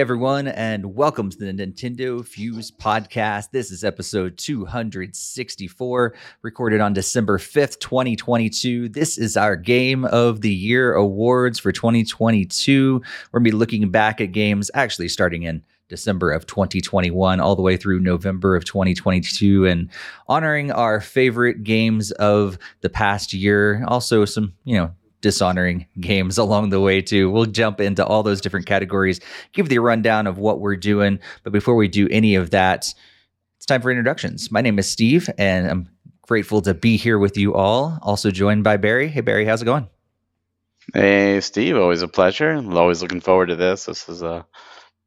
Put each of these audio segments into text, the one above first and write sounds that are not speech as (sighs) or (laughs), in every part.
everyone, and welcome to the Nintendo Fuse podcast. This is episode 264, recorded on December 5th, 2022. This is our Game of the Year awards for 2022. We're going to be looking back at games actually starting in December of 2021 all the way through November of 2022 and honoring our favorite games of the past year. Also, some, you know, dishonoring games (laughs) along the way too. We'll jump into all those different categories, give the rundown of what we're doing. But before we do any of that, it's time for introductions. My name is Steve, and I'm grateful to be here with you all. Also joined by Barry. Hey Barry, how's it going? Hey Steve, always a pleasure. I'm always looking forward to this. This is uh,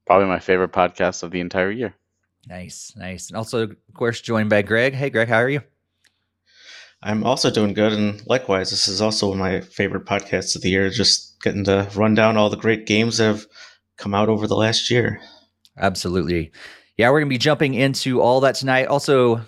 probably my favorite podcast of the entire year. Nice, nice. And also, of course, joined by Greg. Hey Greg, how are you? I'm also doing good, and likewise, this is also my favorite podcasts of the year. Just getting to run down all the great games that have come out over the last year. Absolutely. Yeah, we're going to be jumping into all that tonight. Also,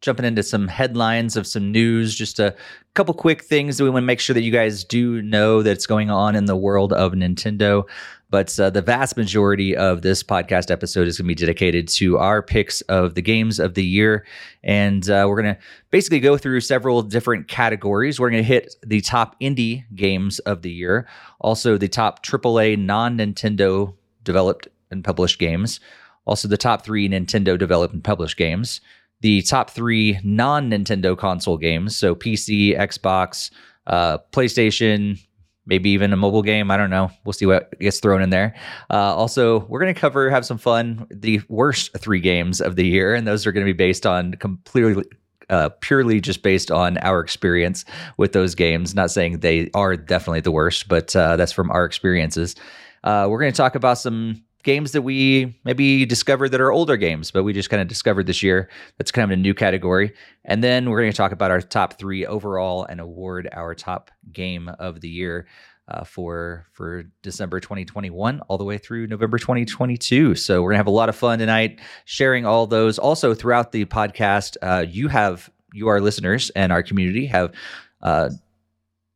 jumping into some headlines of some news, just a couple quick things that we want to make sure that you guys do know that's going on in the world of Nintendo. But uh, the vast majority of this podcast episode is going to be dedicated to our picks of the games of the year. And uh, we're going to basically go through several different categories. We're going to hit the top indie games of the year, also the top AAA non Nintendo developed and published games, also the top three Nintendo developed and published games, the top three non Nintendo console games, so PC, Xbox, uh, PlayStation, maybe even a mobile game. I don't know. We'll see what gets thrown in there. Uh, also, we're going to cover, have some fun, the worst three games of the year. And those are going to be based on completely. Uh, purely just based on our experience with those games. Not saying they are definitely the worst, but uh, that's from our experiences. Uh, we're going to talk about some games that we maybe discovered that are older games, but we just kind of discovered this year. That's kind of a new category. And then we're going to talk about our top three overall and award our top game of the year. Uh, for for December 2021 all the way through November 2022. So we're gonna have a lot of fun tonight, sharing all those. Also throughout the podcast, uh, you have you our listeners and our community have uh,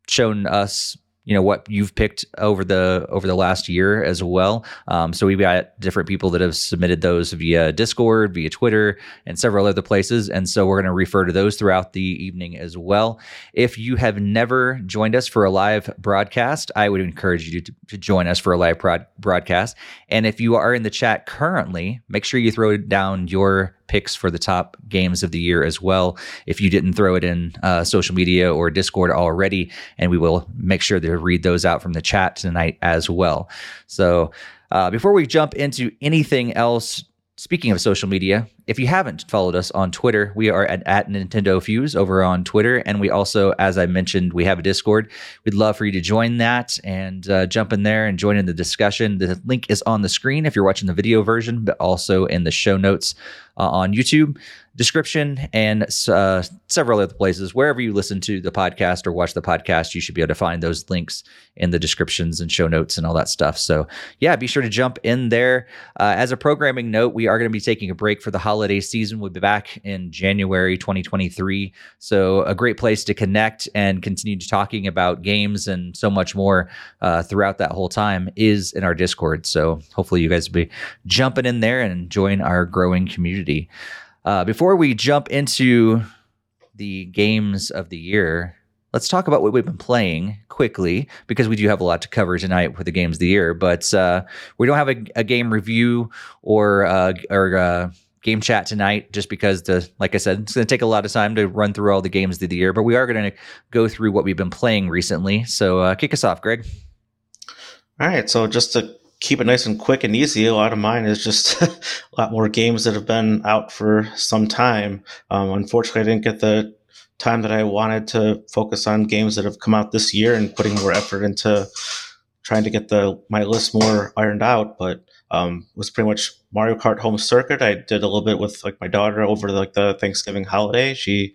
shown us you know what you've picked over the over the last year as well. Um, so we've got different people that have submitted those via Discord, via Twitter, and several other places. And so we're going to refer to those throughout the evening as well. If you have never joined us for a live broadcast, I would encourage you to, to join us for a live prod, broadcast. And if you are in the chat currently, make sure you throw down your picks for the top games of the year as well. If you didn't throw it in uh, social media or Discord already, and we will make sure to read those out from the chat tonight as well. So uh, before we jump into anything else, Speaking of social media, if you haven't followed us on Twitter, we are at, at Nintendo Fuse over on Twitter. And we also, as I mentioned, we have a Discord. We'd love for you to join that and uh, jump in there and join in the discussion. The link is on the screen if you're watching the video version, but also in the show notes uh, on YouTube description and uh, several other places. Wherever you listen to the podcast or watch the podcast, you should be able to find those links in the descriptions and show notes and all that stuff. So, yeah, be sure to jump in there. Uh, as a programming note, we are going to be taking a break for the holiday season. We'll be back in January 2023. So, a great place to connect and continue to talking about games and so much more uh, throughout that whole time is in our Discord. So, hopefully, you guys will be jumping in there and join our growing community. Uh, before we jump into the games of the year, let's talk about what we've been playing quickly because we do have a lot to cover tonight with the games of the year. But uh, we don't have a, a game review or uh, or uh, game chat tonight, just because the like I said, it's going to take a lot of time to run through all the games of the year. But we are going to go through what we've been playing recently. So uh, kick us off, Greg. All right. So just to keep it nice and quick and easy. A lot of mine is just (laughs) a lot more games that have been out for some time. Um, unfortunately, I didn't get the time that I wanted to focus on games that have come out this year and putting more effort into trying to get the my list more ironed out. But um, was pretty much Mario Kart Home Circuit. I did a little bit with like my daughter over like the Thanksgiving holiday. She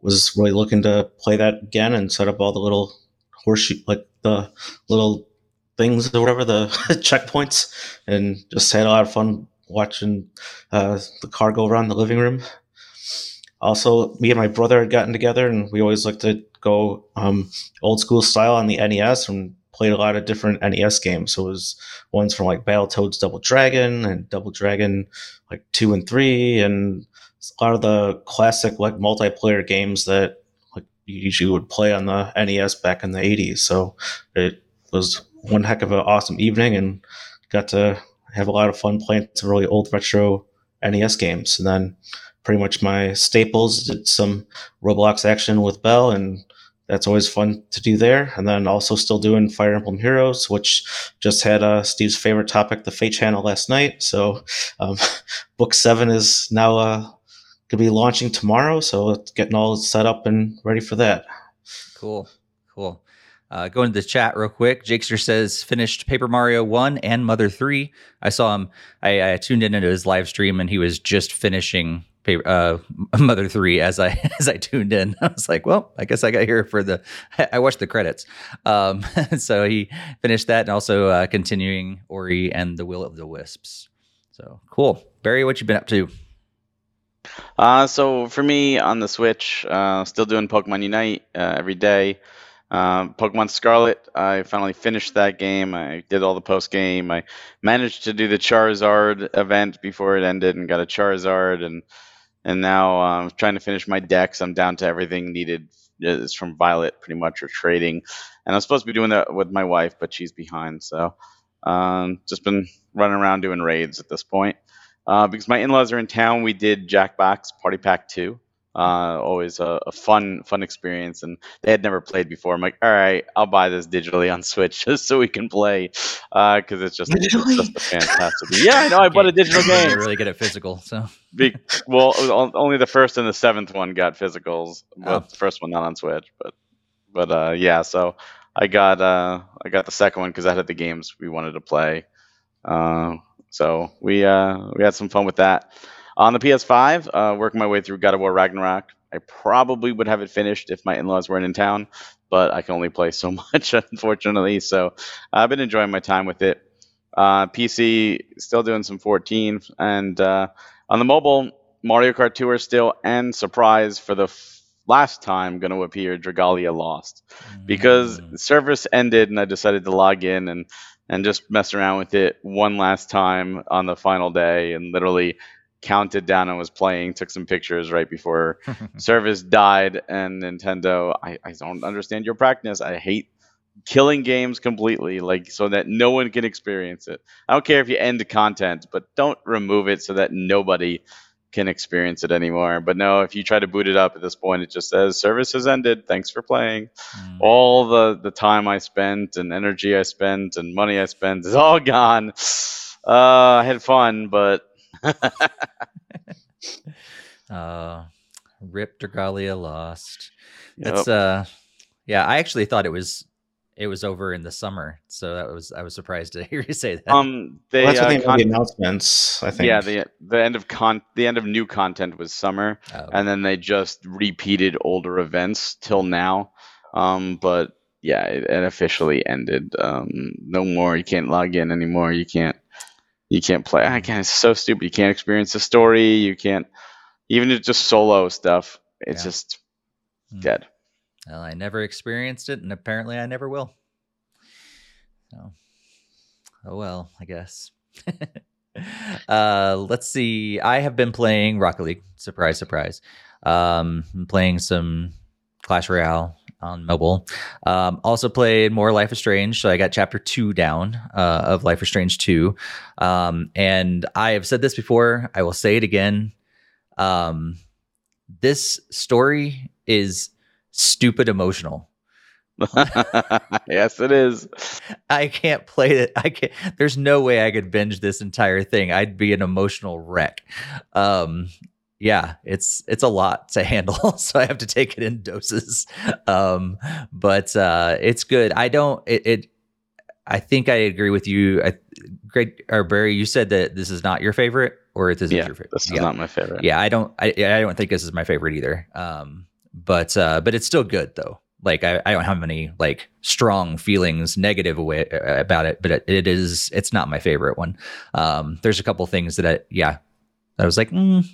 was really looking to play that again and set up all the little horseshoe like the little things or whatever the (laughs) checkpoints, and just had a lot of fun watching uh, the car go around the living room. Also, me and my brother had gotten together, and we always liked to go um, old school style on the NES and played a lot of different NES games. So it was ones from like Battletoads Double Dragon and Double Dragon like two and three, and a lot of the classic like multiplayer games that like you usually would play on the NES back in the '80s. So it was one heck of an awesome evening, and got to have a lot of fun playing some really old retro NES games. And then pretty much my staples did some Roblox action with Bell and that's always fun to do there. And then also still doing Fire Emblem Heroes, which just had uh, Steve's favorite topic, the Feh channel last night. So um, (laughs) book seven is now uh, going to be launching tomorrow. So it's getting all set up and ready for that. Cool. Cool. Uh, go into the chat real quick. Jakester says finished Paper Mario One and Mother Three. I saw him. I, I tuned in into his live stream, and he was just finishing paper, uh, (laughs) Mother Three as I (laughs) as I tuned in. I was like, well, I guess I got here for the. (laughs) I watched the credits. Um, so he finished that, and also uh, continuing Ori and the Will of the Wisps. So cool, Barry. What you been up to? Uh, so for me on the Switch, uh, still doing Pokemon Unite uh, every day. Um, Pokemon Scarlet, I finally finished that game. I did all the post game. I managed to do the Charizard event before it ended and got a Charizard, and and now I'm um, trying to finish my dex. I'm down to everything needed. It's from Violet, pretty much, or trading. And I'm supposed to be doing that with my wife, but she's behind. So um, just been running around doing raids at this point. Uh, because my in-laws are in town, we did Jackbox Party Pack 2. Uh, always a, a, fun, fun experience, and they had never played before. I'm like, all right, I'll buy this digitally on Switch (laughs) just so we can play, because uh, it's just it's just fantastic. yeah, I know. I (laughs) bought a digital game. really good at physical, so. Be, (laughs) well, only the first and the seventh one got physicals. But oh. the first one not on Switch, but but uh, yeah. So I got uh, I got the second one because I had the games we wanted to play. Uh, so we uh, we had some fun with that. On the PS5, uh, working my way through God of War Ragnarok. I probably would have it finished if my in-laws weren't in town, but I can only play (laughs) so much, unfortunately. So I've been enjoying my time with it. Uh, PC still doing some 14, and uh, on the mobile, Mario Kart Tour still, and surprise for the f- last time going to appear, Dragalia Lost, because mm. service ended, and I decided to log in and and just mess around with it one last time on the final day, and literally counted down and was playing, took some pictures right before (laughs) service died. And Nintendo, I, I don't understand your practice. I hate killing games completely, like so that no one can experience it. I don't care if you end content, but don't remove it so that nobody can experience it anymore. But no, if you try to boot it up at this point, it just says service has ended. Thanks for playing. Mm. All the the time I spent and energy I spent and money I spent is all (laughs) gone. Uh, I had fun, but (laughs) uh, Rip Dragalia lost. Yep. That's uh, yeah. I actually thought it was it was over in the summer, so that was I was surprised to (laughs) hear you say that. Um, they well, that's uh, con- the announcements. I think. Yeah, the the end of con the end of new content was summer, oh. and then they just repeated older events till now. Um, but yeah, it, it officially ended. Um, no more. You can't log in anymore. You can't you can't play. Again, it's so stupid. You can't experience the story. You can't even just solo stuff. It's yeah. just mm. dead. Well, I never experienced it, and apparently I never will. So, oh well, I guess. (laughs) uh, let's see. I have been playing Rocket League. Surprise, surprise. Um, I'm playing some Clash Royale on mobile. Um, also played more Life is Strange, so I got chapter two down uh, of Life is Strange two. Um, and I have said this before. I will say it again. Um, this story is stupid emotional. (laughs) yes, it is. I can't play it. I can't. There's no way I could binge this entire thing. I'd be an emotional wreck. Um, yeah, it's it's a lot to (laughs) handle, so I have to take it in doses. Um, but uh, it's good. I don't. It, it. I think I agree with you. I, Great or Barry, you said that this is not your favorite, or this is yeah, your favorite. This is yeah. not my favorite. Yeah, I don't. I, I don't think this is my favorite either. Um, but uh, but it's still good though. Like I, I don't have any like strong feelings negative away uh, about it, but it, it is. It's not my favorite one. Um, there's a couple things that I yeah, I was like. Mm,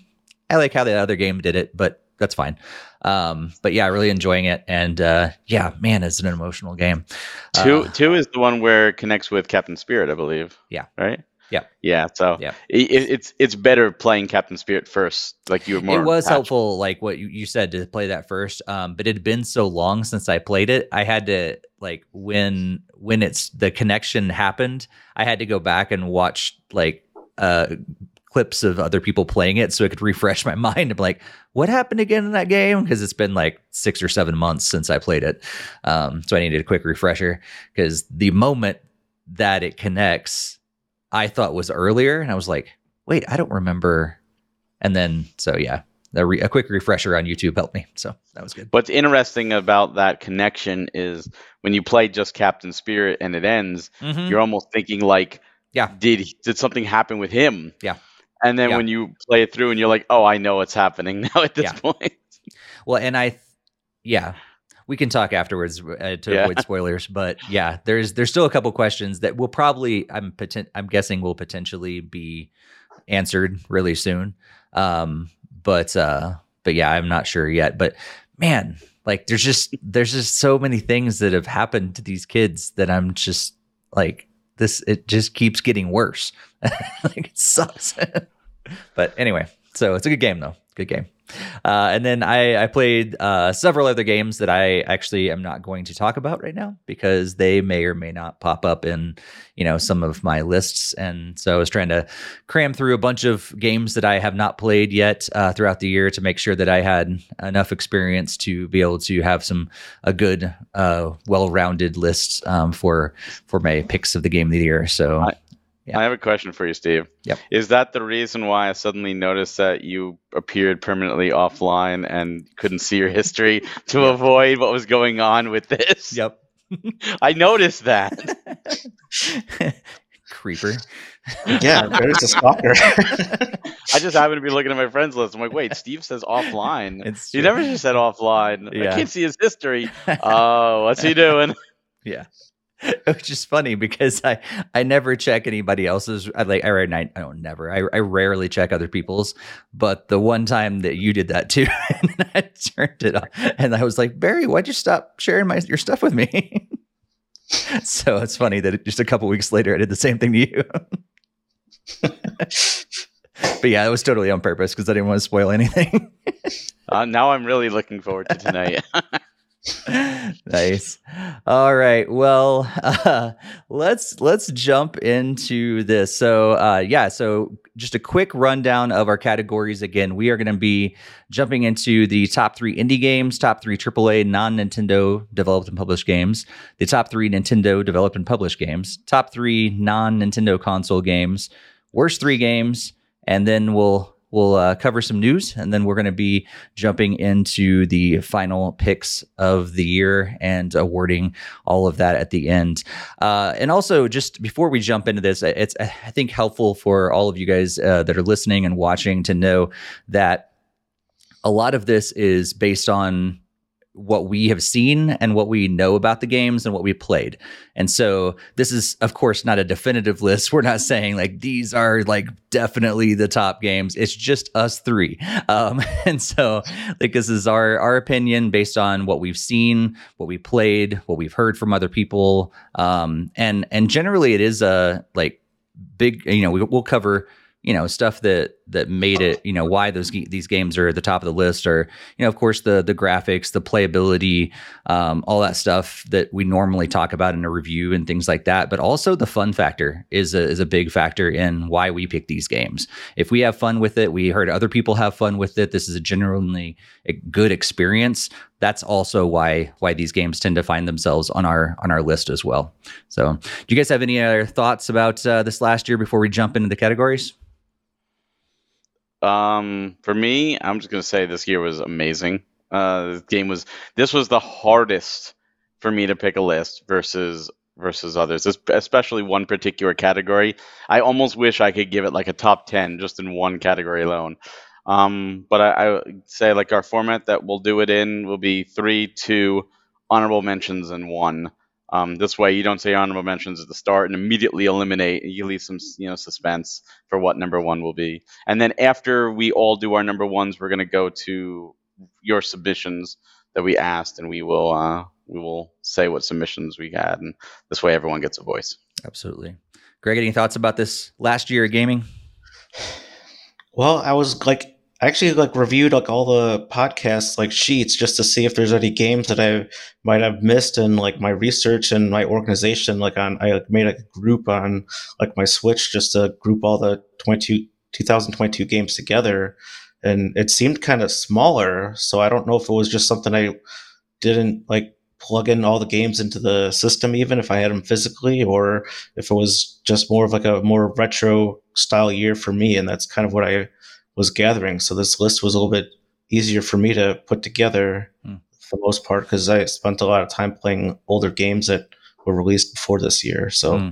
I like how the other game did it, but that's fine. Um, but yeah, really enjoying it, and uh, yeah, man, it's an emotional game. Two Uh, two is the one where it connects with Captain Spirit, I believe. Yeah. Right. Yeah. Yeah. So Yeah. It, it's it's better playing Captain Spirit first. Like you were more. it was attached. helpful, like what you, you said to play that first. Um, but it had been so long since I played it, I had to like when when it's the connection happened, I had to go back and watch like uh clips of other people playing it so I could refresh my (laughs) mind and be like, what happened again in that game? Because it's been like six or seven months since I played it. Um, so I needed a quick refresher because the moment that it connects, I thought was earlier, and I was like, wait, I don't remember. And then so yeah, a, re- a quick refresher on YouTube helped me. So that was good. What's interesting about that connection is when you play just Captain Spirit and it ends, Mhm. you're almost thinking like, Yeah. did did something happen with him? Yeah. And then Yeah. when you play it through and you're like, oh, I know what's happening (laughs) now at this Yeah. point. Well, and I, th- yeah, we can talk afterwards uh, to Yeah. avoid spoilers. But yeah, there's there's still a couple questions that will probably I'm poten- I'm guessing will potentially be answered really soon. Um, but uh, but yeah, I'm not sure yet. But man, like there's just there's just so many things that have happened to these kids that I'm just like this. It just keeps getting worse. (laughs) like it sucks. (laughs) but anyway, so it's a good game though. Good game. Uh, and then I, I played uh, several other games that I actually am not going to talk about right now because they may or may not pop up in you know some of my lists. And so I was trying to cram through a bunch of games that I have not played yet uh, throughout the year to make sure that I had enough experience to be able to have some a good, uh, well-rounded list um, for for my picks of the game of the year. So I- Yeah. I have a question for you, Steve. Yep. Is that the reason why I suddenly noticed that you appeared permanently offline and couldn't see your history (laughs) to Yeah. avoid what was going on with this? yep. (laughs) I noticed that. (laughs) Creeper. Yeah, there's a stalker. I just happened to be looking at my friends list. I'm like, wait, Steve says offline. It's He never just said offline. Yeah. I can't see his history. Oh, what's he doing? Yeah. (laughs) Which is funny because I I never check anybody else's. I like I, I, I don't never. I, I rarely check other people's. But the one time that you did that too, (laughs) and I turned it off, and I was like, Barry, why'd you stop sharing my your stuff with me? (laughs) so it's funny that just a couple weeks later I did the same thing to you. but yeah, it was totally on purpose because I didn't want to spoil anything. Uh, now I'm really looking forward to tonight. (laughs) nice. All right. Well, uh, (laughs) let's let's jump into this. So, uh, yeah. So, just a quick rundown of our categories. Again, we are going to be jumping into the top three indie games, top three AAA non Nintendo developed and published games, the top three Nintendo developed and published games, top three non Nintendo console games, worst three games, and then we'll we'll uh, cover some news, and then we're going to be jumping into the final picks of the year and awarding all of that at the end. Uh, and also, just before we jump into this, it's I think helpful for all of you guys uh, that are listening and watching to know that a lot of this is based on what we have seen and what we know about the games and what we played. And so this is of course not a definitive (laughs) list. We're not saying like these are like definitely the top games. It's just us three. (laughs) Um, and so like this is our our opinion based on what we've seen, what we played, what we've heard from other people. Um, and and generally it is a like big you know we, we'll cover you know stuff that that made it you know why those these games are at the top of the list or you know of course the the graphics the playability um, all that stuff that we normally talk about in a review and things like that. But also the fun factor is a, is a big factor in why we pick these games. If we have fun with it we heard other people have fun with it this is a genuinely a good experience that's also why why these games tend to find themselves on our on our list as well. So do you guys have any other thoughts about uh, this last year before we jump into the categories Um, for me, I'm just gonna say this year was amazing. Uh, this game was this was the hardest for me to pick a list versus versus others, especially one particular category. I almost wish I could give it like a top ten just in one category alone. Um, but I, I say like our format that we'll do it in will be three, two, honorable mentions, and one. Um, this way, you don't say honorable mentions at the start and immediately eliminate. You leave some, you know, suspense for what number one will be. And then after we all do our number ones, we're going to go to your submissions that we asked, and we will uh, we will say what submissions we had, and this way everyone gets a voice. Absolutely. Greg, any thoughts about this last year of gaming? Well, I was like I actually like reviewed like all the podcasts like sheets just to see if there's any games that I might have missed in like my research and my organization. Like on, I like, made a group on like my Switch just to group all the 22, 2022 games together, and it seemed kind of smaller. So I don't know if it was just something I didn't like plug in all the games into the system, even if I had them physically, or if it was just more of like a more retro style year for me, and that's kind of what I was gathering. So this list was a little bit easier for me to put together hmm. for the most part because I spent a lot of time playing older games that were released before this year. So, hmm.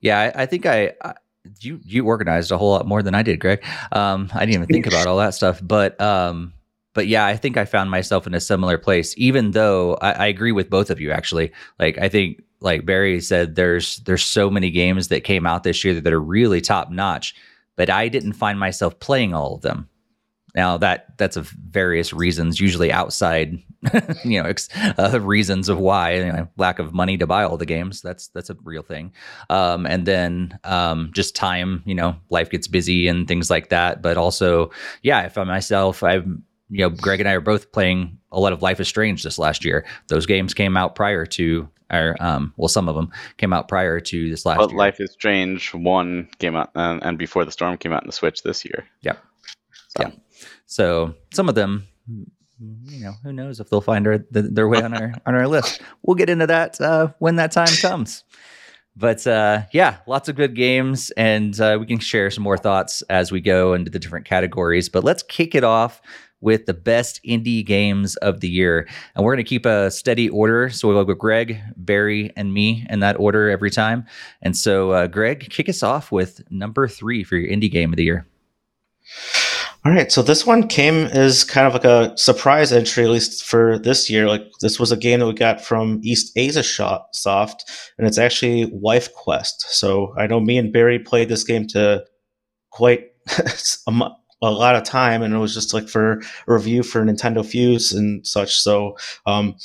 yeah, I, I think I, I, you you organized a whole lot more than I did, Greg. Um, I didn't even think about all that stuff, but um, but yeah, I think I found myself in a similar place. Even though I, I agree with both of you, actually. Like I think, like Barry said, there's there's so many games that came out this year that are really top notch but I didn't find myself playing all of them. Now that that's of various reasons, usually outside, (laughs) you know, ex, uh, reasons of why you know, lack of money to buy all the games. That's that's a real thing. Um, and then um, just time, you know, life gets busy and things like that. But also, yeah, I myself, I'm, you know, Greg and I are both playing a lot of Life is Strange this last year. Those games came out prior to or um, well, some of them came out prior to this last but year. Life is Strange one came out, and, and Before the Storm came out in the Switch this year. Yeah, so. yeah. So some of them, you know, who knows if they'll find our, the, their way on our (laughs) on our list. We'll get into that uh, when that time comes. But uh, yeah, lots of good games, and uh, we can share some more thoughts as we go into the different categories. But let's kick it off with the best indie games of the year. And we're going to keep a steady order. So we'll go Greg, Barry, and me in that order every time. And so, uh, Greg, kick us off with number three for your indie game of the year. All right, so this one came as kind of like a surprise entry, at least for this year. Like this was a game that we got from East Asia Soft, and it's actually Wife Quest. So I know me and Barry played this game to quite (laughs) a lot of time and it was just like for a review for Nintendo Fuse and such. So um,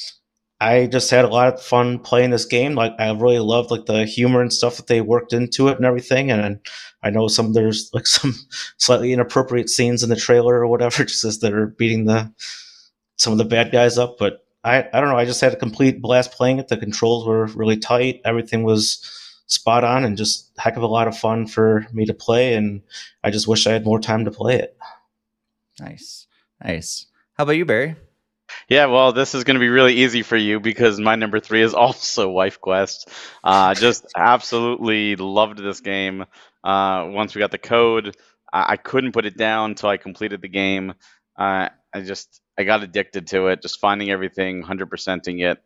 I just had a lot of fun playing this game. Like I really loved like the humor and stuff that they worked into it and everything. And I know some there's like (laughs) some slightly inappropriate scenes in the trailer or whatever, (laughs) just as they're beating the some of the bad guys up. But I I don't know. I just had a complete blast playing it. The controls were really tight. Everything was spot on and just heck of a lot of fun for me to play. And I just wish I had more time to play it. Nice. Nice. How about you, Barry? Yeah, well, this is going to be really easy for you because my number three is (laughs) also Wife Quest. Uh, just absolutely loved this game. Uh, once we got the code, I-, I couldn't put it down until I completed the game. Uh, I just I got addicted to it, just finding everything, hundred percenting it.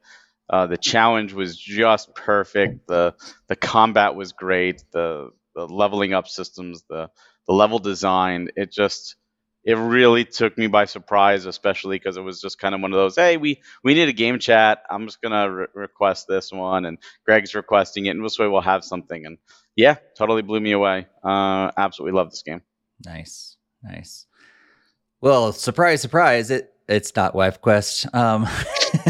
Uh, the challenge was just perfect. the The combat was great. The the leveling up systems, the the level design, it just it really took me by surprise, especially because it was just kind of one of those. Hey, we we need a game chat. I'm just gonna re- request this one, and Greg's requesting it, and this way we'll have something. And yeah, totally blew me away. Uh, absolutely love this game. Nice, nice. Well, surprise, surprise! It it's not Wife Quest, um,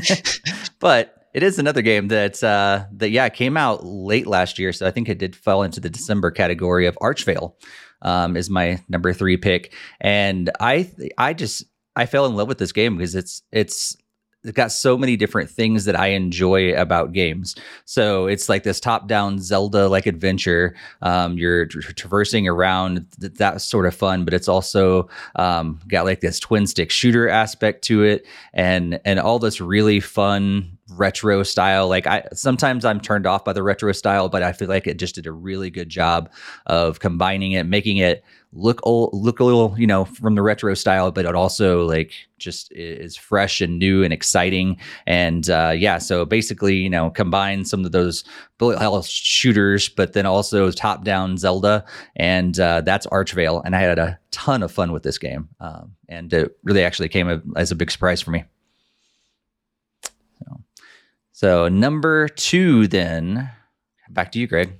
(laughs) but it is another game that uh, that yeah came out late last year, so I think it did fall into the December category of Archvale. Um, is my number three pick, and I I just I fell in love with this game because it's it's it's got so many different things that I enjoy about games. So it's like this top-down Zelda-like adventure. Um, you're tra- traversing around. Th- that's sort of fun, but it's also um, got like this twin-stick shooter aspect to it, and and all this really fun retro style. Like I sometimes I'm turned off by the retro style, but I feel like it just did a really good job of combining it, making it look old, look a little, you know, from the retro style, but it also like just is fresh and new and exciting. And uh, yeah, so basically, you know, combine some of those bullet hell shooters, but then also top down Zelda, and uh, that's Archvale. And I had a ton of fun with this game, um, and it really actually came as a big surprise for me. So number two, then back to you, Greg.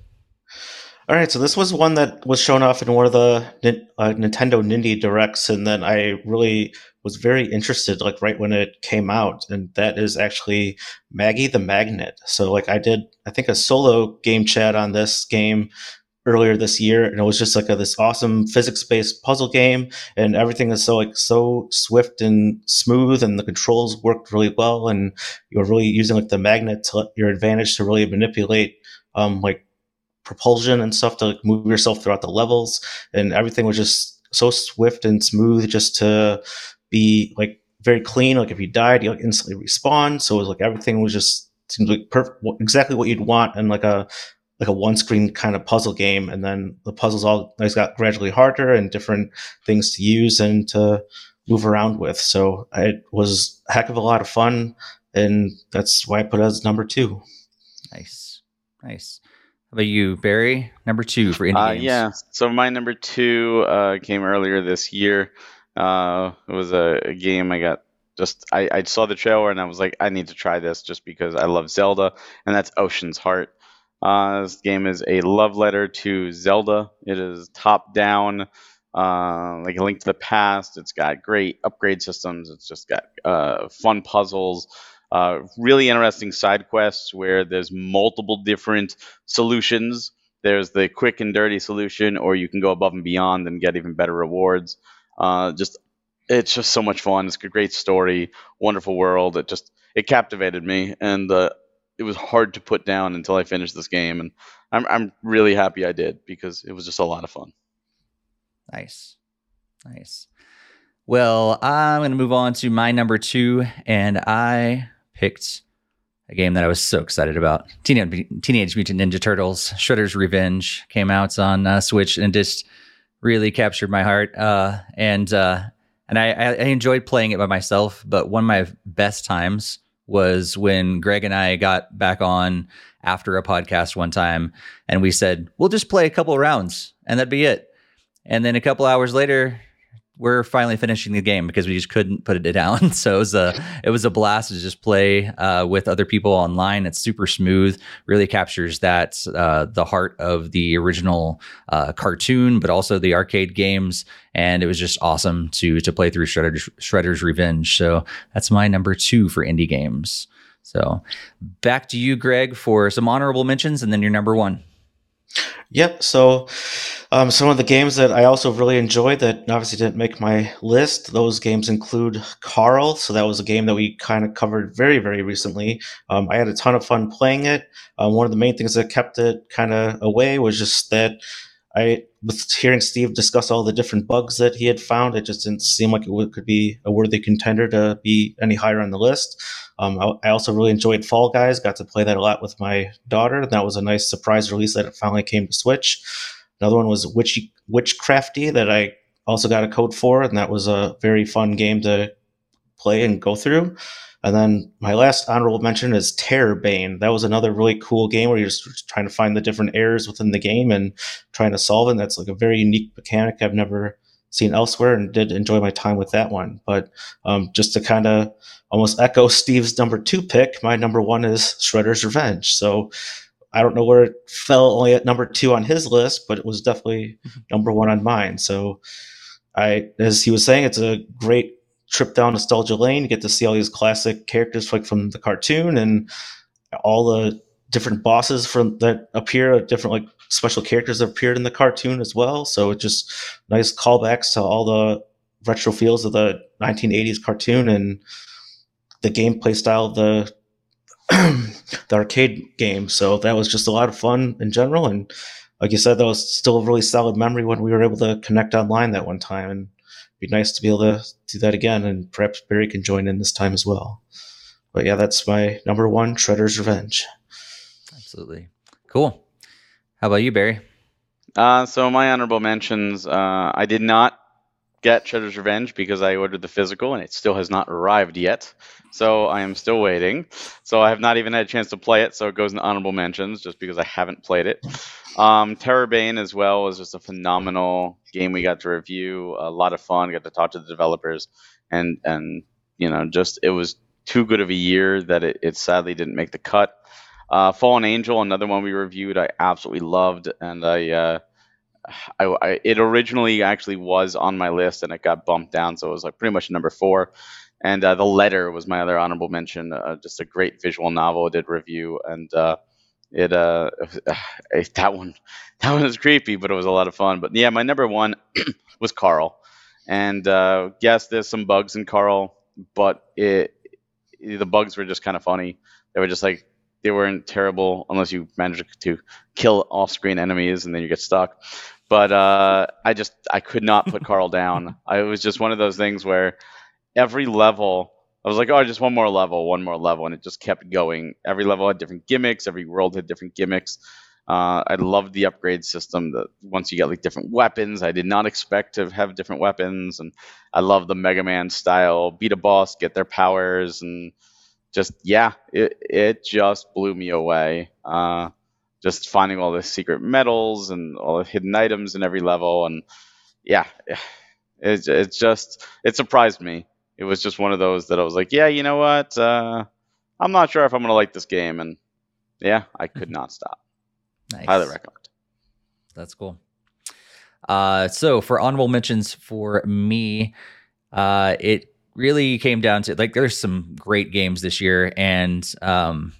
All right, so this was one that was shown off in one of the uh, Nintendo Nindy Directs, and then I really was very interested like right when it came out, and that is actually Maggie the Magnet. So like I did, I think a solo game chat on this game earlier this year, and it was just like a, this awesome physics-based puzzle game, and everything is so like so swift and smooth, and the controls worked really well, and you're really using like the magnet to your advantage to really manipulate um, like propulsion and stuff to like move yourself throughout the levels, and everything was just so swift and smooth, just to be like very clean. Like if you died, you like instantly respawn. So it was like everything was just seemed like perfect, exactly what you'd want and like a like a one screen kind of puzzle game. And then the puzzles all always got gradually harder and different things to use and to move around with. So it was a heck of a lot of fun. And that's why I put it as number two. Nice. Nice. How about you, Barry? Number two for indie Uh, games. yeah. So my number two uh, came earlier this year. Uh, it was a, a game I got just I, I saw the trailer and I was like, I need to try this just because I love Zelda, and that's Ocean's Heart. Uh, this game is a love letter to Zelda. It is top down, uh, like a link to the past. It's got great upgrade systems. It's just got uh, fun puzzles, uh, really interesting side quests where there's multiple different solutions. There's the quick and dirty solution, or you can go above and beyond and get even better rewards. Uh, just it's just so much fun. It's a great story, wonderful world. It just it captivated me, and it was hard to put down until I finished this game. And I'm I'm really happy I did because it was just a lot of fun. Nice. Nice. Well, I'm going to move on to my number two, and I picked a game that I was so excited about. Teenage, Teenage Mutant Ninja Turtles Shredder's Revenge came out on uh, Switch and just really captured my heart. Uh, and uh, and I, I enjoyed playing it by myself, but one of my best times was when Greg and I got back on after a podcast one time and we said, we'll just play a couple rounds and that'd be it. And then a couple hours later, we're finally finishing the game because we just couldn't put it down. (laughs) So it was a it was a blast to just play uh, with other people online. It's super smooth, really captures that uh, the heart of the original uh, cartoon, but also the arcade games. And it was just awesome to to play through Shredder's, Shredder's Revenge. So that's my number two for indie games. So back to you, Greg, for some honorable mentions, and then your number one. Yep. So, um, some of the games that I also really enjoyed that obviously didn't make my list, those games include Carl. So, that was a game that we kind of covered very, very recently. Um, I had a ton of fun playing it. Um, one of the main things that kept it kind of away was just that I, with hearing Steve discuss all the different bugs that he had found, it just didn't seem like it could be a worthy contender to be any higher on the list. Um, I, I, also really enjoyed Fall Guys. Got to play that a lot with my daughter. That was a nice surprise release that it finally came to Switch. Another one was Witch Witchcrafty that I also got a code for, and that was a very fun game to play and go through. And then my last honorable mention is Terrorbane. That was another really cool game where you're just trying to find the different errors within the game and trying to solve it. And that's like a very unique mechanic I've never seen elsewhere and did enjoy my time with that one. But um, just to kind of almost echo Steve's number two pick, my number one is Shredder's Revenge. So I don't know where it fell only at number two on his list, but it was definitely mm-hmm. number one on mine. So I, as he was saying, it's a great trip down nostalgia lane. You get to see all these classic characters like from the cartoon and all the different bosses from that appear, different like special characters that appeared in the cartoon as well. So it's just nice callbacks to all the retro feels of the 1980s cartoon and the gameplay style of the (clears throat) the arcade game. So that was just a lot of fun in general. And like you said, that was still a really solid memory when we were able to connect online that one time. And be nice to be able to do that again. And perhaps Barry can join in this time as well. But yeah, that's my number one Shredder's Revenge. Absolutely. Cool. How about you, Barry? Uh, so my honorable mentions, uh, I did not get Shredder's Revenge because I ordered the physical and it still has not arrived yet. So I am still waiting. So I have not even had a chance to play it. So it goes in honorable mentions just because I haven't played it. Um, Terrorbane as well was just a phenomenal game we got to review. A lot of fun. Got to talk to the developers, and and you know just it was too good of a year that it, it sadly didn't make the cut. Uh, Fallen Angel, another one we reviewed, I absolutely loved, and I uh, I, I, it originally actually was on my list and it got bumped down, so it was like pretty much number four. And uh, the letter was my other honorable mention. Uh, just a great visual novel. I did review and uh, it uh (sighs) that one that one was creepy, but it was a lot of fun. But yeah, my number one (clears throat) was Carl, and uh, yes, there's some bugs in Carl, but it the bugs were just kind of funny. They were just like they weren't terrible unless you managed to kill off-screen enemies and then you get stuck. But uh, I just I could not put Carl down. I, it was just one of those things where every level I was like, oh, just one more level, one more level, and it just kept going. Every level had different gimmicks. Every world had different gimmicks. Uh, I loved the upgrade system. That once you get like different weapons, I did not expect to have different weapons, and I love the Mega Man style. Beat a boss, get their powers, and just yeah, it it just blew me away. Uh, just finding all the secret medals and all the hidden items in every level, and yeah, it it just it surprised me it was just one of those that I was like, yeah, you know what? Uh, I'm not sure if I'm going to like this game. And yeah, I could mm-hmm. not stop. Nice. Highly recommend. That's cool. Uh, so for honorable mentions for me, uh, it really came down to like there's some great games this year, and um,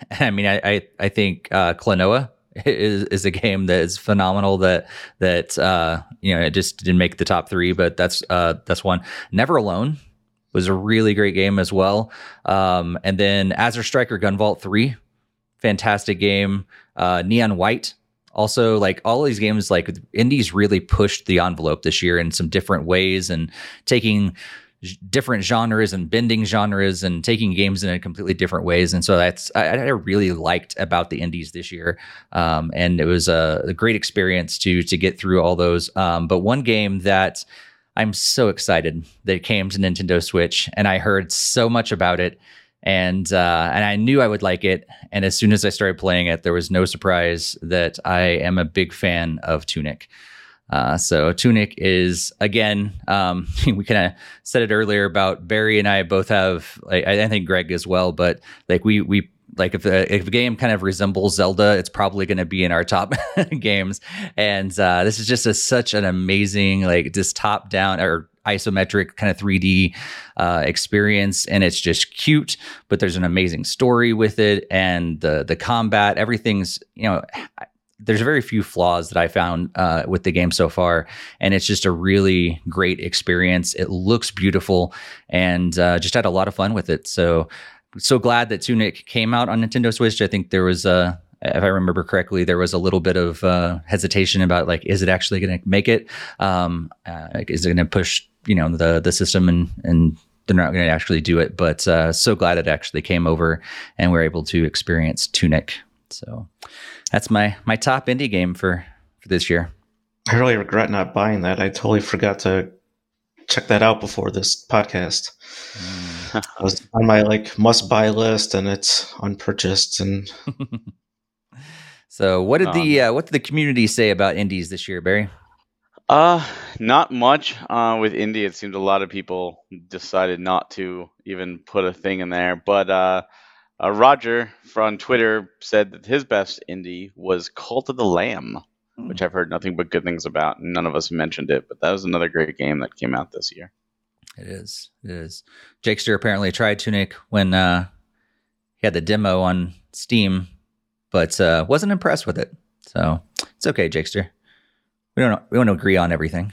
(laughs) I mean I I, I think uh, Klonoa is is a game that is phenomenal. That that uh, you know it just didn't make the top three, but that's uh, that's one. Never Alone was a really great game as well. Um, and then Azure Striker Gunvolt 3, fantastic game. Uh, Neon White, also like all these games, like indies really pushed the envelope this year in some different ways and taking different genres and bending genres and taking games in a completely different ways. And so that's I, I really liked about the indies this year. Um, and it was a, a, great experience to to get through all those. Um, but one game that I'm so excited that it came to Nintendo Switch, and I heard so much about it, and uh, and I knew I would like it. And as soon as I started playing it, there was no surprise that I am a big fan of Tunic. Uh, so Tunic is again, um, (laughs) we kind of said it earlier about Barry and I both have, like, I think Greg as well, but like we we like if the if a game kind of resembles Zelda, it's probably going to be in our top (laughs) games. And uh, this is just a, such an amazing like this top down or isometric kind of 3D uh, experience, and it's just cute. But there's an amazing story with it, and the the combat, everything's you know. There's very few flaws that I found uh, with the game so far, and it's just a really great experience. It looks beautiful, and uh, just had a lot of fun with it. So so glad that Tunic came out on Nintendo Switch. I think there was a, if I remember correctly, there was a little bit of uh, hesitation about like, is it actually going to make it? Um, uh, is it going to push, you know, the the system and and they're not going to actually do it? But uh, so glad it actually came over and we're able to experience Tunic. So that's my my top indie game for for this year. I really regret not buying that. I totally forgot to check that out before this podcast. Mm. I was on my like must buy list, and it's unpurchased. And (laughs) so, what did um, the uh, what did the community say about indies this year, Barry? Uh, not much. Uh, with indie, it seems a lot of people decided not to even put a thing in there. But uh, uh Roger from Twitter said that his best indie was Cult of the Lamb, hmm. which I've heard nothing but good things about. None of us mentioned it, but that was another great game that came out this year. It is. It is. Jakester apparently tried Tunic when uh, he had the demo on Steam, but uh, wasn't impressed with it. So it's okay, Jakester. We don't we don't agree on everything,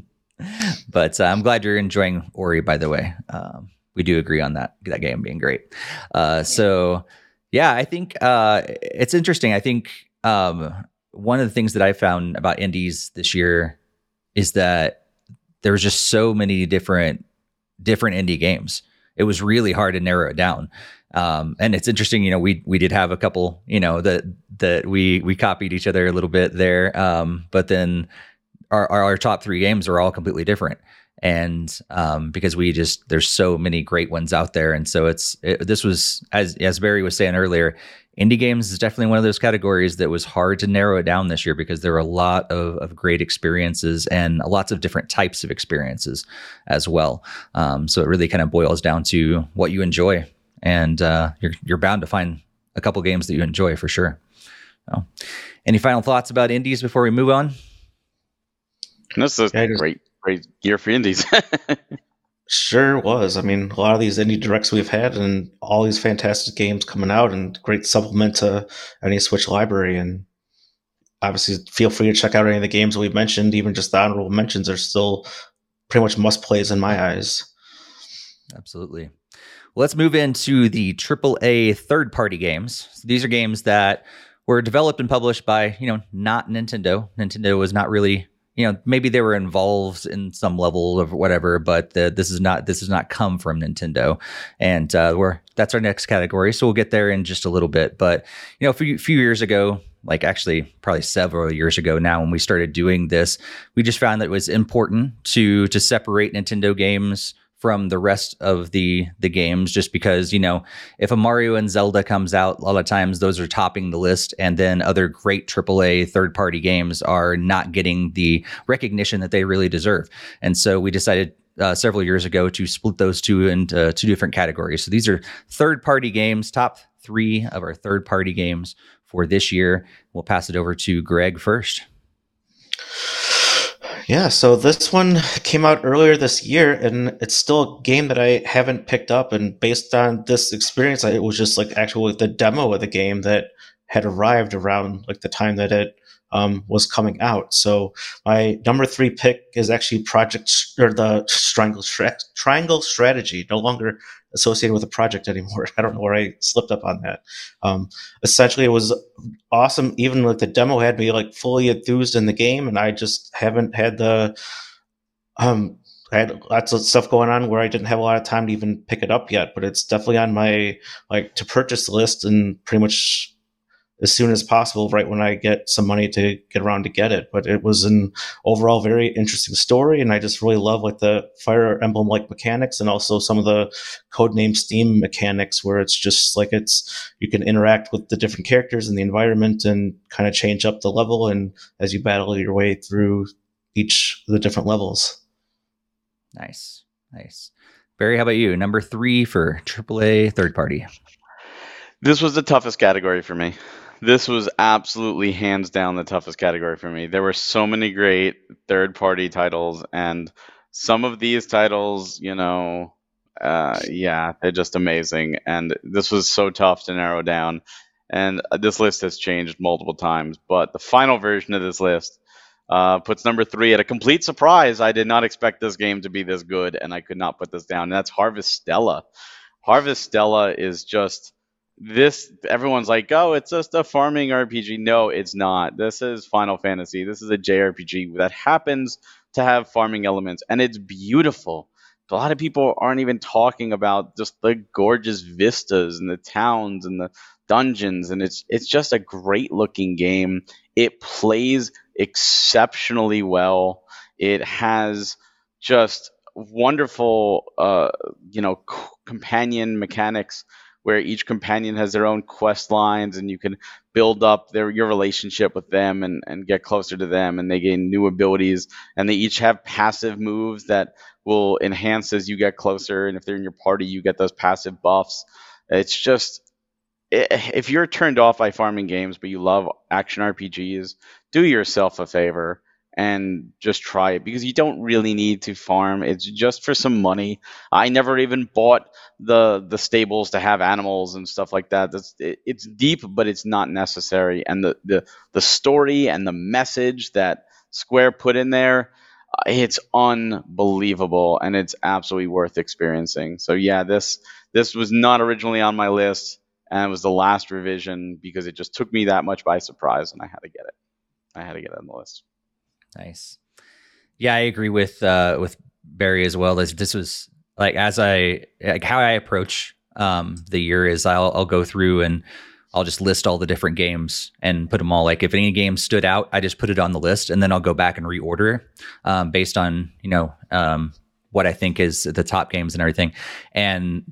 (laughs) but uh, I'm glad you're enjoying Ori. By the way, um, we do agree on that that game being great. Uh, so yeah, I think uh, it's interesting. I think um, one of the things that I found about indies this year is that there was just so many different different indie games. It was really hard to narrow it down. Um, and it's interesting, you know, we we did have a couple, you know, that that we we copied each other a little bit there. Um, but then our, our, our top three games are all completely different and um, because we just there's so many great ones out there, and so it's it, this was as as Barry was saying earlier, indie games is definitely one of those categories that was hard to narrow it down this year because there were a lot of, of great experiences and lots of different types of experiences as well. Um, so it really kind of boils down to what you enjoy, and uh, you're you're bound to find a couple games that you enjoy for sure. So, any final thoughts about indies before we move on? This is yeah, great, great year for indies. (laughs) sure was. I mean, a lot of these indie directs we've had, and all these fantastic games coming out, and great supplement to any Switch library. And obviously, feel free to check out any of the games we've mentioned. Even just the honorable mentions are still pretty much must plays in my eyes. Absolutely. Let's move into the AAA third party games. So these are games that were developed and published by, you know, not Nintendo. Nintendo was not really, you know, maybe they were involved in some level of whatever, but the, this is not this has not come from Nintendo, and uh, we're that's our next category. So we'll get there in just a little bit. But you know, a few, few years ago, like actually probably several years ago now when we started doing this we just found that it was important to to separate nintendo games from the rest of the the games just because you know if a Mario and Zelda comes out a lot of times those are topping the list and then other great AAA third party games are not getting the recognition that they really deserve. And so we decided uh, several years ago to split those two into two different categories. So these are third party games top three of our third party games for this year. We'll pass it over to Greg first yeah, so this one came out earlier this year, and it's still a game that I haven't picked up. And based on this experience, it was just like actually the demo of the game that had arrived around like the time that it um, was coming out. So my number three pick is actually Project or the Triangle Triangle Strategy, no longer associated with a project anymore. (laughs) I don't know where I slipped up on that. Um, essentially, it was awesome. Even like the demo had me like fully enthused in the game, and I just haven't had the um. I had lots of stuff going on where I didn't have a lot of time to even pick it up yet, but it's definitely on my like to purchase list and pretty much as soon as possible, right when I get some money to get around to get it. But it was an overall very interesting story, and I just really love like the Fire Emblem like mechanics and also some of the codename Steam mechanics, where it's just like it's you can interact with the different characters in the environment and kind of change up the level, and as you battle your way through each of the different levels. Nice, nice. Barry, how about you? Number three for AAA third party. This was the toughest category for me. This was absolutely hands down the toughest category for me. There were so many great third party titles, and some of these titles, you know, uh, yeah, they're just amazing. And this was so tough to narrow down. And uh, this list has changed multiple times, but the final version of this list uh, puts number three at a complete surprise. I did not expect this game to be this good, and I could not put this down. And that's. Harvest Stella is just this everyone's like, oh, it's just a farming RPG. No, it's not. This is Final Fantasy. This is a JRPG that happens to have farming elements, and it's beautiful. A lot of people aren't even talking about just the gorgeous vistas and the towns and the dungeons, and it's it's just a great looking game. It plays exceptionally well. It has just wonderful, uh, you know, companion mechanics where each companion has their own quest lines and you can build up their your relationship with them and, and get closer to them and they gain new abilities. And they each have passive moves that will enhance as you get closer. And if they're in your party you get those passive buffs. It's just if you're turned off by farming games but you love action rpgs do yourself a favor and just try it because you don't really need to farm. It's just for some money. I never even bought the the stables to have animals and stuff like that. That's it, it's deep, but it's not necessary. And the the the story and the message that Square put in there, uh, it's unbelievable and it's absolutely worth experiencing. So yeah, this this was not originally on my list and it was the last revision because it just took me that much by surprise and I had to get it. I had to get it on the list. Nice. Yeah, I agree with uh, with Barry as well. As this was like as I like how I approach um, the year is I'll I'll go through and I'll just list all the different games and put them all. Like if any game stood out, I just put it on the list, and then I'll go back and reorder um, based on you know um, what I think is the top games and everything. And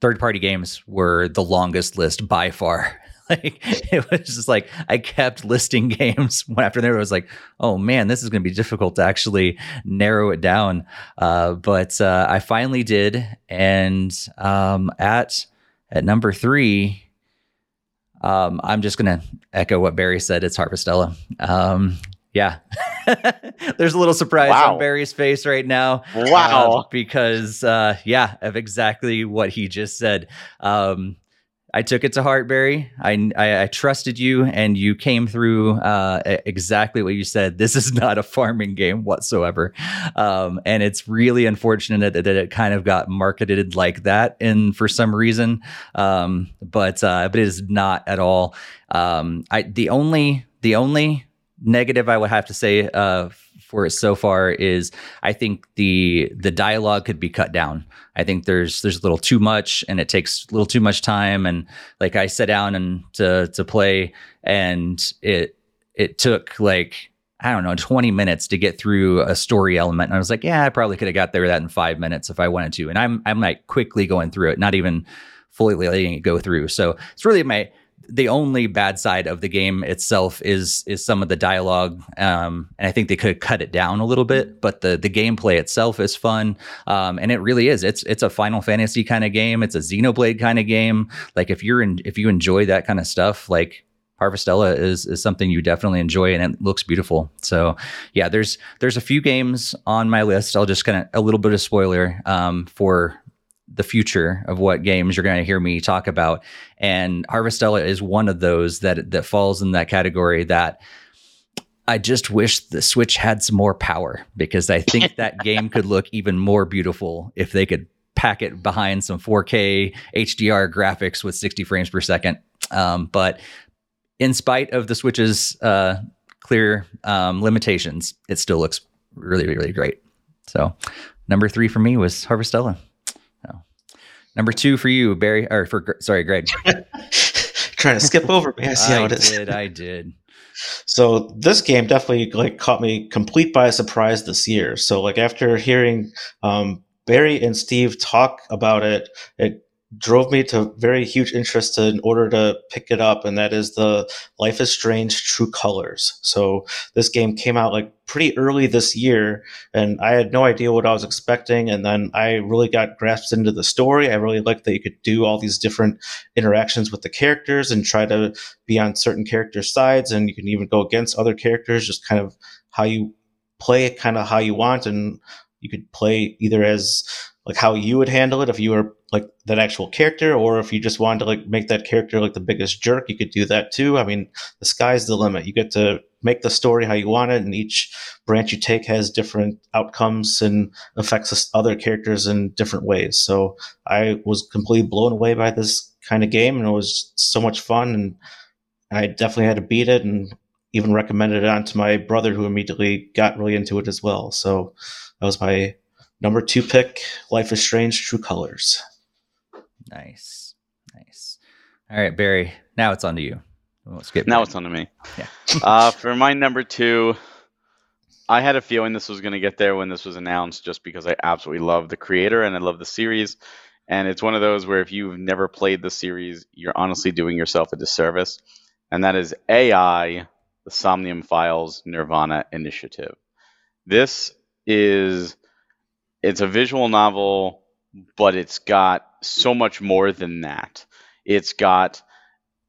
third party games were the longest list by far. (laughs) like it was just like I kept listing (laughs) games one after another. I was like, oh man, this is going to be difficult to actually narrow it down. Uh, but uh, I finally did, and um, at at number three, um, I'm just going to echo what Barry said. It's Harvestella. Um, Yeah. (laughs) There's a little surprise Wow. on Barry's face right now. Wow. uh, because uh, yeah, of exactly what he just said. Um, I took it to heart, Barry. I, I, I trusted you, and you came through uh, exactly what you said. This is (laughs) not a farming game whatsoever, um, and it's really unfortunate that, that it kind of got marketed like that, and for some reason, um, but uh, but it is not at all. Um, I the only the only negative I would have to say uh, for it so far is I think the the dialogue could be cut down. I think there's there's a little too much and it takes a little too much time and like I sat down and to to play and it it took like I don't know 20 minutes to get through a story element and I was like yeah I probably could have got there that in 5 minutes if I wanted to and I'm I'm like quickly going through it not even fully letting it go through. So it's really my the only bad side of the game itself is is some of the dialogue, um, and I think they could cut it down a little bit. But the the gameplay itself is fun, um, and it really is. It's it's a Final Fantasy kind of game. It's a Xenoblade kind of game. Like if you're in if you enjoy that kind of stuff, like Harvestella is is something you definitely enjoy, and it looks beautiful. So yeah, there's there's a few games on my list. I'll just kind of a little bit of spoiler um, for the future of what games you're going to hear me talk about. And harvestella is one of those that that falls in that category that i just wish the switch had some more power because i think that (laughs) game could look even more beautiful if they could pack it behind some 4k hdr graphics with 60 frames per second. Um, but in spite of the switch's uh, clear um, limitations it still looks really really great. So number three for me was harvestella Number two for you, Barry, or for sorry, Greg. (laughs) Trying to skip (laughs) over me. I see how I it is. did. I did. So this game definitely like caught me complete by surprise this year. So like after hearing um, Barry and Steve talk about it, it drove me to very huge interest in order to pick it up, and that is the Life is Strange True Colors. So this game came out like pretty early this year, and I had no idea what I was expecting. And then I really got grasped into the story. I really liked that you could do all these different interactions with the characters and try to be on certain character sides, and you can even go against other characters, just kind of how you play it, kind of how you want, and you could play either as like how you would handle it if you were like that actual character, or if you just wanted to like make that character like the biggest jerk, you could do that too. I mean, the sky's the limit. You get to make the story how you want it, and each branch you take has different outcomes and affects other characters in different ways. So I was completely blown away by this kind of game, and it was so much fun, and I definitely had to beat it, and even recommended it on to my brother, who immediately got really into it as well. So that was my number two pick, Life is Strange: True Colors. Nice, nice. All right, Barry. Now it's on to you. Let's get Now it's on to me. Yeah. (laughs) uh, for my number two, I had a feeling this was going to get there when this was announced, just because I absolutely love the creator and I love the series. And it's one of those where if you've never played the series, you're honestly doing yourself a disservice. And that is AI, the Somnium Files Nirvana Initiative. This is it's a visual novel, but it's got so much more than that. It's got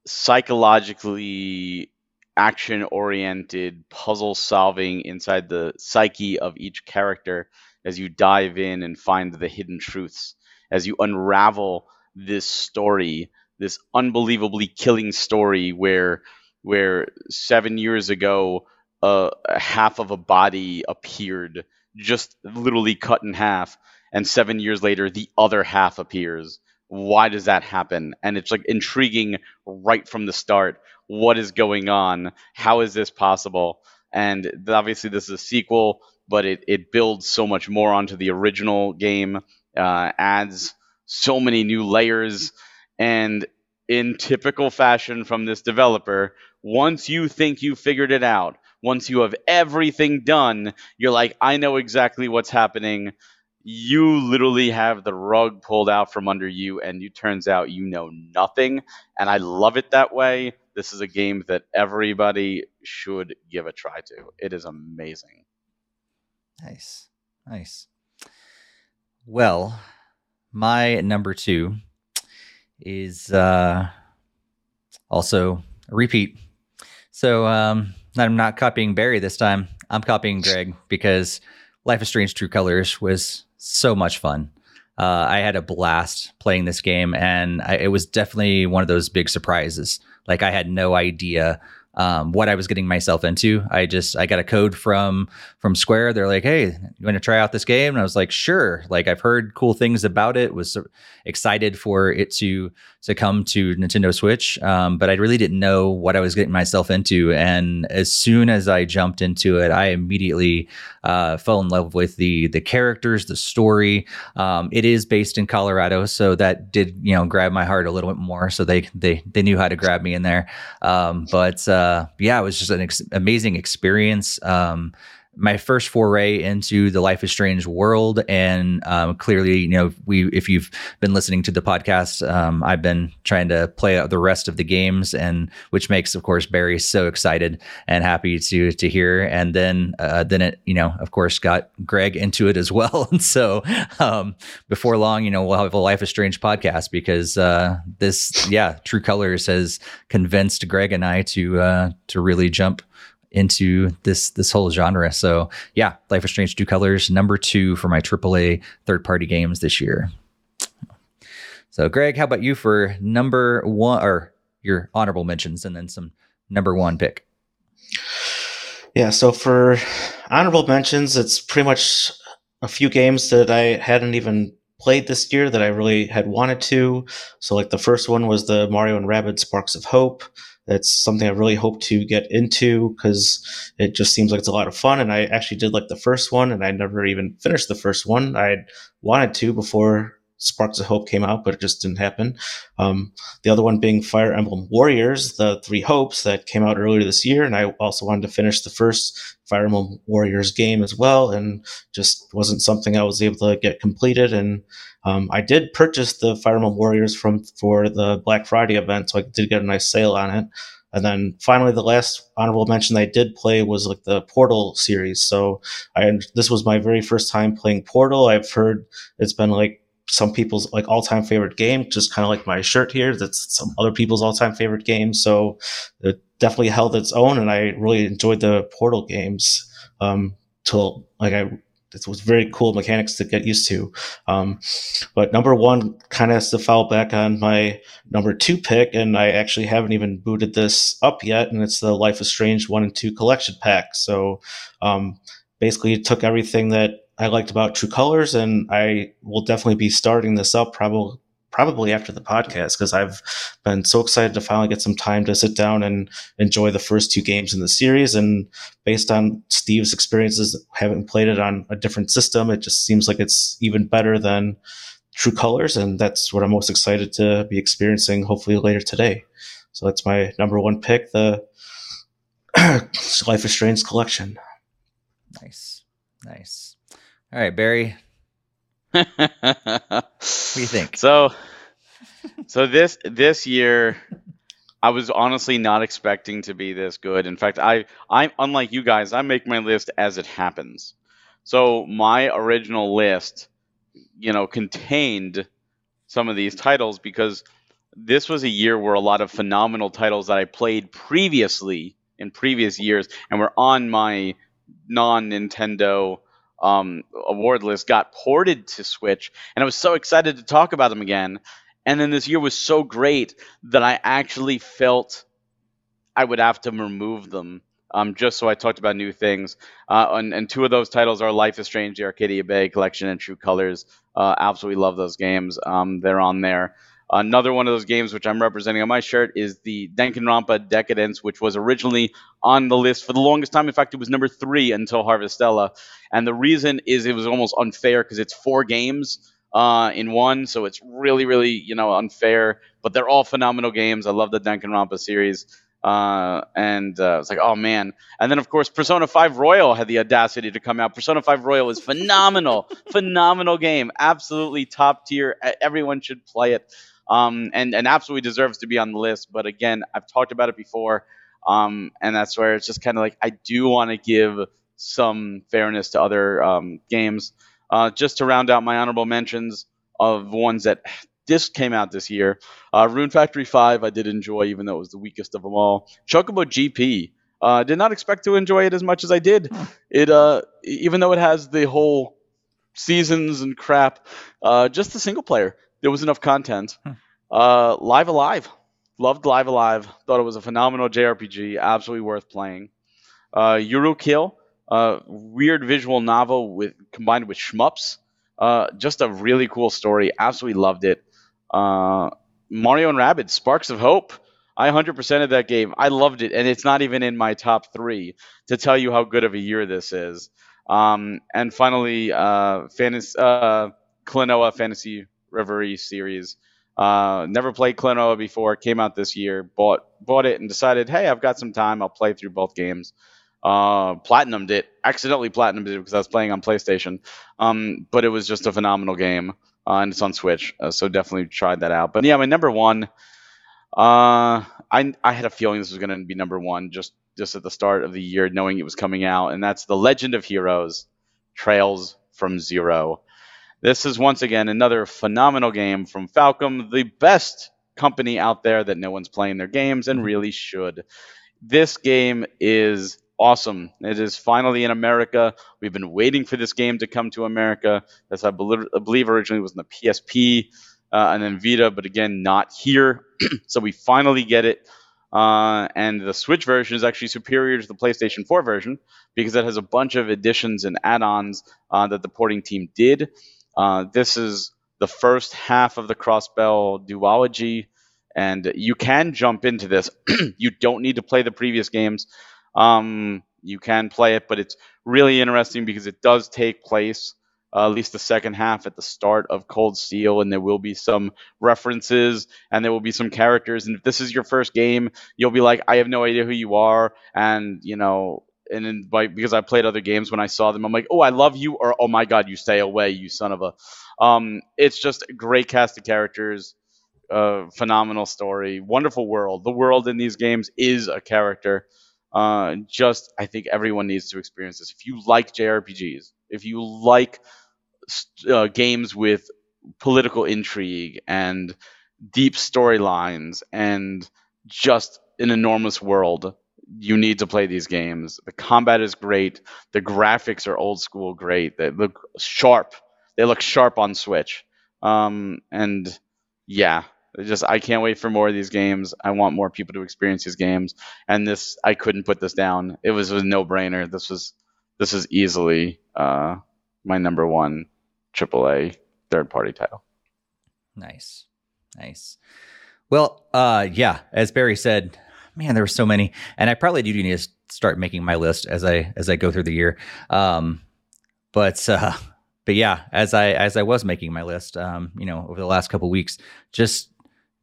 psychologically action oriented puzzle solving inside the psyche of each character as you dive in and find the hidden truths as you unravel this story this unbelievably killing story where where 7 years ago uh, half of a body appeared just literally cut in half and 7 years later the other half appears. Why does that happen? And it's like intriguing right from the start. What is going on? How is this possible? And obviously this is a sequel but it, it builds so much more onto the original game uh, adds so many new layers. And in typical fashion from this developer once you think you figured it out once you have everything done you're like i know exactly what's happening you literally have the rug pulled out from under you and you turns out you know nothing and i love it that way this is a game that everybody should give a try to it is amazing Nice. Nice. Well, my number two is uh, also a repeat. So um, I'm not copying Barry this time. I'm copying Greg because Life is Strange True Colors was so much fun. Uh, I had a blast playing this game, and I, it was definitely one of those big surprises. Like I had no idea um, what I was getting myself into. I just I got a code from from Square. They're like, "Hey, you want to try out this game?" And I was like, "Sure." Like I've heard cool things about it. Was excited for it to to come to Nintendo Switch, um, but I really didn't know what I was getting myself into. And as soon as I jumped into it, I immediately uh, fell in love with the the characters, the story. Um, it is based in Colorado, so that did you know grab my heart a little bit more. So they they they knew how to grab me in there. Um, but uh, yeah, it was just an ex- amazing experience. Um, my first foray into the Life is Strange world, and um, clearly, you know, we if you've been listening to the podcast, um, I've been trying to play out the rest of the games, and which makes, of course, Barry so excited and happy to to hear. And then uh, then it, you know, of course, got Greg into it as well. (laughs) and so um, before long, you know, we'll have a Life is Strange podcast because uh, this, yeah, True Colors has convinced Greg and I to uh, to really jump into this this whole genre. So yeah, Life is Strange True Colors, number two for my AAA third party games this year. So Greg, how about you for number one or your honorable mentions and then some number one pick? Yeah, so for honorable mentions, it's pretty much a few games that I hadn't even played this year that I really had wanted to. So like the first one was the Mario and Rabbids Sparks of Hope. That's something I really hope to get into because it just seems like it's a lot of fun. And I actually did like the first one, and I never even finished the first one. I wanted to before Sparks of Hope came out, but it just didn't happen. Um, the other one being Fire Emblem Warriors, the Three Hopes that came out earlier this year, and I also wanted to finish the first Fire Emblem Warriors game as well, and just wasn't something I was able to get completed. And um, I did purchase the Fire Emblem Warriors from for the Black Friday event, so I did get a nice sale on it. And then finally, the last honorable mention I did play was like the Portal series. So I this was my very first time playing Portal. I've heard it's been like some people's like all time favorite game, just kind of like my shirt here. That's some other people's all time favorite game. So it definitely held its own, and I really enjoyed the Portal games. Um, till like I it was very cool mechanics to get used to. Um, but number one kind of has to fall back on my number two pick, and I actually haven't even booted this up yet, and it's the Life is Strange one and two collection pack. So um, basically, it took everything that I liked about True Colors, and I will definitely be starting this up probably probably after the podcast because I've been so excited to finally get some time to sit down and enjoy the first two games in the series. And based on Steve's experiences, having played it on a different system, it just seems like it's even better than True Colors, and that's what I'm most excited to be experiencing. Hopefully later today. So that's my number one pick, the (clears throat) Life is Strange collection. Nice, nice. All right, Barry, what do you think? So, so this this year, I was honestly not expecting to be this good. In fact, I I unlike you guys, I make my list as it happens. So my original list, you know, contained some of these titles because this was a year where a lot of phenomenal titles that I played previously in previous years and were on my non Nintendo um, award list got ported to Switch, and I was so excited to talk about them again. And then this year was so great that I actually felt I would have to remove them um, just so I talked about new things. Uh, and, and, two of those titles are Life is Strange, the Arcadia Bay Collection, and True Colors. Uh, absolutely love those games. Um, they're on there. Another one of those games which I'm representing on my shirt is the Danganronpa Decadence, which was originally on the list for the longest time. In fact, it was number three until Harvestella. And the reason is it was almost unfair because it's four games uh, in one, so it's really, really, you know, unfair. But they're all phenomenal games. I love the Danganronpa series. Uh, and uh, it's like, oh man. And then, of course, Persona 5 Royal had the audacity to come out. Persona 5 Royal is phenomenal, (laughs) phenomenal game. Absolutely top tier. Everyone should play it um, and and absolutely deserves to be on the list. But again, I've talked about it before, um, and that's where it's just kind of like I do want to give some fairness to other um, games. Uh, just to round out my honorable mentions of ones that disc came out this year. Uh, Rune Factory 5, I did enjoy, even though it was the weakest of them all. Chocobo GP, uh, did not expect to enjoy it as much as I did. It, uh, even though it has the whole seasons and crap, uh, just the single player, there was enough content. Uh, Live Alive, loved Live Alive. Thought it was a phenomenal JRPG, absolutely worth playing. Uh, Yurukill, uh, weird visual novel with combined with shmups. Uh, just a really cool story. Absolutely loved it. Uh, Mario and Rabbids, Sparks of Hope. I 100% of that game. I loved it, and it's not even in my top three to tell you how good of a year this is. Um, and finally, uh, fantasy, uh, Klonoa Phantasy Reverie series. Uh, never played Klonoa before. Came out this year. Bought bought it and decided, hey, I've got some time. I'll play through both games. Uh, platinumed it. Accidentally platinumed it because I was playing on PlayStation. Um, but it was just a phenomenal game, uh, and it's on Switch. Uh, so definitely tried that out. But yeah, my number one. Uh, I I had a feeling this was going to be number one just just at the start of the year, knowing it was coming out, and that's the Legend of Heroes: Trails from Zero. This is once again another phenomenal game from Falcom, the best company out there that no one's playing their games and really should. This game is awesome. It is finally in America. We've been waiting for this game to come to America. As I believe originally was in the PSP uh, and then Vita, but again, not here. (clears throat) so we finally get it. Uh, and the Switch version is actually superior to the PlayStation 4 version because it has a bunch of additions and add-ons uh, that the porting team did. Uh, this is the first half of the Crossbell duology, and you can jump into this. (clears throat) you don't need to play the previous games. Um, you can play it, but it's really interesting because it does take place uh, at least the second half at the start of Cold Steel, and there will be some references and there will be some characters. And if this is your first game, you'll be like, I have no idea who you are, and you know. And then because I played other games when I saw them, I'm like, oh, I love you, or oh my god, you stay away, you son of a. Um, it's just a great cast of characters, uh, phenomenal story, wonderful world. The world in these games is a character. Uh, just I think everyone needs to experience this. If you like JRPGs, if you like uh, games with political intrigue and deep storylines and just an enormous world, you need to play these games. The combat is great. The graphics are old school great. They look sharp. They look sharp on Switch. Um, and yeah, just I can't wait for more of these games. I want more people to experience these games. And this, I couldn't put this down. It was a no brainer. This was this is easily uh, my number one AAA third party title. Nice, nice. Well, uh, yeah, as Barry said, man, there were so many, and I probably do need to start making my list as I as I go through the year. Um, but uh, but yeah, as I as I was making my list, um, you know, over the last couple weeks, just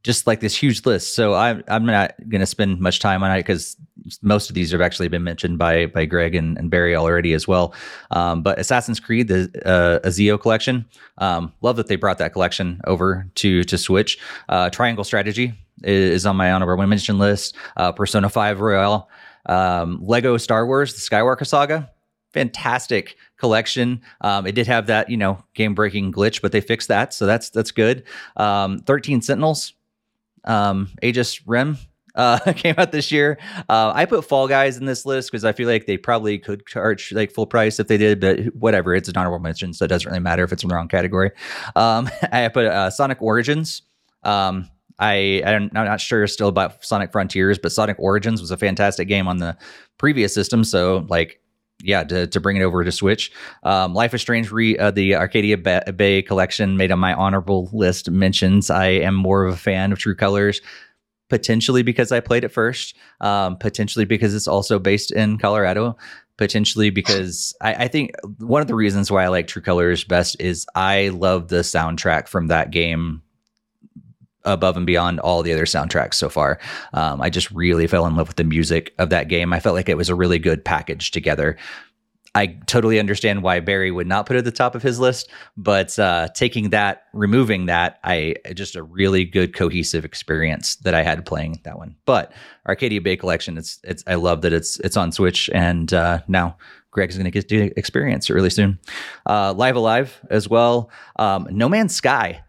just like this huge list. So I'm I'm not going to spend much time on it because most of these have actually been mentioned by by Greg and, and Barry already as well. Um, but Assassin's Creed, the uh, Ezio collection, um, love that they brought that collection over to to Switch. Uh, Triangle Strategy is, on my honorable mention list. Uh, Persona Five Royal, um, Lego Star Wars: The Skywalker Saga. Fantastic collection. Um, it did have that, you know, game-breaking glitch, but they fixed that, so that's that's good. Um, Thirteen Sentinels, um, Aegis Rim uh, (laughs) came out this year. Uh, I put Fall Guys in this list because I feel like they probably could charge like full price if they did, but whatever. It's an honorable mention, so it doesn't really matter if it's in the wrong category. Um, (laughs) I put uh, Sonic Origins. Um, I I'm not sure still about Sonic Frontiers, but Sonic Origins was a fantastic game on the previous system. So like yeah, to, to bring it over to Switch. Um, Life is Strange, re, uh, the Arcadia Bay collection made on my honorable list mentions. I am more of a fan of True Colors, potentially because I played it first, um, potentially because it's also based in Colorado, potentially because I, I, think one of the reasons why I like True Colors best is I love the soundtrack from that game above and beyond all the other soundtracks so far. Um, I just really fell in love with the music of that game. I felt like it was a really good package together. I totally understand why Barry would not put it at the top of his list, but uh, taking that, removing that, I just a really good cohesive experience that I had playing that one. But Arcadia Bay Collection, it's it's I love that it's it's on Switch, and uh, now Greg's going to get to experience it really soon. Uh, Live Alive as well. Um, no Man's Sky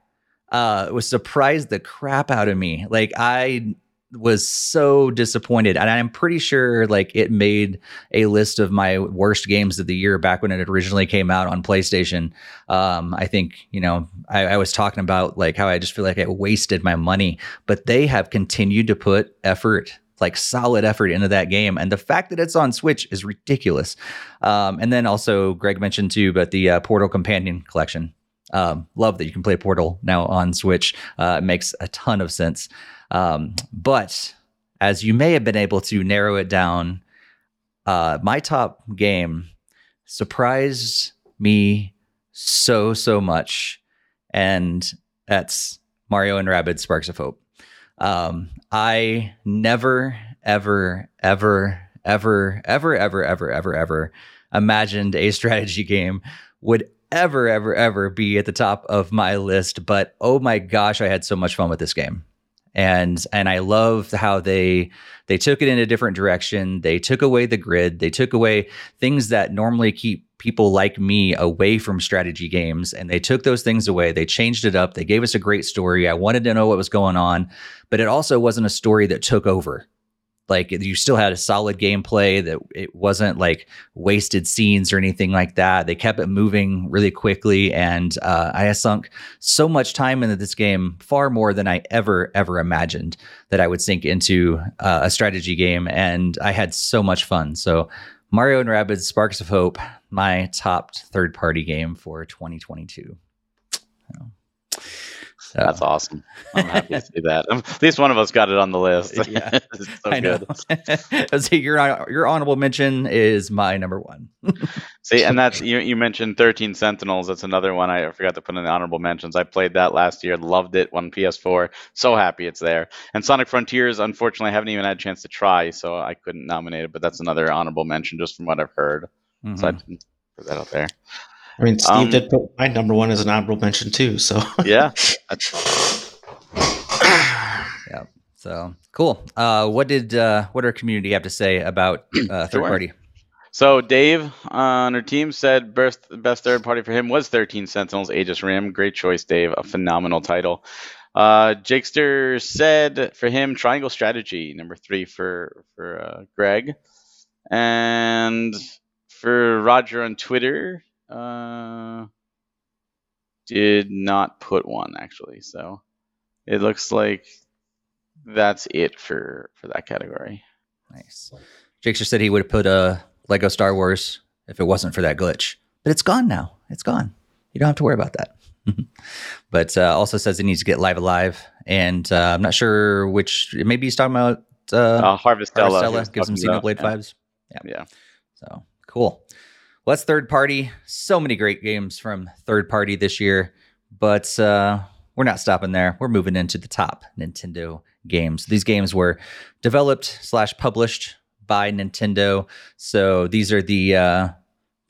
uh, was surprised the crap out of me. Like I was so disappointed and i'm pretty sure like it made a list of my worst games of the year back when it originally came out on playstation. Um, i think you know I, I, was talking about like how i just feel like i wasted my money but they have continued to put effort like solid effort into that game and the fact that it's on switch is ridiculous. Um, and then also greg mentioned too but the uh, portal companion collection um, love that you can play portal now on switch uh, it makes a ton of sense um, but as you may have been able to narrow it down, uh, my top game surprised me so, so much. And that's Mario and Rabbids Sparks of Hope. Um, I never, ever, ever, ever, ever, ever, ever, ever, ever imagined a (laughs) strategy game would ever, ever, ever be at the top of my list. But oh my gosh, I had so much fun with this game and and I love how they they took it in a different direction. They took away the grid. They took away things that normally keep people like me away from strategy games and they took those things away. They changed it up. They gave us a great story. I wanted to know what was going on, but it also wasn't a story that took over like you still had a solid gameplay that it wasn't like wasted scenes or anything like that. They kept it moving really quickly and uh, i sunk so much time into this game far more than i ever ever imagined that i would sink into uh, a strategy game and i had so much fun. So mario and rabbids sparks of hope my top third party game for 2022 that's awesome. I'm happy to see that. Um, at least one of us got it on the list. (laughs) Yeah, (laughs) so I know. (laughs) see, your your honorable mention is my number one. see, and that's you. You mentioned Thirteen Sentinels. That's another one I forgot to put in the honorable mentions. I played that last year. Loved it. One PS4. So happy it's there. And Sonic Frontiers. Unfortunately, I haven't even had a chance to try, so I couldn't nominate it. But that's another honorable mention, just from what I've heard. Mm-hmm. So I put that out there. I mean, Steve um, did put my number one as an honorable mention too. So (laughs) yeah, (coughs) yeah. So cool. Uh, what did uh, what our community have to say about uh, (coughs) third sure. party? So Dave on our team said best best third party for him was 13 Sentinels Aegis Rim. Great choice, Dave. A phenomenal title. Uh, Jakester said for him Triangle Strategy number three for for uh, Greg, and for Roger on Twitter uh, did not put one actually, so it looks like that's it for for that category. Nice. Jakester said he would have put a uh, Lego Star Wars if it wasn't for that glitch, but it's gone now. It's gone. You don't have to worry about that. (laughs) but uh, also says he needs to get Live alive, and uh, I'm not sure which. Maybe he's talking about uh, uh Harvestella. Harvestella gives him Xenoblade yeah. vibes. Yeah. Yeah. So cool. Well, that's third party. So many great games from third party this year, but uh, we're not stopping there. We're moving into the top Nintendo games. These games were developed slash published by Nintendo. So these are the uh,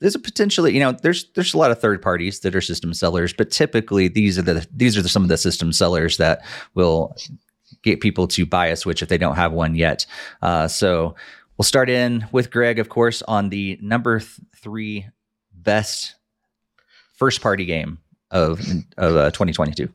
there's a potentially you know there's there's a lot of third parties that are system sellers, but typically these are the these are the, some of the system sellers that will get people to buy a Switch if they don't have one yet. Uh, so We'll start in with Greg, of course, on the number th- three best first party game of of uh, 2022.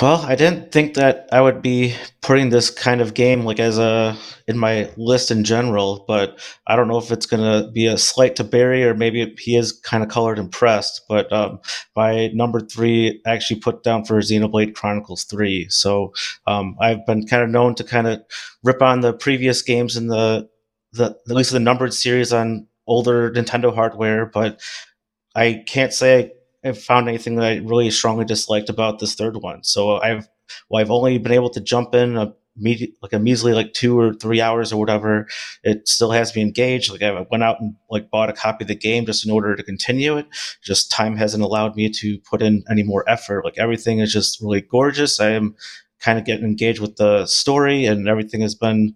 Well, I didn't think that I would be putting this kind of game like as a in my list in general, but I don't know if it's going to be a slight to Barry or maybe he is kind of colored impressed. But um, my number three actually put down for Xenoblade Chronicles Three. So um, I've been kind of known to kind of rip on the previous games in the the at least the numbered series on older Nintendo hardware, but I can't say have found anything that I really strongly disliked about this third one. So I've well, I've only been able to jump in a like a measly like two or three hours or whatever. It still has me engaged. Like I went out and like bought a copy of the game just in order to continue it. Just time hasn't allowed me to put in any more effort. Like everything is just really gorgeous. I am kind of getting engaged with the story and everything has been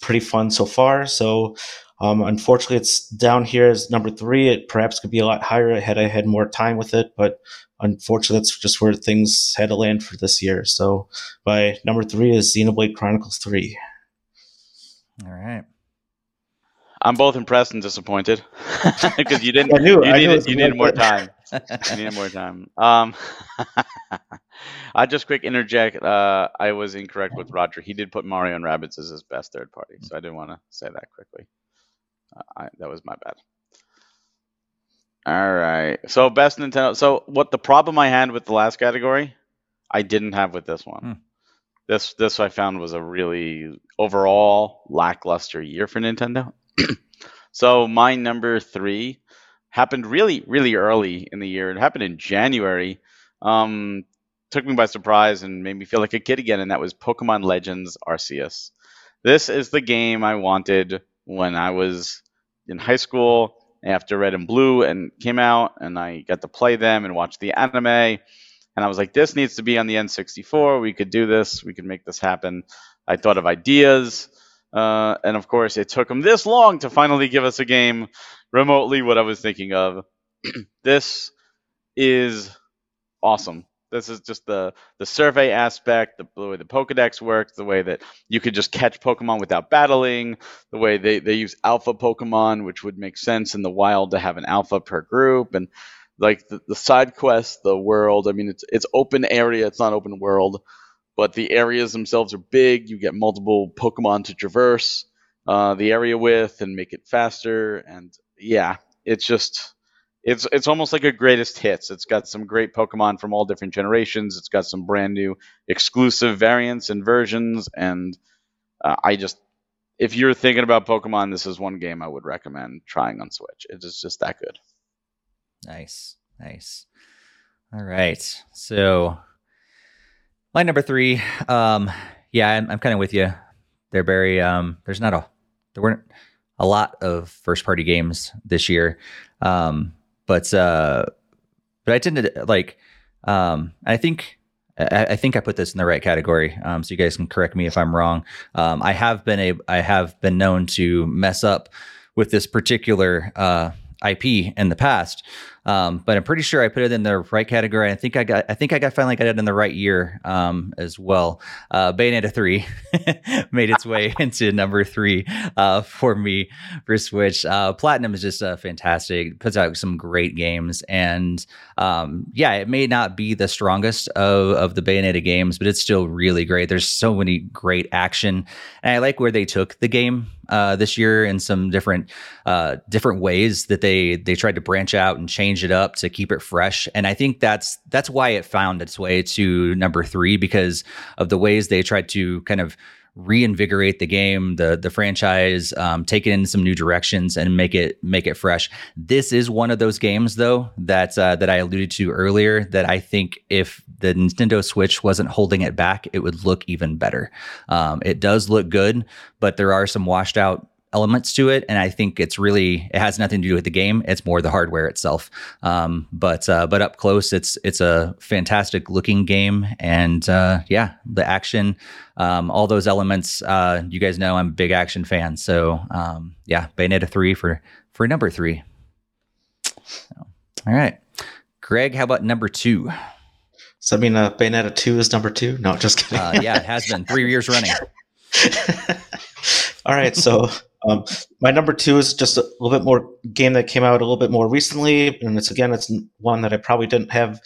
pretty fun so far. So um, unfortunately, it's down here as number three. It perhaps could be a lot higher had I had more time with it, but unfortunately, that's just where things had to land for this year. So, by number three is Xenoblade Chronicles 3. All right. I'm both impressed and disappointed (laughs) because you didn't. I knew, you, I needed, you needed more time. I need more time. Um, (laughs) I just quick interject. Uh, I was incorrect with Roger. He did put Mario and Rabbids as his best third party, so I didn't want to say that quickly. I, that was my bad. All right. So best Nintendo. So what the problem I had with the last category, I didn't have with this one. Hmm. This this I found was a really overall lackluster year for Nintendo. (clears throat) so my number three happened really really early in the year. It happened in January. Um, took me by surprise and made me feel like a kid again, and that was Pokemon Legends Arceus. This is the game I wanted when I was in high school after Red and Blue and came out, and I got to play them and watch the anime. And I was like, this needs to be on the N64. We could do this. We could make this happen. I thought of ideas. Uh, and of course, it took them this long to finally give us a game remotely what I was thinking of. (clears throat) this is awesome. This is just the the survey aspect, the, the, way the Pokedex works, the way that you could just catch Pokemon without battling, the way they, they use alpha Pokemon, which would make sense in the wild to have an alpha per group, and like the, the side quests, the world. I mean, it's it's open area, it's not open world, but the areas themselves are big. You get multiple Pokemon to traverse uh, the area with and make it faster, and yeah, it's just it's it's almost like a greatest hits. It's got some great Pokemon from all different generations. It's got some brand new exclusive variants and versions, and uh, I just if you're thinking about Pokemon, this is one game I would recommend trying on Switch. It is just that good. Nice, nice. All right, so my number three. Um, yeah, I'm, I'm kind of with you there, Barry. Um, there's not a there weren't a lot of first party games this year. Um, but uh, but I tend to like. Um, I think I, I, think I put this in the right category. Um, so you guys can correct me if I'm wrong. Um, I have been a I have been known to mess up with this particular uh, IP in the past. Um, but I'm pretty sure I put it in the right category. I think I got, I think I got finally got it in the right year um, as well. Uh, Bayonetta three (laughs) made its way (laughs) into number three uh, for me for Switch. Uh, Platinum is just uh, fantastic. Puts out some great games, and um, yeah, it may not be the strongest of of the Bayonetta games, but it's still really great. There's so many great action, and I like where they took the game uh, this year in some different uh, different ways that they they tried to branch out and change it up to keep it fresh. And I think that's that's why it found its way to number three because of the ways they tried to kind of reinvigorate the game, the the franchise, um, take it in some new directions, and make it make it fresh. This is one of those games, though, that uh, that I alluded to earlier. That I think if the Nintendo Switch wasn't holding it back, it would look even better. Um, it does look good, but there are some washed out elements to it and i think it's really it has nothing to do with the game it's more the hardware itself um, but uh, but up close it's it's a fantastic looking game and uh, yeah the action um, all those elements uh, you guys know i'm a big action fan so um, yeah bayonetta 3 for for number 3 so, all right greg how about number 2 so I mean, uh, Bayonetta two is number two. No, just kidding. Uh, yeah, it has been three years running. (laughs) All right, so um, my number two is just a little bit more game that came out a little bit more recently, and it's again it's one that I probably didn't have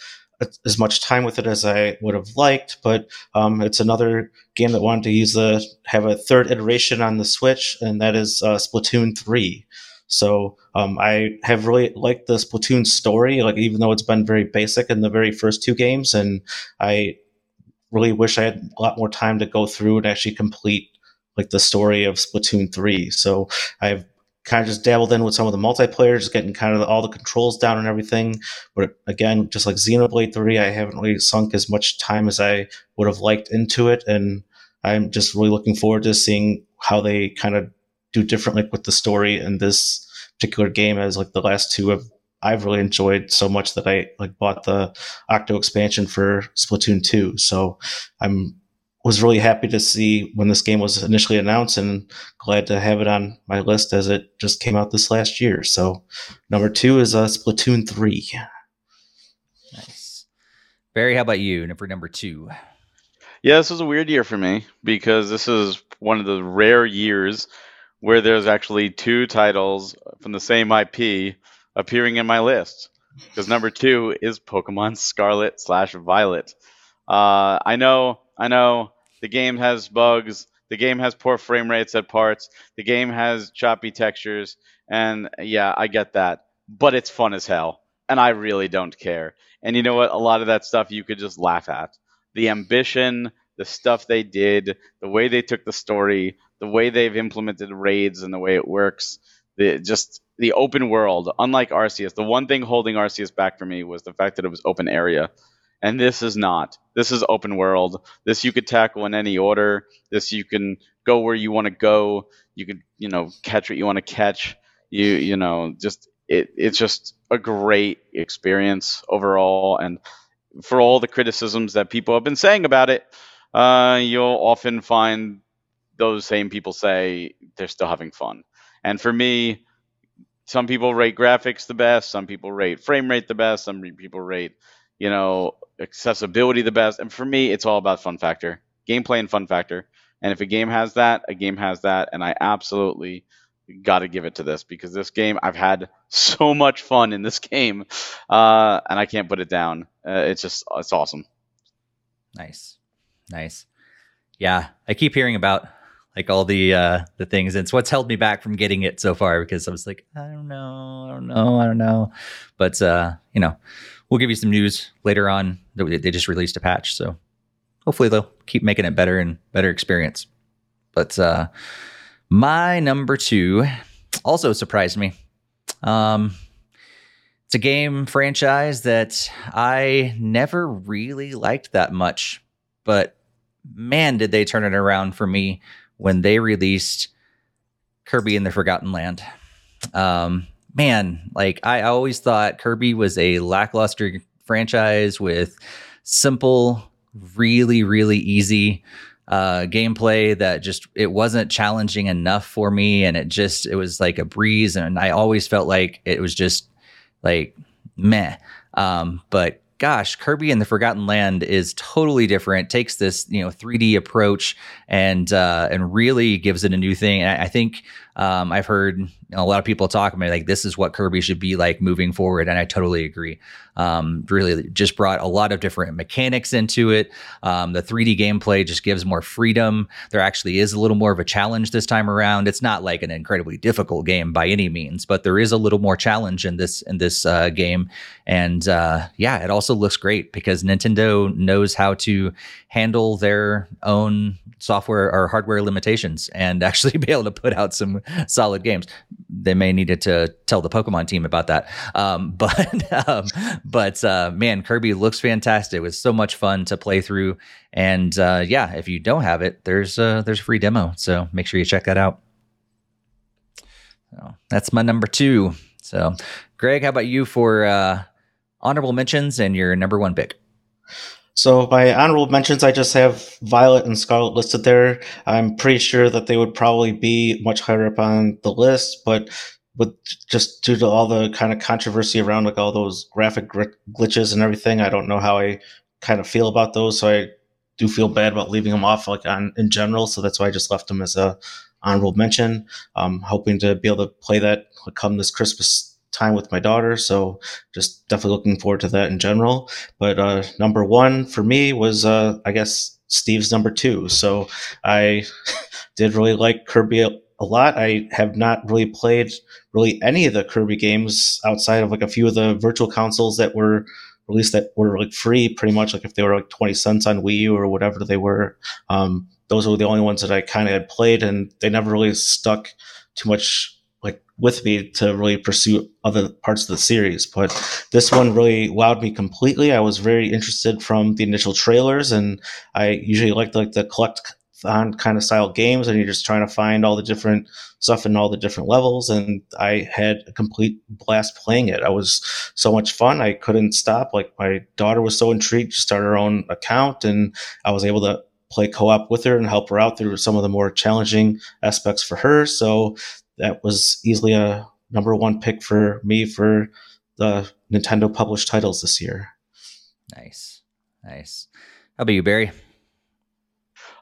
as much time with it as I would have liked, but um, it's another game that wanted to use the have a third iteration on the Switch, and that is uh, Splatoon three. So um, I have really liked the Splatoon story, like even though it's been very basic in the very first two games, and I really wish I had a lot more time to go through and actually complete like the story of Splatoon 3. So I've kind of just dabbled in with some of the multiplayer, just getting kind of all the controls down and everything. But again, just like Xenoblade 3, I haven't really sunk as much time as I would have liked into it. And I'm just really looking forward to seeing how they kind of do different like with the story in this particular game as like the last two have I've really enjoyed so much that I like bought the Octo expansion for Splatoon 2. So I'm was really happy to see when this game was initially announced and glad to have it on my list as it just came out this last year. So number two is uh, Splatoon 3. Nice. Barry, how about you? For number two. Yeah, this was a weird year for me because this is one of the rare years where there's actually two titles from the same IP appearing in my list. because number two is Pokemon Scarlet slash Violet. Uh, I know, I know, the game has bugs. The game has poor frame rates at parts. The game has choppy textures, and yeah, I get that. But it's fun as hell, and I really don't care. And you know what? A lot of that stuff you could just laugh at. The ambition, the stuff they did, the way they took the story, the way they've implemented raids and the way it works, the just the open world. Unlike Arceus, the one thing holding Arceus back for me was the fact that it was open area. And this is not. This is open world. This you could tackle in any order. This you can go where you want to go. You could, you know, catch what you want to catch. You, you know, just it, it's just a great experience overall. And for all the criticisms that people have been saying about it, uh, you'll often find those same people say they're still having fun. And for me, some people rate graphics the best, some people rate frame rate the best, some people rate, you know, accessibility the best. And for me, it's all about fun factor, gameplay and fun factor. And if a game has that, a game has that. And I absolutely got to give it to this because this game, I've had so much fun in this (laughs) game, uh, and I can't put it down. Uh, it's just, it's awesome. Nice, nice. Yeah, I keep hearing about like all the uh the things it's what's held me back from getting it so far because i was like i don't know i don't know i don't know but uh you know we'll give you some news later on they just released a patch so hopefully they'll keep making it better and better experience but uh my number two also surprised me um it's a game franchise that i never really liked that much but man did they turn it around for me when they released Kirby in the Forgotten Land. Um, man, like I always thought Kirby was a lackluster franchise with simple, really, really easy uh, gameplay that just it wasn't challenging enough for me, and it just it was like a breeze, and I always felt like it was just like meh. Um, but gosh, Kirby and the Forgotten Land is totally different. Takes this you know 3D approach and uh, and really gives it a new thing. I, I think um, I've heard a lot of people talk about like this is what Kirby should be like moving forward, and I totally agree. Um, really, just brought a lot of different mechanics into it. Um, the 3D gameplay just gives more freedom. There actually is a little more of a challenge this time around. It's not like an incredibly difficult game by any means, but there is a little more challenge in this in this uh, game. And uh, yeah, it also looks great because Nintendo knows how to handle their own software or hardware limitations and (laughs) actually be able to put out some solid games. They may need to tell the Pokemon team about that. Um, (laughs) but um, but uh, man, Kirby looks fantastic. It was so much fun to play through. And uh, yeah, if you don't have it, there's a, there's a free demo. So make sure you check that out. So that's my number two. So, Greg, how about you for uh, honorable mentions and your number one pick? So my honorable mentions, I just have Violet and Scarlet listed there. I'm pretty sure that they would probably be much higher up on the list, but with just due to all the kind of controversy around like all those graphic glitches and everything, I don't know how I kind of feel about those. So I do feel bad about leaving them off like on in general. So that's why I just left them as a honorable mention. I'm hoping to be able to play that come this Christmas time with my daughter. So just definitely looking forward to that in general. But uh, number one for me was, uh, I guess, Steve's number two. So I (laughs) did really like Kirby a, lot. I have not really played really any of the Kirby games outside of like a few of the virtual consoles that were released that were like free pretty much like if they were like 20 cents on Wii U or whatever they were. Um, those were the only ones that I kind of had played and they never really stuck too much with me to really pursue other parts of the series. But this one really wowed me completely. I was very interested from the initial trailers, and I usually like like the collect on kind of style games, and you're just trying to find all the different stuff in all the different levels. And I had a complete blast playing it. I was so much fun. I couldn't stop. Like my daughter was so intrigued, she started her own account, and I was able to play co-op with her and help her out through some of the more challenging aspects for her. So that was easily a number one pick for me for the Nintendo published titles this year. Nice, nice. How about you, Barry?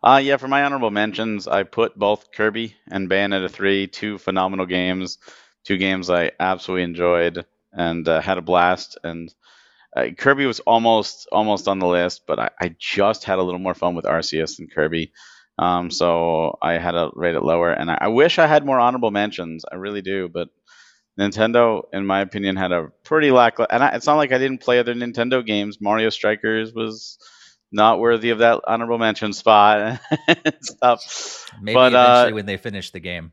Uh, yeah, for my honorable mentions, I put both Kirby and Bayonetta 3, two phenomenal games, two games I absolutely enjoyed. and uh, had a blast. And uh, Kirby was almost almost on the list, but I, I, just had a little more fun with Arceus than Kirby. Um, so I had to rate it lower, and I, I, wish I had more honorable mentions. I really do, but Nintendo, in my opinion, had a pretty lackluster. And I, it's not like I didn't play other Nintendo games. Mario Strikers was not worthy of that honorable mention spot (laughs) and stuff. Maybe but, eventually uh, when they finish the game.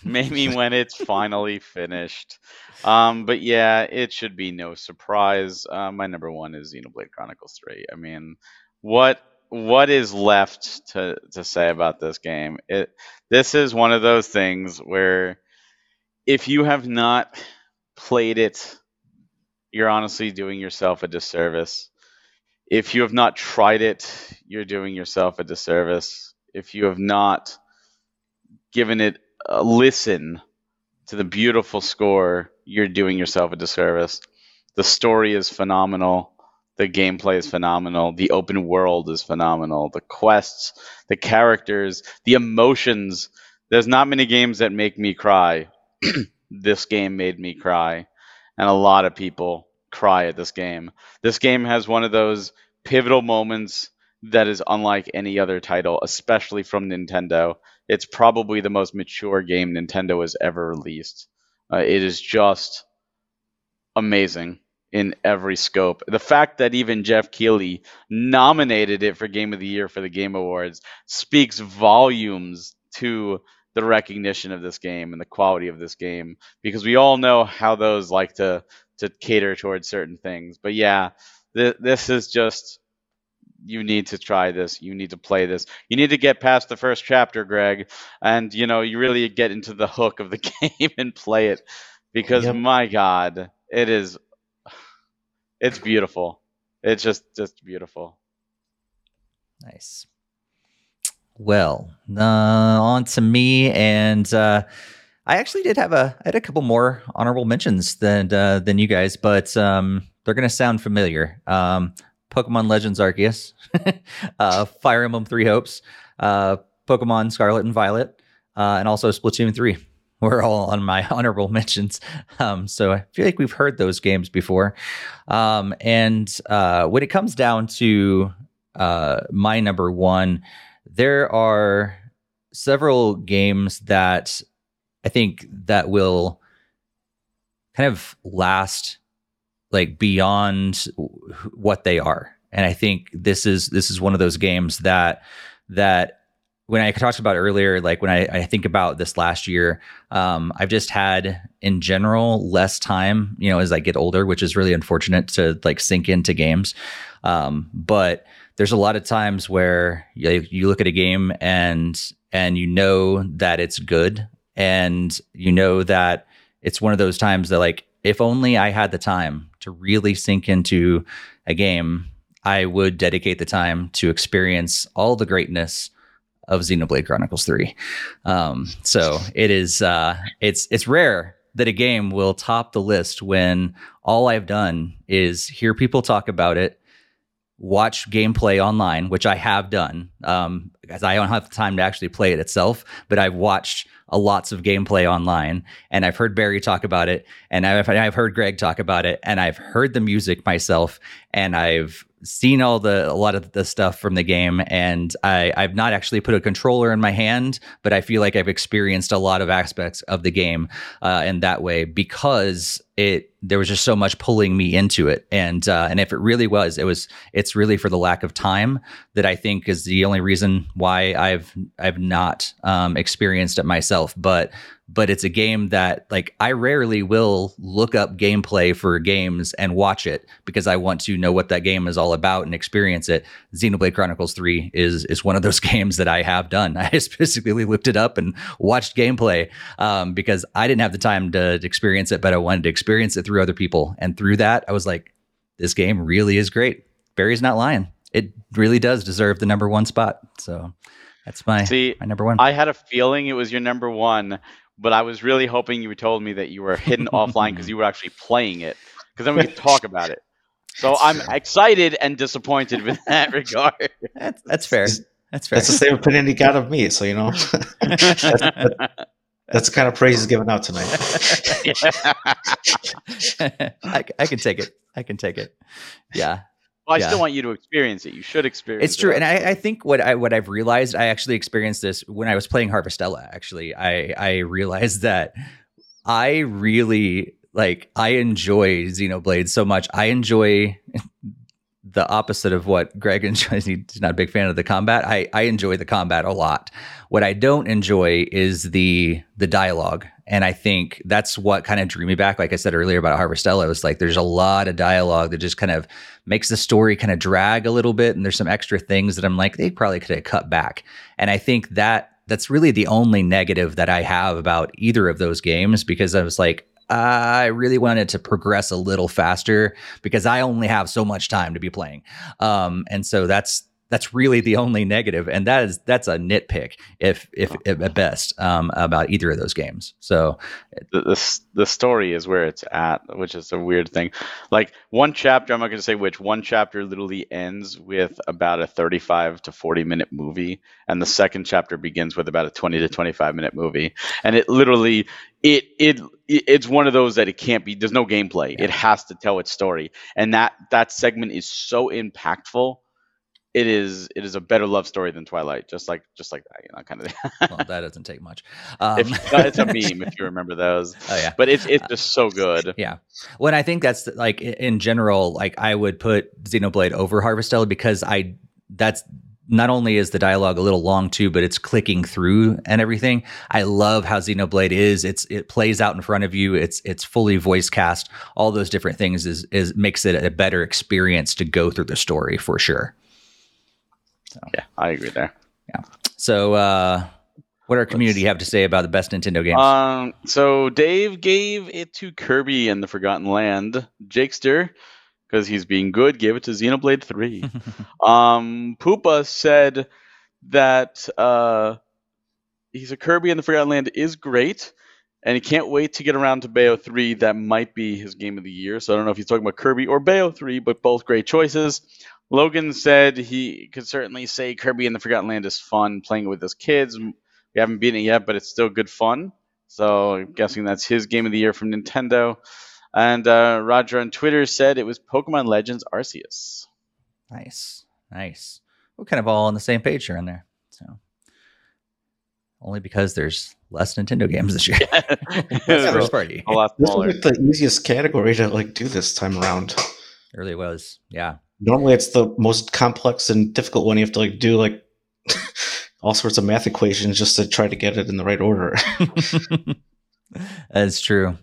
(laughs) maybe when it's finally finished. Um, but yeah, it should be no surprise. Uh, my number one is Xenoblade Chronicles Three. I mean, what what is left to to say about this game? It this is one of those things where if you have not played it, you're honestly doing yourself a disservice. If you have not tried it, you're doing yourself a disservice. If you have not given it a listen to the beautiful score, you're doing yourself a disservice. The story is phenomenal. The gameplay is phenomenal. The open world is phenomenal. The quests, the characters, the emotions. There's not many games that make me cry. (clears throat) this game made me cry. And a lot of people cry at this game. This game has one of those pivotal moments that is unlike any other title, especially from Nintendo. It's probably the most mature game Nintendo has ever released. Uh, it is just amazing in every scope. The fact that even Geoff Keighley nominated it for Game of the Year for the Game Awards speaks volumes to the recognition of this game and the quality of this game because we all know how those like to to cater towards certain things. But yeah, th- this is just you need to try this. You need to play this. You need to get past the first chapter, Greg, and you know you really get into the hook of the (laughs) game and play it because yep. my God, it is it's beautiful. It's just just beautiful. Nice. Well, uh, on to me, and uh, I actually did have a I had a couple more honorable mentions than uh, than you guys, but um, they're gonna sound familiar. Um, Pokemon Legends Arceus, (laughs) uh, Fire Emblem Three Hopes, uh, Pokemon Scarlet and Violet, uh, and also Splatoon Three. (laughs) We're all on my (laughs) honorable mentions, um, so I feel like we've heard those games before. Um, and when it comes down to my number one there are several games that I think that will kind of last like beyond what they are. And I think this is this is one of those games that that when I talked about earlier, like when I, I think about this last year, um, I've just had in general less time, you know, as I get older, which is really unfortunate to like sink into games. Um, but there's a lot of times where you, you look at a game and and you know that it's good and you know that it's one of those times that like if only I had the time to really sink into a game, I would dedicate the time to experience all the greatness of Xenoblade Chronicles 3. Um, so it is uh, it's it's rare that a game will top the list when all I've done is hear people talk about it watch gameplay online, which I have done, um, because I don't have the time to actually play it itself, but I've watched a lots of gameplay online and I've heard Barry talk about it and I've, I've heard Greg talk about it and I've heard the music myself and I've seen all the a lot of the stuff from the game and I, I've not actually put a controller in my hand, but I feel like I've experienced a lot of aspects of the game uh, in that way because it there was just so much pulling me into it and uh, and if it really was it was it's really for the lack of time that I think is the only reason why I've I've not um, experienced it myself but but it's a game that like I rarely will look up gameplay for games and watch it because I want to know what that game is all about and experience it. Xenoblade Chronicles 3 is is one of those (laughs) games that I have done. I (laughs) specifically looked it up and watched gameplay um, because I didn't have the time to, to experience it, but I wanted to experience it through other people. And through that, I was like, this game really is great. Barry's not lying. It really does deserve the number one spot. So that's my, See, my number one. I had a feeling it was your number one but I was really hoping you told me that you were hidden (laughs) offline because you were actually playing it, because then we could talk about it. (laughs) So that's I'm fair. excited and disappointed with (laughs) that regard. That's, that's fair. That's fair. That's the same opinion he got of me. So you know. That's the kind of praise he's giving out tonight. I, I can take it. I can take it. Yeah. Well, I Yeah. still want you to experience it. You should experience It's true, it. and I, I think what I what I've realized, I actually experienced this when I was playing Harvestella. Actually, I I realized that I really like I enjoy Xenoblade so much. I enjoy (laughs) the opposite of what Greg (laughs) enjoys. He's not a big fan of the combat. I I enjoy the combat a lot. What I don't enjoy is the the dialogue. And I think that's what kind of drew me back. Like I said earlier about Harvestella, it was like there's a lot of dialogue that just kind of makes the story kind of drag a little bit. And there's some extra things that I'm like, they probably could have cut back. And I think that that's really the only negative that I have about either of those games because I was like, I really wanted to progress a little faster because I only have so much time to be playing. Um, and so that's that's really the only negative, and that is that's a nitpick, if if, if at best, um, about either of those games. So the, the the story is where it's at, which is a weird thing. Like one chapter, I'm not going to say which. One chapter literally ends with about a 35 to 40 minute movie, and the second chapter begins with about a 20 to 25 minute movie. And it literally, it it it- it's one of those that it can't be. There's no gameplay. It has to tell its story, and that that segment is so impactful. It is it is a better love story than Twilight, just like just like that, you know, kind of. (laughs) well, that doesn't take much. Um, if, it's a (laughs) meme if you remember those. Oh yeah. But it's it's just so good. Yeah. Well, and I think that's like in general, like I would put Xenoblade over Harvestella because I that's not only is the dialogue a little long too, but it's clicking through and everything. I love how Xenoblade is. It's it plays out in front of you. It's it's fully voice cast. All those different things is is makes it a better experience to go through the story for sure. Yeah, I agree there. Yeah. So, uh, what our community have to say about the best Nintendo games? Um, so Dave gave it to Kirby and the Forgotten Land. Jakester, because he's being good, gave it to Xenoblade Three. (laughs) um, Poopa said that uh, he said Kirby and the Forgotten Land is great, and he can't wait to get around to Bayo Three. That might be his game of the year. So I don't know if he's talking about Kirby or Bayo Three, but both great choices. Logan said he could certainly say Kirby and the Forgotten Land is fun playing it with his kids. We haven't beaten it yet, but it's still good fun. So I'm guessing that's his game of the year from Nintendo. And uh, Roger on Twitter said it was Pokemon Legends Arceus. Nice, nice. We're kind of all on the same page here and there. So, only because there's less Nintendo games this year. (laughs) (laughs) That's Yeah, first party. A lot smaller. This smaller. was like the easiest category to like do this time around. Really was, yeah. Normally, it's the most complex and difficult one. You have to like do like (laughs) all sorts of math equations just to try to get it in the right order. (laughs) That's true.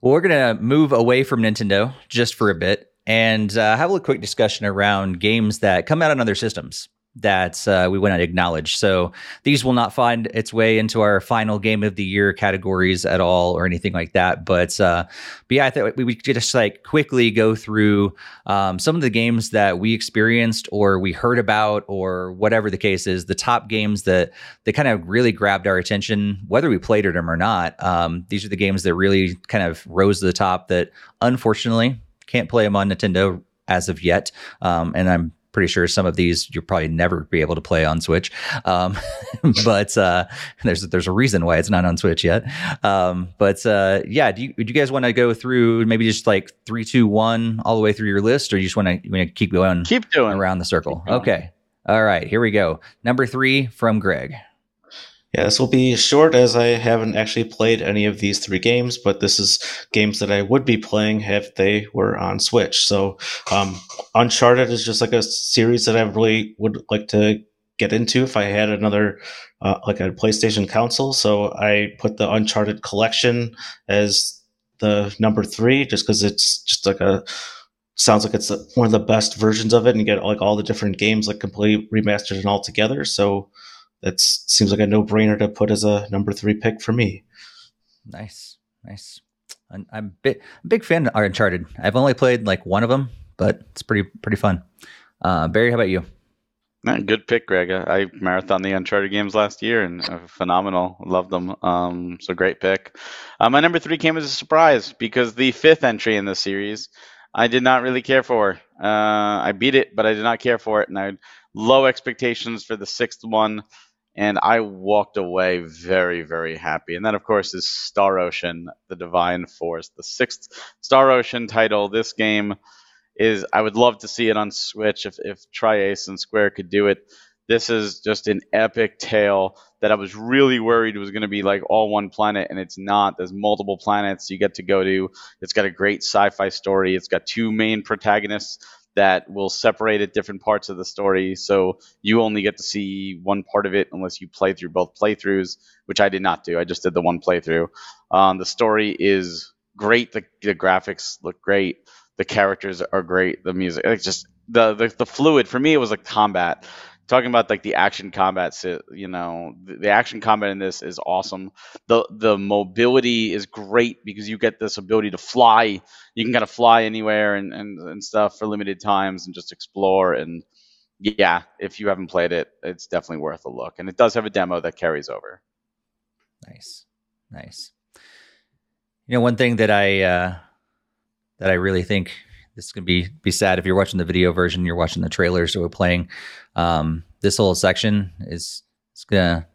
Well, we're gonna move away from Nintendo just for a bit and uh, have a quick discussion around games that come out on other systems that uh, we wouldn't acknowledge. So these will not find its way into our final game of the year categories at all or anything like that. But uh, but yeah, I thought we could just like quickly go through um, some of the games that we experienced or we heard about or whatever the case is. The top games that that kind of really grabbed our attention, whether we played them or not. Um, these are the games that really kind of rose to the top. That unfortunately can't play them on Nintendo as of yet. Um, and I'm pretty sure some of these you'll probably never be able to play on Switch. Um, (laughs) but uh, there's there's a reason why it's not on Switch yet. Um, but uh, yeah, do you, do you guys want to go through maybe just like three, two, one, all the way through your list, or you just want to want to keep going Keep doing. around the circle? Okay. All right, here we go. Number three from Greg. Yeah, this will be short as I haven't actually played any of these three games, but this is games that I would be playing if they were on Switch. So, um, Uncharted is just like a series that I really would like to get into if I had another, uh, like a PlayStation console. So I put the Uncharted collection as the number three, just because it's just like a sounds like it's one of the best versions of it, and you get like all the different games like completely remastered and all together. So that seems like a no-brainer to put as a number three pick for me. Nice, nice. I'm, I'm a bit, a big fan of Uncharted. I've only played like one of them, but it's pretty pretty fun. Uh, Barry, how about you? Good pick, Greg. I I marathon the Uncharted games last year and uh, phenomenal. Loved them. Um, so great pick. Uh, my number three came as a surprise because the fifth entry in the series I did not really care for. Uh, I beat it, but I did not care for it, and I had low expectations for the sixth one. And I walked away very, very happy. And then, of course, is Star Ocean, the Divine Force, the sixth Star Ocean title. This game is, I would love to see it on Switch if, if Tri-Ace and Square could do it. This is just an epic tale that I was really worried was going to be like all one planet, and it's not. There's multiple planets you get to go to. It's got a great sci fi story. It's got two main protagonists that will separate at different parts of the story. So you only get to see one part of it unless you play through both playthroughs, which I did not do. I just did the one playthrough. Um, the story is great. The, the graphics look great. The characters are great. The music, it's just the, the the fluid for me. It was like combat talking about like the action combat you know the, action combat in this is awesome. The the mobility is great because you get this ability to fly. You can kind of fly anywhere and, and and stuff for limited times and just explore. And yeah if you haven't played it it's definitely worth a look. And it does have a demo that carries over. Nice. Nice. You know one thing that i uh that i really think this is gonna be be sad if you're watching the video version. You're watching the trailers that we're playing. Um, this whole section is it's gonna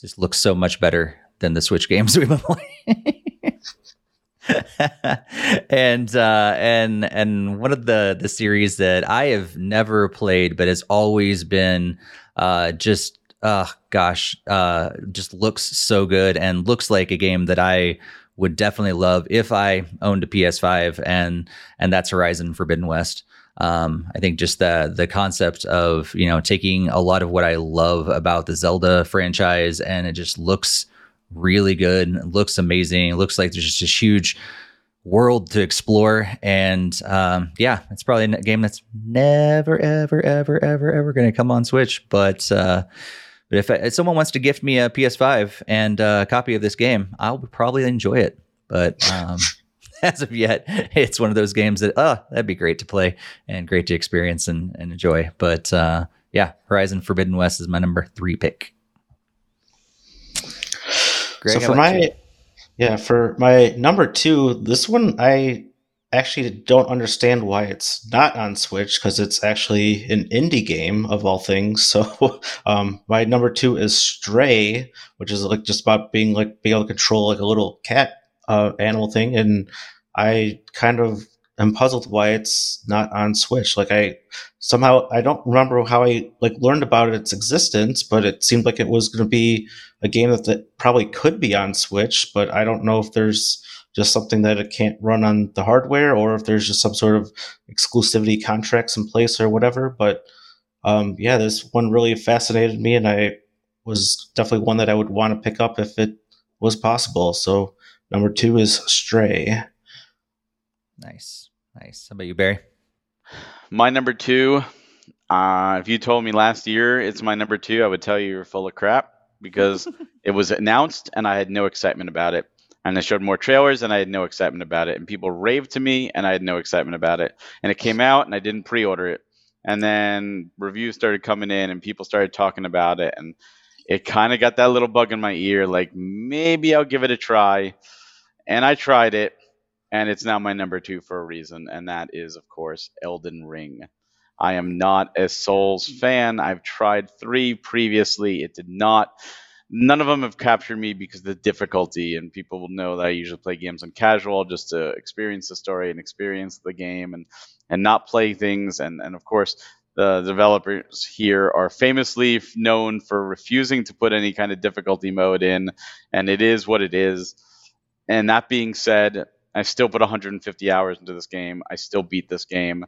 just look so much better than the Switch games (laughs) we've been playing. (laughs) and uh, and and one of the the series that I have never played, but has always been uh, just uh, gosh, uh, just looks so good and looks like a game that I would definitely love if I owned a PS5, and and that's Horizon Forbidden West. Um, I think just the the concept of you know taking a lot of what I love about the Zelda franchise, and it just looks really good, it looks amazing. It looks like there's just a huge world to explore, and um, yeah, it's probably a game that's never, ever, ever, ever, ever going to come on Switch, but. Uh, but if, if, someone wants to gift me a PS5 and a copy of this game, I'll probably enjoy it. But um, (laughs) as of yet, it's one of those games that, oh, that'd be great to play and great to experience and, and enjoy. But uh, yeah, Horizon Forbidden West is my number three pick. Greg, so for my, you? yeah, for my number two, this one I actually don't understand why it's not on Switch because it's actually an indie game of all things. (laughs) So um, my number two is Stray, which is like just about being like being able to control like a little cat uh, animal thing, and I kind of am puzzled why it's not on Switch. Like I somehow I don't remember how I like learned about its existence, but it seemed like it was going to be a game that, that probably could be on Switch, but I don't know if there's just something that it can't run on the hardware or if there's just some sort of exclusivity contracts in place or whatever. But um, yeah, this one really fascinated me, and I was definitely one that I would want to pick up if it was possible. So number two is Stray. Nice, nice. How about you, Barry? My number two. Uh, if you told me last year it's my number two, I would tell you you're full of crap because (laughs) it was announced and I had no excitement about it and I showed more trailers and I had no excitement about it. And people raved to me and I had no excitement about it. And it came out and I didn't pre order it. And then reviews started coming in and people started talking about it. And it kind of got that little bug in my ear like, maybe I'll give it a try. And I tried it. And it's now my number two for a reason. And that is, of course, Elden Ring. I am not a Souls fan. I've tried three previously. It did not none of them have captured me because of the difficulty and people will know that i usually play games on casual just to experience the story and experience the game and and not play things. And and of course the developers here are famously known for refusing to put any kind of difficulty mode in and it is what it is. And that being said i still put 150 hours into this game. I still beat this game.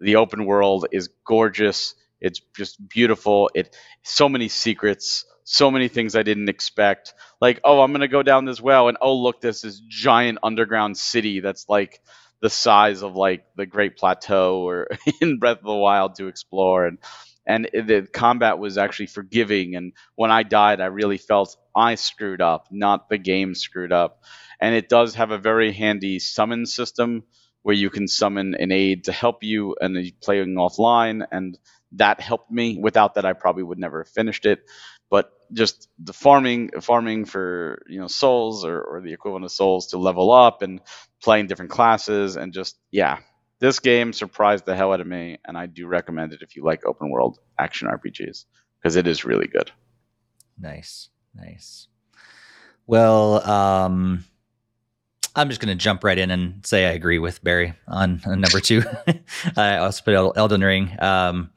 The open world is gorgeous. It's just beautiful. It so many secrets so many things I didn't expect. Like, oh, I'm gonna go down this well, and oh, look, this is giant underground city that's like the size of like the Great Plateau or (laughs) in Breath of the Wild to explore, and and the combat was actually forgiving. And when I died, I really felt I screwed up, not the game screwed up. And it does have a very handy summon system where you can summon an aid to help you and playing offline and that helped me without that i probably would never have finished it but just the farming farming for you know souls or, or the equivalent of souls to level up and playing different classes and just yeah this game surprised the hell out of me and i do recommend it if you like open world action rpgs because it is really good Nice, nice. Well, um, I'm just going to jump right in and say I agree with Barry on, on number two. (laughs) I also put Elden Ring. Um,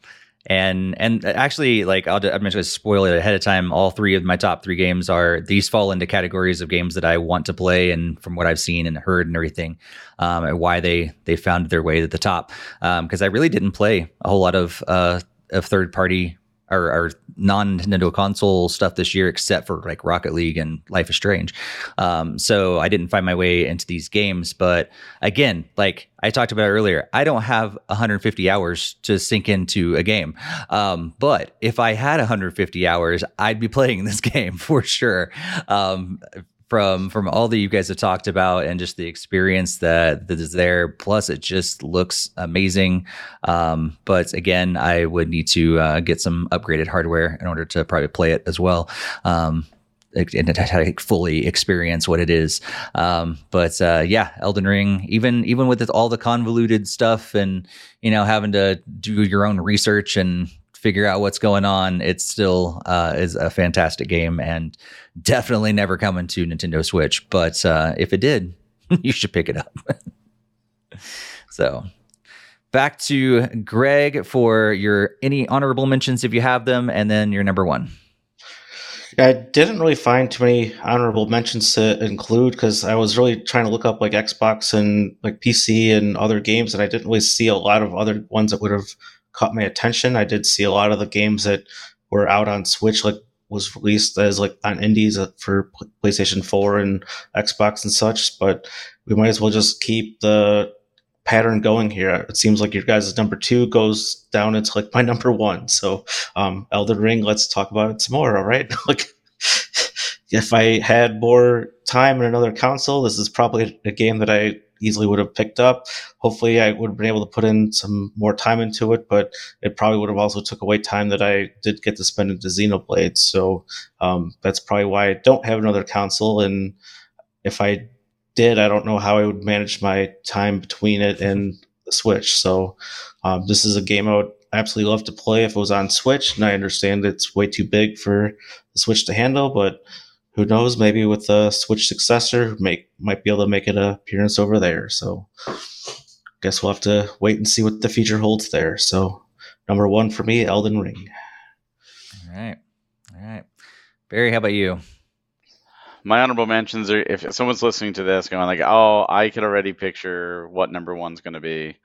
and and actually, like I'll, I'm to spoil it ahead of time. All three of my top three games are these fall into categories of games that I want to play, and from what I've seen and heard and everything, um, and why they they found their way to the top. Because um, I really didn't play a whole lot of uh, of third party or, or non Nintendo console stuff this year, except for like Rocket League and Life is Strange. Um, so I didn't find my way into these games. But again, like I talked about earlier, I don't have 150 hours to sink into a game. Um, but if I had 150 hours, I'd be playing (laughs) this game for sure. Um, from from all that you guys have talked about and just the experience that that is there. Plus, it just looks amazing. Um, but again, I would need to uh, get some upgraded hardware in order to probably play it as well. Um, and fully experience what it is. Um, but uh, yeah, Elden Ring, even even with all the convoluted stuff and you know having to do your own research and figure out what's going on, it still uh, is a fantastic game and definitely never coming to Nintendo Switch. But uh, if it did, (laughs) you should pick it up. (laughs) so back to Greg for your any honorable mentions if you have them, and then your number one. I didn't really find too many honorable mentions to include because I was really trying to look up like Xbox and like PC and other games, and I didn't really see a lot of other ones that would have caught my attention. I did see a lot of the games that were out on Switch, like was released as like on indies for PlayStation 4 and Xbox and such, but we might as well just keep the pattern going here. It seems like your guys' number two goes down into like my (laughs) number one. So, um, Elden Ring, let's talk about it some more. All right. (laughs) like, (laughs) if I had more time and another console, this is probably a game that I easily would have picked up. Hopefully, I would have been able to put in some more time into it, but it probably would have also took away time that I did get to spend into Xenoblade. So um, that's probably why I don't have another console. And if I did, I don't know how I would manage my time between it and the Switch. So um, this is a game I would absolutely love to play if it was on Switch. And I understand it's way too big for the Switch to handle, but who knows? Maybe with the Switch successor, make might be able to make an appearance over there. So, guess we'll have to wait and see what the future holds there. So, number one for me, Elden Ring. All right, all right. Barry, how about you? My honorable mentions are if someone's listening to this going like, "Oh, I could already picture what number one's going to be."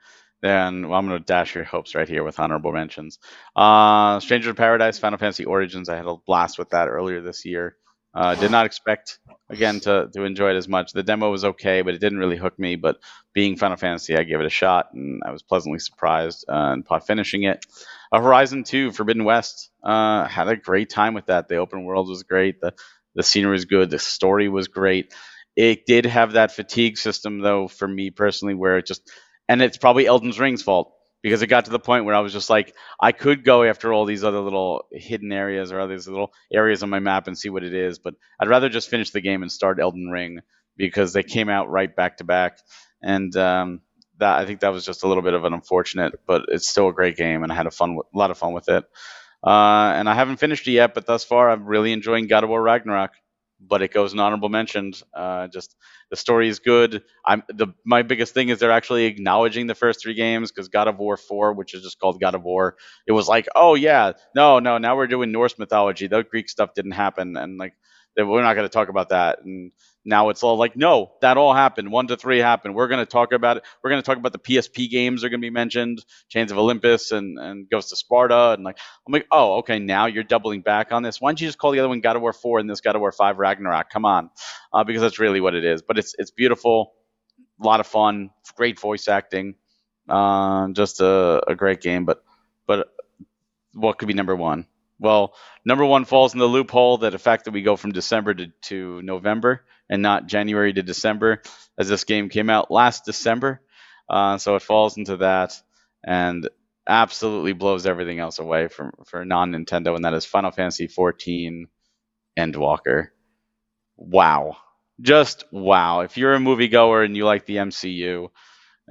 Then well, I'm going to dash your hopes right here with honorable mentions. Uh, Stranger in Paradise, Final Fantasy Origins. I had a blast with that earlier this year. Uh, did not expect again to to enjoy it as much. The demo was okay, but it didn't really hook me. But being Final Fantasy, I gave it a shot, and I was pleasantly surprised uh, and upon finishing it. Uh, Horizon 2, Forbidden West, uh, had a great time with that. The open world was great. The the scenery was good. The story was great. It did have that fatigue system though for me personally, where it just and it's probably Elden's Ring's fault because it got to the point where I was just like, I could go after all these other little hidden areas or other little areas on my map and see what it is, but I'd rather just finish the game and start Elden Ring because they came out right back to back, and um, that I think that was just a little bit of an unfortunate, but it's still a great game, and I had a fun, a lot of fun with it. Uh, and I haven't finished it yet, but thus far I'm really enjoying God of War Ragnarok but it goes an honorable mention. Uh, just the story is good. I'm the my biggest thing is they're actually acknowledging the first three games because God of War four, which is just called God of War, it was like, oh yeah, no, no, now we're doing Norse mythology. The Greek stuff didn't happen, and like we're not going to talk about that. And now it's all like, no, that all happened. One to three happened. We're going to talk about it. We're going to talk about the PSP games are going to be mentioned, Chains of Olympus and, and Ghost of Sparta. And like, I'm like, oh, okay, now you're doubling back on this. Why don't you just call the other one God of War 4 and this God of War 5 Ragnarok? Come on. Uh, because that's really what it is. But it's, it's beautiful, a lot of fun, great voice acting, uh, just a, a great game. But, but what could be number one? Well, number one falls in the loophole that the fact that we go from December to, to November and not January to December, as this game came out last December. Uh, so it falls into that and absolutely blows everything else away from for non Nintendo, and that is Final Fantasy 14 Endwalker. Wow. Just wow. If you're a moviegoer and you like the MCU,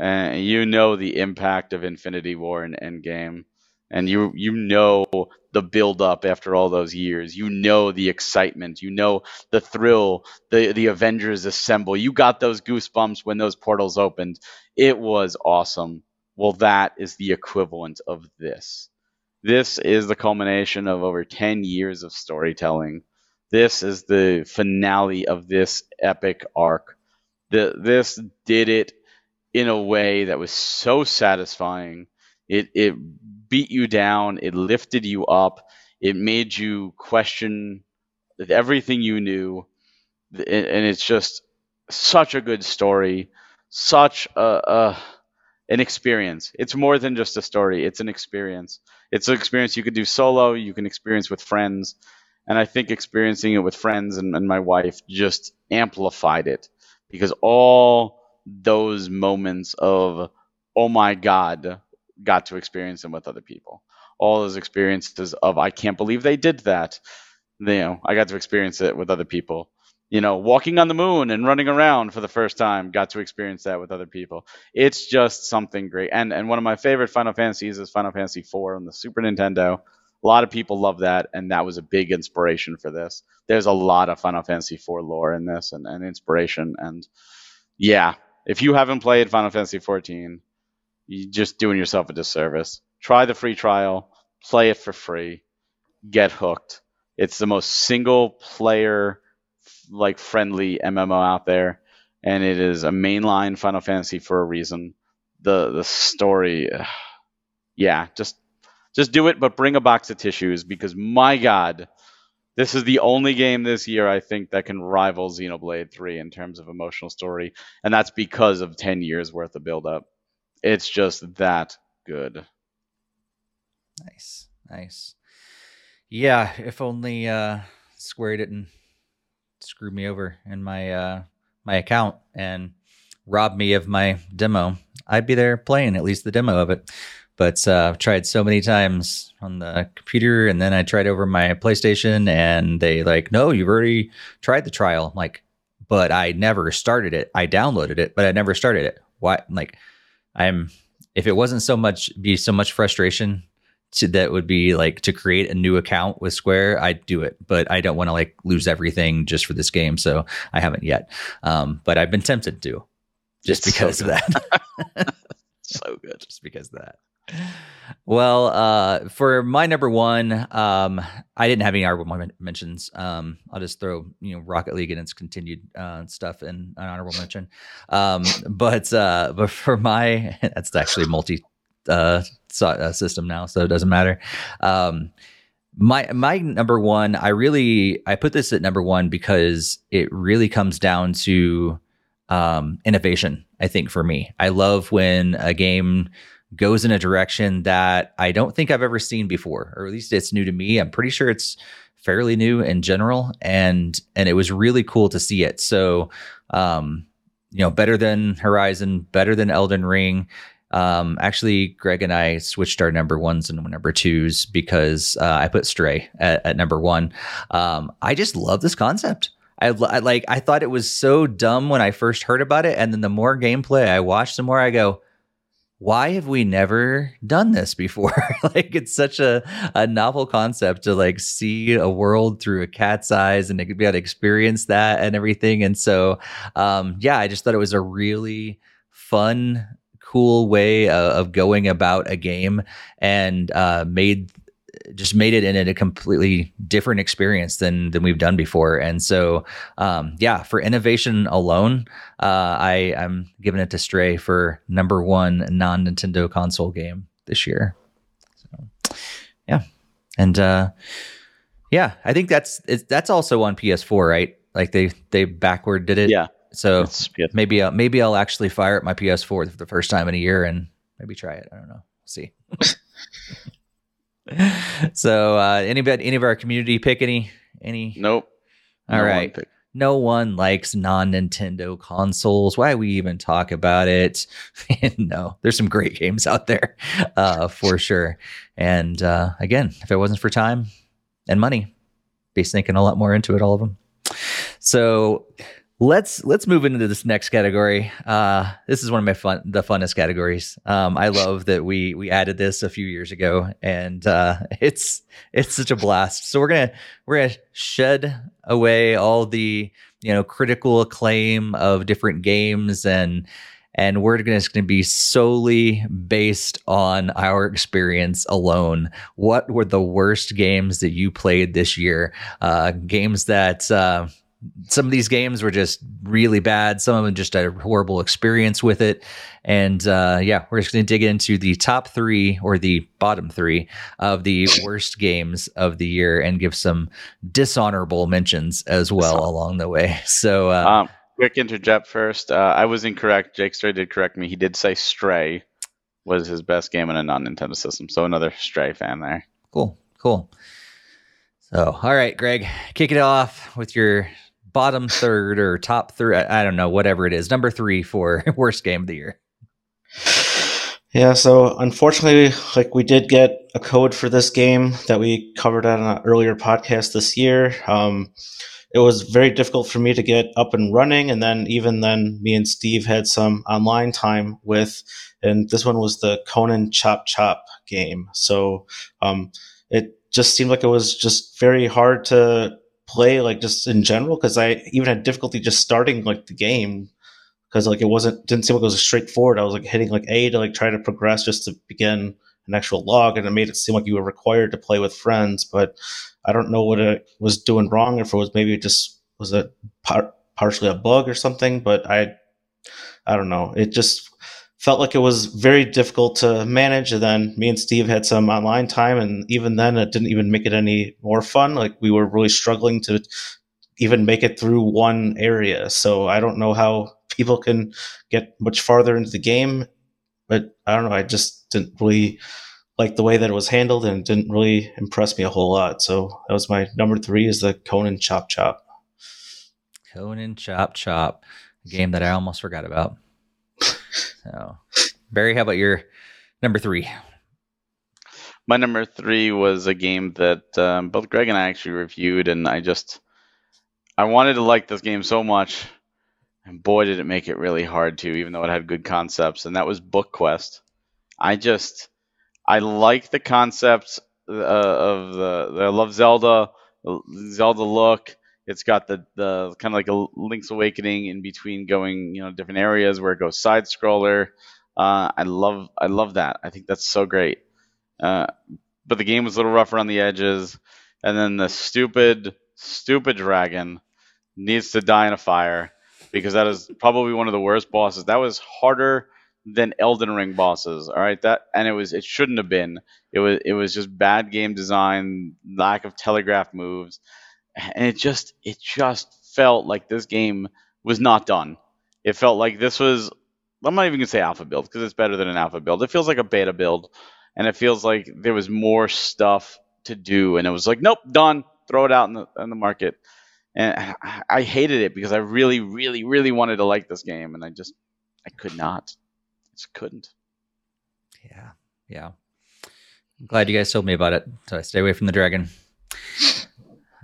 uh, you know the impact of Infinity War and Endgame and you you know the build up after all those years. You know the excitement. You know the thrill. The the Avengers assemble. You got those goosebumps when those portals opened. It was awesome. Well, that is the equivalent of this. This is the culmination of over 10 years of storytelling. This is the finale of this epic arc. The, this did it in a way that was so satisfying. It, it beat you down, it lifted you up, it made you question everything you knew. And it's just such a good story, such a, a an experience. It's more than just a story, it's an experience. It's an experience you could do solo, you can experience with friends. And I think experiencing it with friends and, and my wife just amplified it because all those moments of, oh my God, got to experience them with other people. All those experiences of, I can't believe they did that. You know, I got to experience it with other people. You know, walking on the moon and running around for the first time, got to experience that with other people. It's just something great. And and one of my favorite Final Fantasies is Final Fantasy IV on the Super Nintendo. A lot of people love that, and that was a big inspiration for this. There's a lot of Final Fantasy IV lore in this and, and inspiration. And yeah, if you haven't played Final Fantasy 14, you're just doing yourself a disservice. Try the free trial, play it for free, get hooked. It's the most single player like friendly MMO out there, and it is a mainline Final Fantasy for a reason. The the story, (sighs) yeah, just just do it, but bring a box of tissues because my God, this is the only game this year I think that can rival Xenoblade 3 in terms of emotional story, and that's because of 10 years worth of build up. It's just that good. Nice, nice. Yeah, if only uh, Square didn't screw me over in my uh, my account and rob me of my demo, I'd be there playing at least the demo of it. But uh, I've tried so many times on the computer, and then I tried over my PlayStation, and they like, no, you've already tried the trial. I'm like, but I never started it. I downloaded it, but I never started it. Why? Like, I'm if it wasn't so much be so much frustration to, that would be like to create a new account with Square, I'd do it. But I don't want to like lose everything just for this game, so I haven't yet. Um, but I've been tempted to, just it's because so of that. (laughs) (laughs) so good, just because of that. Well, uh, for my number one, um, I didn't have any honorable mentions. Um, I'll just throw you know Rocket League and its continued uh, stuff in an honorable mention. Um, but uh, but for my, (laughs) that's actually multi uh, uh, system now, so it doesn't matter. Um, my my number one, I really I put this at number one because it really comes down to um, innovation. I think for me, I love when a game goes in a direction that I don't think I've ever seen before, or at least it's new to me. I'm pretty sure it's fairly new in general, and and it was really cool to see it. So, um, you know, better than Horizon, better than Elden Ring. Um, actually, Greg and I switched our number ones and number twos because uh, I put Stray at, at number one. Um, I just love this concept. I, I, like. I thought it was so dumb when I first heard about it, and then the more gameplay I watched, the more I go, why have we never done this before? (laughs) like it's such a, a novel concept to like see a world through a cat's eyes and be able to experience that and everything. And so, um, yeah, I just thought it was a really fun, cool way uh, of going about a game and uh, made just made it in a completely different experience than than we've done before. And so, um, yeah, for innovation alone, uh, I I'm giving it to Stray for number one non Nintendo console game this year. So, yeah, and uh, yeah, I think that's that's also on PS4, right? Like they they backward did it. Yeah. So maybe uh, maybe I'll actually fire up my PS4 for the first time in a year and maybe try it. I don't know. We'll see. (laughs) so uh anybody any of our community pick any any? Nope. All no right, one no one likes non-nintendo consoles. Why we even talk about it? (laughs) No there's some great games out there uh for sure. And uh again if it wasn't for time and money be sinking a lot more into it all of them. So let's let's move into this next category. Uh, this is one of my fun the funnest categories. Um, I love that we we added this a few years ago, and uh, (laughs) it's it's such a blast. So we're gonna we're gonna shed away all the you know critical acclaim of different games and and we're going to be solely based on our experience alone. What were the worst games that you played this year? Uh, games that uh, some of these games were just really bad. Some of them just a horrible experience with it. And uh, yeah, we're just going to dig into the top three or the bottom three of the (laughs) worst games of the year and give some dishonorable mentions as well along the way. (laughs) So, uh, um, quick interject first. Uh, I was incorrect. Jakester did correct me. He did say Stray was his best game on a non Nintendo system. So, another Stray fan there. Cool. Cool. So, all right, Greg, kick it off with your bottom third or top three. I don't know, whatever it is. Number three for (laughs) worst game of the year. Yeah, so unfortunately, like we did get a code for this game that we covered on an earlier podcast this year. Um, it was very difficult for me to get up and running, and then even then, me and Steve had some online time with, and this one was the Conan Chop Chop game. So um, it just seemed like it was just very hard to play like just in general because I even had difficulty just starting like the game because like it wasn't didn't seem like it was straightforward. I was like hitting like A to like try to progress just to begin an actual log, and it made it seem like you were required to play with friends. But I don't know what it was doing wrong, if it was maybe it just was a par- partially a bug or something. But I I don't know. It just felt like it was very difficult to manage. And then me and Steve had some online time, and even then, it didn't even make it any more fun. Like we were really struggling to even make it through one area. So I don't know how people can get much farther into the game, but I don't know. I just didn't really like the way that it was handled, and didn't really impress me a whole lot. So that was my number three is the Conan Chop Chop. Conan Chop Chop, a game that I almost forgot about. (laughs) So, Barry, how about your number three? My number three was a game that um, both Greg and I actually reviewed, and I just I wanted to like this game so much, and boy, did it make it really hard to, even though it had good concepts. And that was Book Quest. I just I like the concepts uh, of the, the I love Zelda, Zelda look. It's got the the kind of like a Link's Awakening in between going you know different areas where it goes side scroller. Uh, I love I love that. I think that's so great. Uh, but the game was a little rough around the edges, and then the stupid stupid dragon needs to die in a fire because that is probably one of the worst bosses. That was harder than Elden Ring bosses. All right, that and it was it shouldn't have been. It was it was just bad game design, lack of telegraph moves and it just it just felt like this game was not done. It felt like this was I'm not even gonna say alpha build because it's better than an alpha build. It feels like a beta build, and it feels like there was more stuff to do, and it was like, nope, done. Throw it out in the in the market. And I hated it because I really, really, really wanted to like this game, and I just I could not. I just couldn't. Yeah, yeah. I'm glad you guys told me about it. So I stay away from the dragon.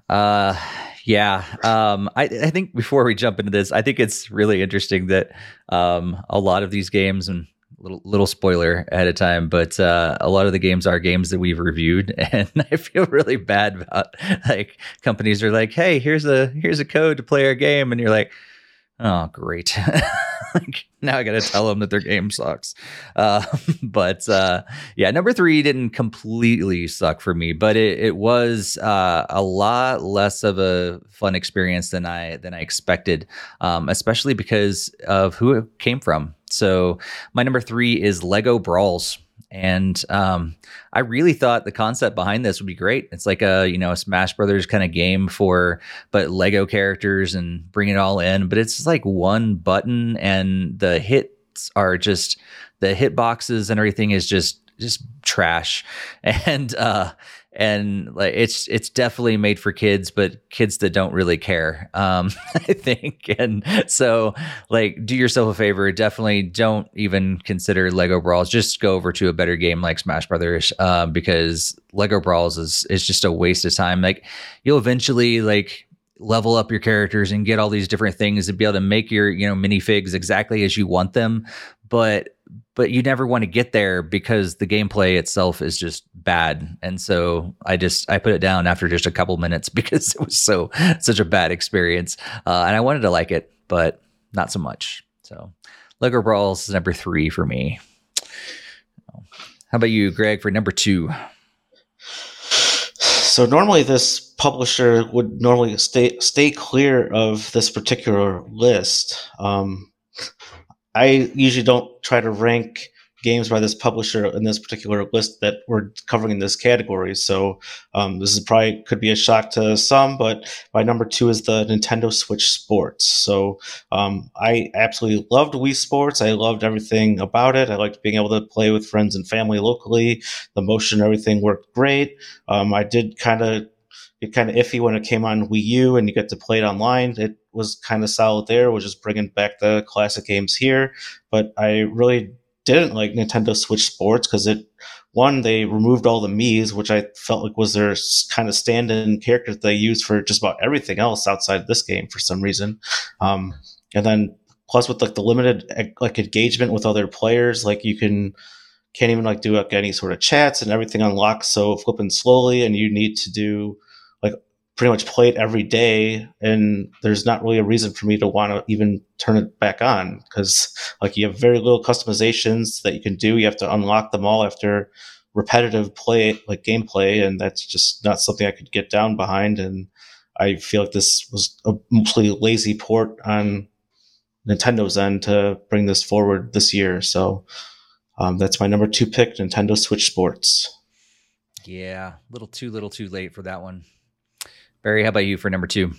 Uh, yeah. Um, I, I think before we jump into this, I think it's really interesting that um, a lot of these games and little little spoiler ahead of time, but uh, a lot of the games are games that we've reviewed, (laughs) and I feel really bad about like companies are like, "Hey, here's a here's a code to play our game," and you're like, "Oh, great." (laughs) like now I got to tell them that their game sucks. Uh, (laughs) but uh, yeah, number three didn't completely suck for me, but it, it was uh, a lot less of a fun experience than I than I expected, um, especially because of who it came from. So my number three is Lego Brawls. And um, I really thought the concept behind this would be great. It's like a you know a Smash Brothers kind of game for but Lego characters and bring it all in. But it's like one button, and the hits are just the hit boxes and everything is just just trash. (laughs) And uh, and like it's it's definitely made for kids but kids that don't really care um (laughs) i think. And so like do yourself a favor. Definitely don't even consider lego brawls. Just go over to a better game like smash brothers um because lego brawls is is just a waste of time. Like you'll eventually like level up your characters and get all these different things and be able to make your you know minifigs exactly as you want them. But but you never want to get there because the gameplay itself is just bad. And so i just i put it down after just a couple minutes (laughs) because it was so such a bad experience. Uh, and i wanted to like it but not so much. So lego brawls is number three for me. How about you greg for number two so normally this publisher would normally stay stay clear of this particular list. Um, (laughs) I usually don't try to rank games by this publisher in this particular list that we're covering in this category. So um, this is probably could be a shock to some, but my number two is the Nintendo Switch Sports. So um, I absolutely loved Wii Sports. I loved everything about it. I liked being able to play with friends and family locally. The motion, everything worked great. Um, I did kind of get kind of iffy when it came on Wii U and you get to play it online. It was kind of solid there, which is bringing back the classic games here. But I really didn't like Nintendo Switch Sports because it one they removed all the Mii's, which I felt like was their kind of stand-in characters they used for just about everything else outside this game for some reason. Um, and then plus with like the limited like engagement with other players, like you can can't even like do like any sort of chats and everything unlocks so flipping slowly, and you need to do pretty much play it every day and there's not really a reason for me to want to even turn it back on because like you have very little customizations that you can do. You have to unlock them all after repetitive play like gameplay and that's just not something i could get down behind and i feel like this was a mostly lazy port on nintendo's end to bring this forward this year. So um, that's my number two pick nintendo switch sports. Yeah little too little too late for that one Barry, how about you for number two?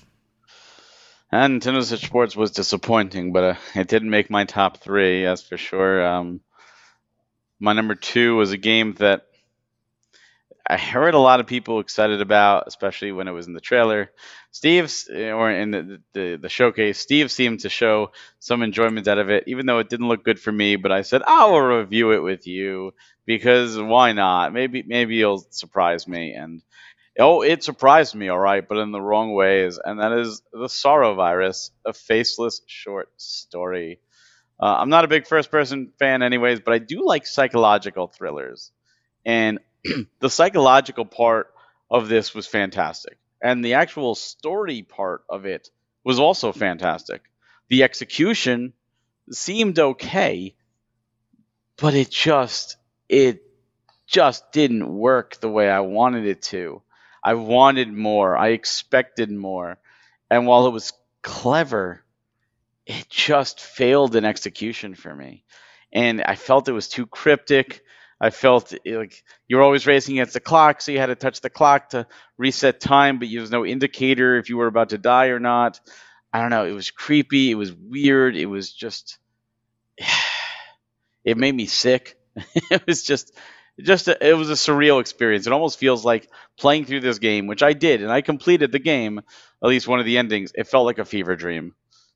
And Nintendo Switch Sports was disappointing, but uh, it didn't make my top three, that's for sure. Um, my number two was a game that I heard a lot of people excited about, especially when it was in the trailer. Steve's or in the, the, the showcase, Steve seemed to show some enjoyment out of it, even though it didn't look good for me. But I said I will review it with you because why not? Maybe maybe it'll surprise me. And Oh, it surprised me, all right, but in the wrong ways, and that is The Sorrow Virus, a faceless short story. Uh, I'm not a big first person fan, anyways, but I do like psychological thrillers. And (clears throat) the psychological part of this was fantastic. And the actual story part of it was also fantastic. The execution seemed okay, but it just, it just didn't work the way I wanted it to. I wanted more. I expected more. And while it was clever, it just failed in execution for me. And I felt it was too cryptic. I felt eh, like you were always racing against the clock, so you had to touch the clock to reset time, but there was no indicator if you were about to die or not. I don't know. It was creepy. It was weird. It was just. (sighs) It made me sick. (laughs) it was just just a, it was a surreal experience. It almost feels like playing through this game, which I did, and I completed the game, at least one of the endings. It felt like a fever dream,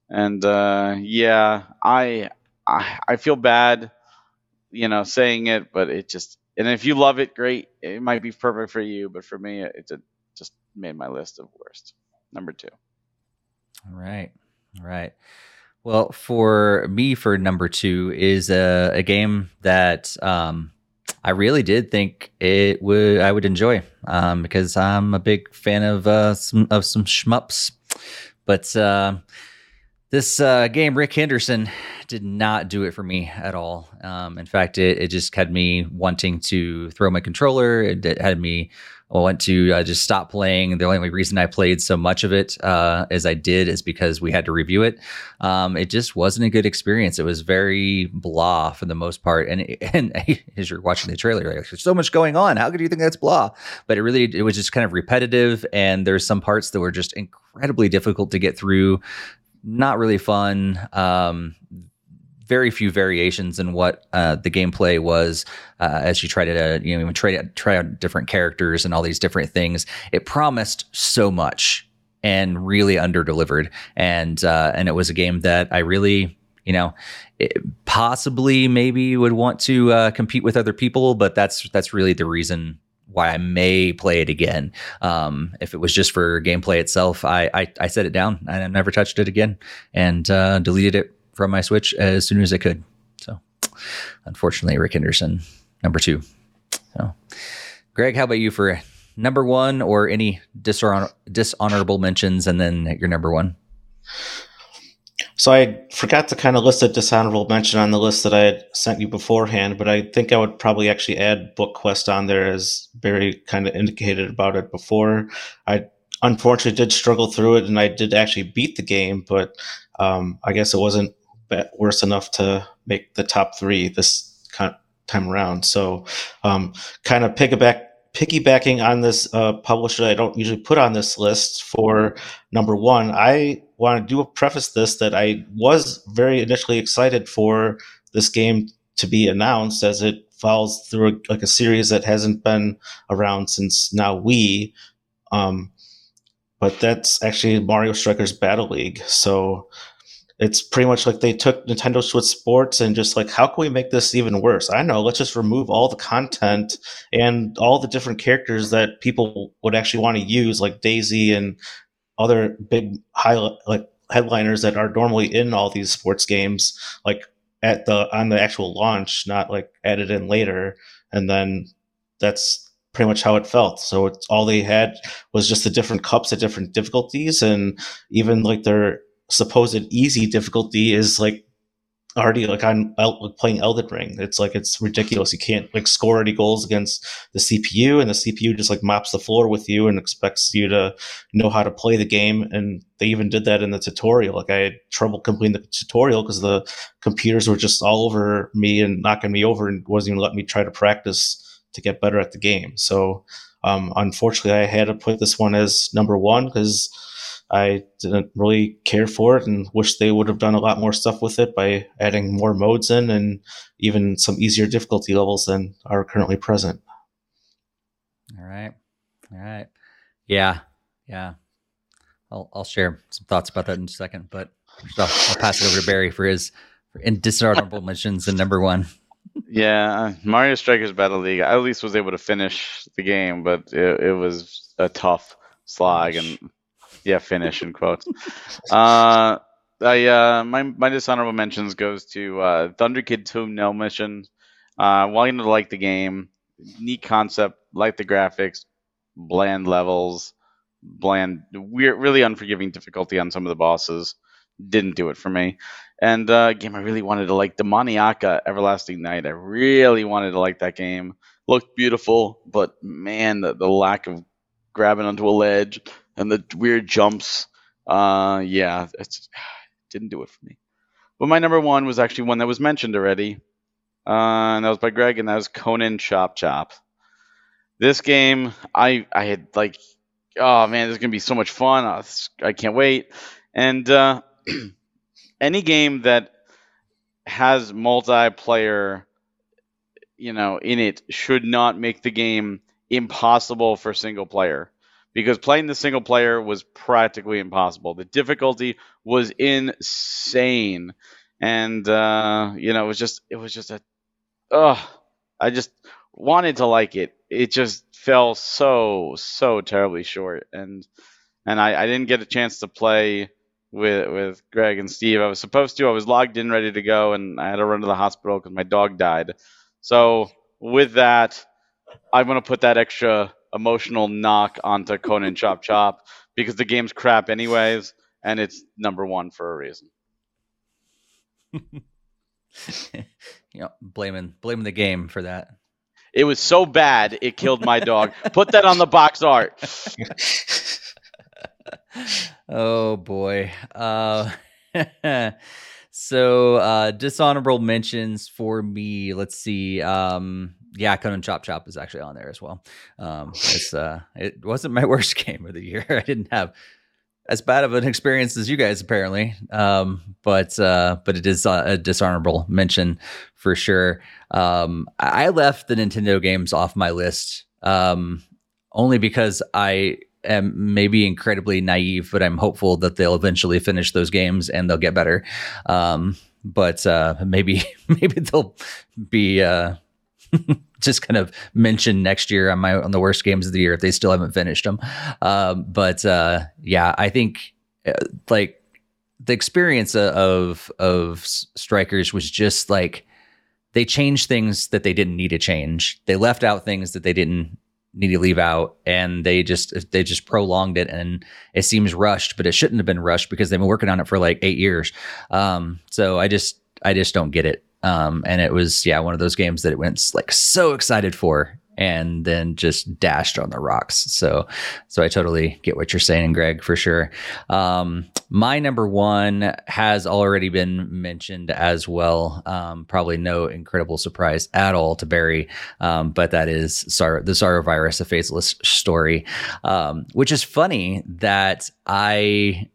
and uh, yeah, I, I I feel bad, you know, saying it, but it just and if you love it, great. It might be perfect for you, but for me, it, it just made my list of worst. Number two. All right, all right. Well, for me, for number two is a, a game that um, I really did think it would I would enjoy um, because I'm a big fan of uh, some of some shmups, but uh, this uh, game Rick Henderson did not do it for me at all. Um, in fact, it, it just had me wanting to throw my controller. It, it had me I went to uh, just stop playing. The only reason I played so much of it uh, as I did is because we had to review it. Um, it just wasn't a good experience. It was very blah for the most part. And and (laughs) as you're watching the trailer, like, there's so much going on. How could you think that's blah? But it really it was just kind of repetitive. And there's some parts that were just incredibly difficult to get through. Not really fun. Um, very few variations in what uh, the gameplay was uh, as you try to uh, you know try try out different characters and all these different things. It promised so much and really underdelivered, and uh, and it was a game that I really you know possibly maybe would want to uh, compete with other people, but that's that's really the reason why I may play it again. Um, if it was just for gameplay itself, I, I, I set it down. I never touched it again and uh, deleted it from my Switch as soon as I could. So, unfortunately, Rick Henderson, number two. So, Greg, how about you for number one or any dishonor- dishonorable mentions and then your number one? So I forgot to kind of list a dishonorable mention on the list that I had sent you beforehand, but I think I would probably actually add Book Quest on there as Barry kind of indicated about it before. I unfortunately did struggle through it and I did actually beat the game, but um, I guess it wasn't worse enough to make the top three this time around. So um, kind of piggyback piggybacking on this uh, publisher I don't usually put on this list for number one, I want to do a preface this that I was very initially excited for this game to be announced as it follows through a, like a series that hasn't been around since now Wii. Um, but that's actually Mario Strikers Battle League. So it's pretty much like they took Nintendo Switch Sports and just like, how can we make this even worse? I know, let's just remove all the content and all the different characters that people would actually want to use, like Daisy and other big high like headliners that are normally in all these sports games, like at the on the actual launch, not like added in later. And then that's pretty much how it felt. So it's all they had was just the different cups at different difficulties, and even like their supposed easy difficulty is like already like I'm playing Elden Ring. It's like it's ridiculous. You can't like score any goals against the CPU, and the CPU just like mops the floor with you and expects you to know how to play the game. And they even did that in the tutorial. Like I had trouble completing the tutorial because the computers were just all over me and knocking me over, and wasn't even letting me try to practice to get better at the game. So um, unfortunately, I had to put this one as number one because I didn't really care for it and wish they would have done a lot more stuff with it by adding more modes in and even some easier difficulty levels than are currently present. All right. All right. Yeah. Yeah. I'll, I'll share some thoughts about that in a second, but I'll, I'll pass it over to Barry for his for in dishonorable (laughs) mentions and number one. Yeah, uh, Mario Strikers Battle League. I at least was able to finish the game, but it, it was a tough slog, and yeah, finish in quotes. uh, I uh, my my dishonorable mentions goes to uh, Thunder Kid 2 Null Mission. Uh, wanting to like the game, neat concept, like the graphics, bland levels, bland, weird, really unforgiving difficulty on some of the bosses. Didn't do it for me. And uh, game I really wanted to like, Demoniaca Everlasting Night. I really wanted to like that game. Looked beautiful, but man, the, the lack of grabbing onto a ledge, and the weird jumps. Uh, yeah, it (sighs) didn't do it for me. But my number one was actually one that was mentioned already, uh, and that was by Greg, and that was Conan Chop Chop. This game, I I had like, oh man, this is gonna be so much fun. I, I can't wait. And uh, (clears throat) any game that has multiplayer, you know, in it should not make the game impossible for single player because playing the single player was practically impossible. The difficulty was insane, and uh, you know, it was just it was just a, oh, I just wanted to like it. It just fell so so terribly short, and and I, I didn't get a chance to play with with Greg and Steve. I was supposed to. I was logged in, ready to go, and I had to run to the hospital because my dog died. So with that, I'm gonna put that extra emotional knock onto Conan Chop Chop because the game's crap anyways, and it's number one for a reason. (laughs) you know, blaming blaming the game for that. It was so bad it killed my dog. Put that on the box art. (laughs) oh boy. Uh, (laughs) so uh, dishonorable mentions for me. Let's see. Um, yeah, Conan Chop Chop is actually on there as well. Um, it's uh, it wasn't my (laughs) worst game of the year. I didn't have as bad of an experience as you guys apparently, um, but uh, but it is a dishonorable mention for sure. Um, I left the Nintendo games off my list um, only because I am maybe incredibly naive, but I'm hopeful that they'll eventually finish those games and they'll get better. Um, but uh, maybe (laughs) maybe they'll be uh, (laughs) just kind of mention next year on my on the worst games of the year if they still haven't finished them. Um, but uh, yeah, I think uh, like the experience of of strikers was just like they changed things that they didn't need to change. They left out things that they didn't need to leave out and they just they just prolonged it and it seems rushed but it shouldn't have been rushed because they've been working on it for like eight years um, so i just i just don't get it um, and it was yeah one of those games that it went like so excited for and then just dashed on the rocks. So, so I totally get what you're saying, Greg, for sure. Um, my number one has already been mentioned as well. Um, probably no incredible surprise at all to Barry, um, but that is Sar- the Sorrow Virus, a faceless story, um, which is funny that I.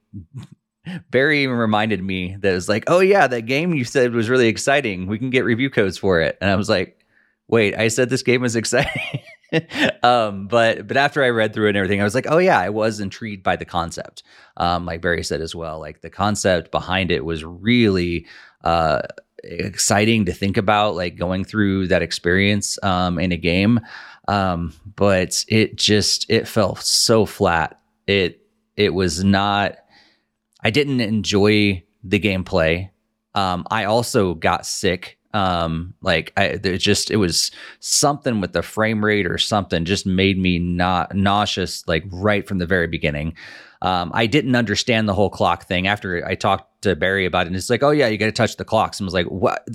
Barry even reminded me that it was like, oh yeah, that game you said was really exciting. We can get review codes for it, and I was like, wait, I said this game was exciting. (laughs) um, but but after I read through it and everything, I was like, oh yeah, I was intrigued by the concept. Um, like Barry said as well, like the concept behind it was really uh, exciting to think about, like going through that experience um, in a game. Um, but it just it fell so flat. It it was not. I didn't enjoy the gameplay. Um, I also got sick um like i there just it was something with the frame rate or something just made me not nauseous like right from the very beginning. Um i didn't understand the whole clock thing. After i talked to barry about it and it's like oh yeah you got to touch the clocks. And I was like what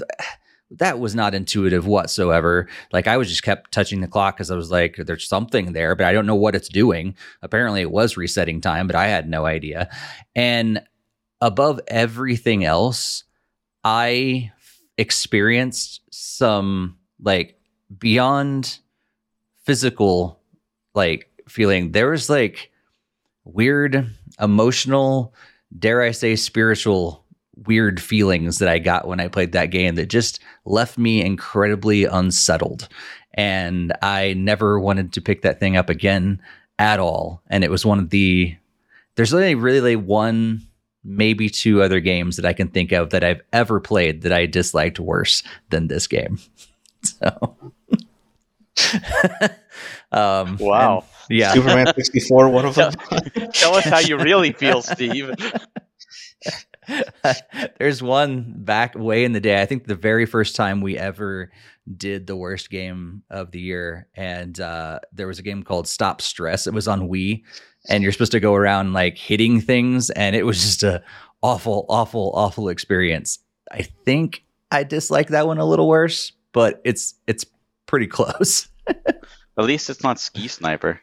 that was not intuitive whatsoever. Like i was just kept touching the clock because i was like there's something there but i don't know what it's doing. Apparently it was resetting time but i had no idea. And above everything else i experienced some like beyond physical like feeling. There was like weird emotional dare i say spiritual weird feelings that i got when i played that game that just left me incredibly unsettled and i never wanted to pick that thing up again at all and it was one of the there's only really one maybe two other games that I can think of that I've ever played that I disliked worse than this game. (laughs) So, (laughs) um, wow, and, yeah, Superman sixty four, one of them. (laughs) Tell us how you really feel, Steve. (laughs) There's one back way in the day. I think the very first time we ever did the worst game of the year, and uh, there was a game called Stop Stress. It was on Wii, and you're supposed to go around like hitting things and it was just a awful awful awful experience i think i dislike that one a little worse but it's it's pretty close (laughs) at least it's not ski sniper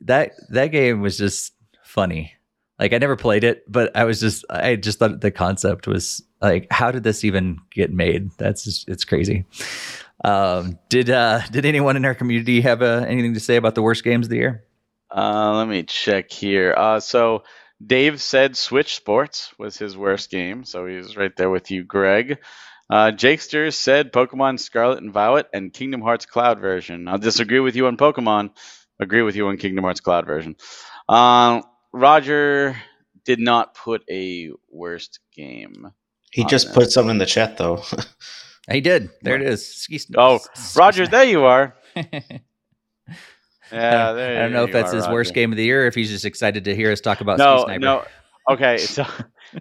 that that game was just funny like i never played it but i was just i just thought the concept was like how did this even get made that's just it's crazy um did uh did anyone in our community have uh, anything to say about the worst games of the year uh, let me check here. Uh, so Dave said Switch Sports was his worst game, so he's right there with you, Greg. Uh, Jakester said Pokemon Scarlet and Violet and Kingdom Hearts Cloud version. I'll disagree with you on Pokemon. Agree with you on Kingdom Hearts Cloud version. Uh, Roger did not put a worst game. He just that. put something in the chat though. he did. There it is. oh, Roger, there you are. (laughs) Yeah, I don't know if that's his Roger. worst game of the year. If he's just excited to hear us talk about no, no. Okay, (laughs) so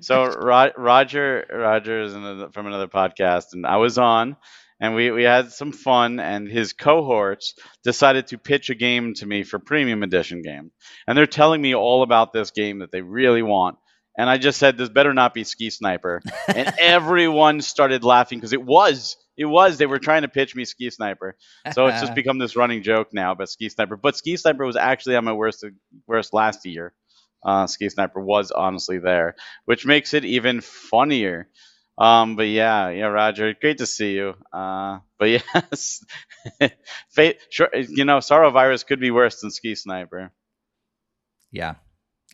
so Roger Roger is another, from another podcast, and I was on, and we we had some fun, and his cohorts decided to pitch a game to me for premium edition game, and they're telling me all about this game that they really want. And I just said, this better not be Ski Sniper. (laughs) And everyone started laughing because it was. It was. They were trying to pitch me Ski Sniper, so it's just (laughs) become this running joke now about Ski Sniper. But Ski Sniper was actually on my worst worst last year. Uh, Ski Sniper was honestly there, which makes it even funnier. Um, but yeah, yeah, Roger, great to see you. Uh, but (laughs) yes, Fate, sure, you know, Sorrow Virus could be worse than Ski Sniper. Yeah,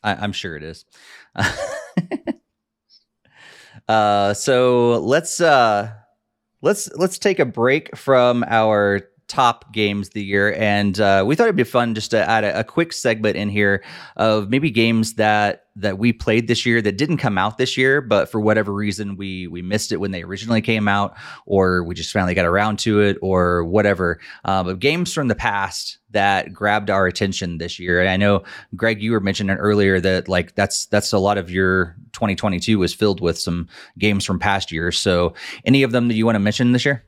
I, am sure it is. (laughs) uh, so let's uh, let's let's take a break from our top games of the year, and uh, we thought it'd be fun just to add a, a, quick segment in here of maybe games that that we played this year that didn't come out this year, but for whatever reason we we missed it when they originally came out, or we just finally got around to it, or whatever. Uh, but games from the past that grabbed our attention this year. And I know Greg, you were mentioning earlier that like that's that's a lot of your 2022 was filled with some games from past years. So any of them that you want to mention this year?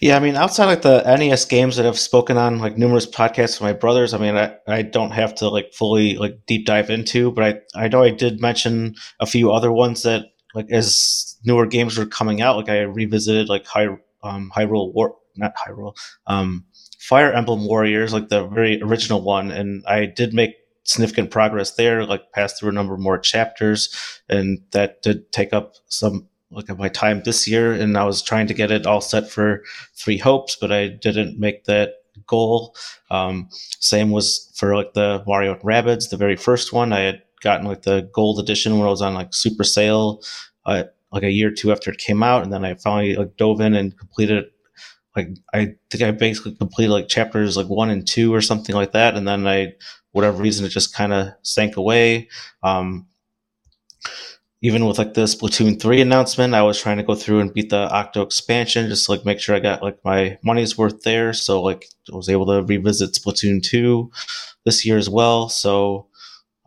Yeah, I mean, outside like the NES games that I've spoken on like numerous podcasts with my brothers, I mean, I, I don't have to like fully like deep dive into, but I, I know I did mention a few other ones that like as newer games were coming out, like I revisited like High um Hyrule War not Hyrule, um Fire Emblem Warriors, like the very original one, and I did make significant progress there, like passed through a number more chapters, and that did take up some look at my time this year, and I was trying to get it all set for Three Hopes, but I didn't make that goal. Um, same was for like the Mario and Rabbids, the very first one. I had gotten like the gold edition when it was on like super sale, uh, like a year or two after it came out, and then I finally like dove in and completed. Like I think I basically completed like chapters like one and two or something like that, and then I, whatever reason, it just kind of sank away. Um, even with like the Splatoon 3 announcement, I was trying to go through and beat the Octo expansion just to like make sure I got like my money's worth there. So like I was able to revisit Splatoon 2 this year as well. So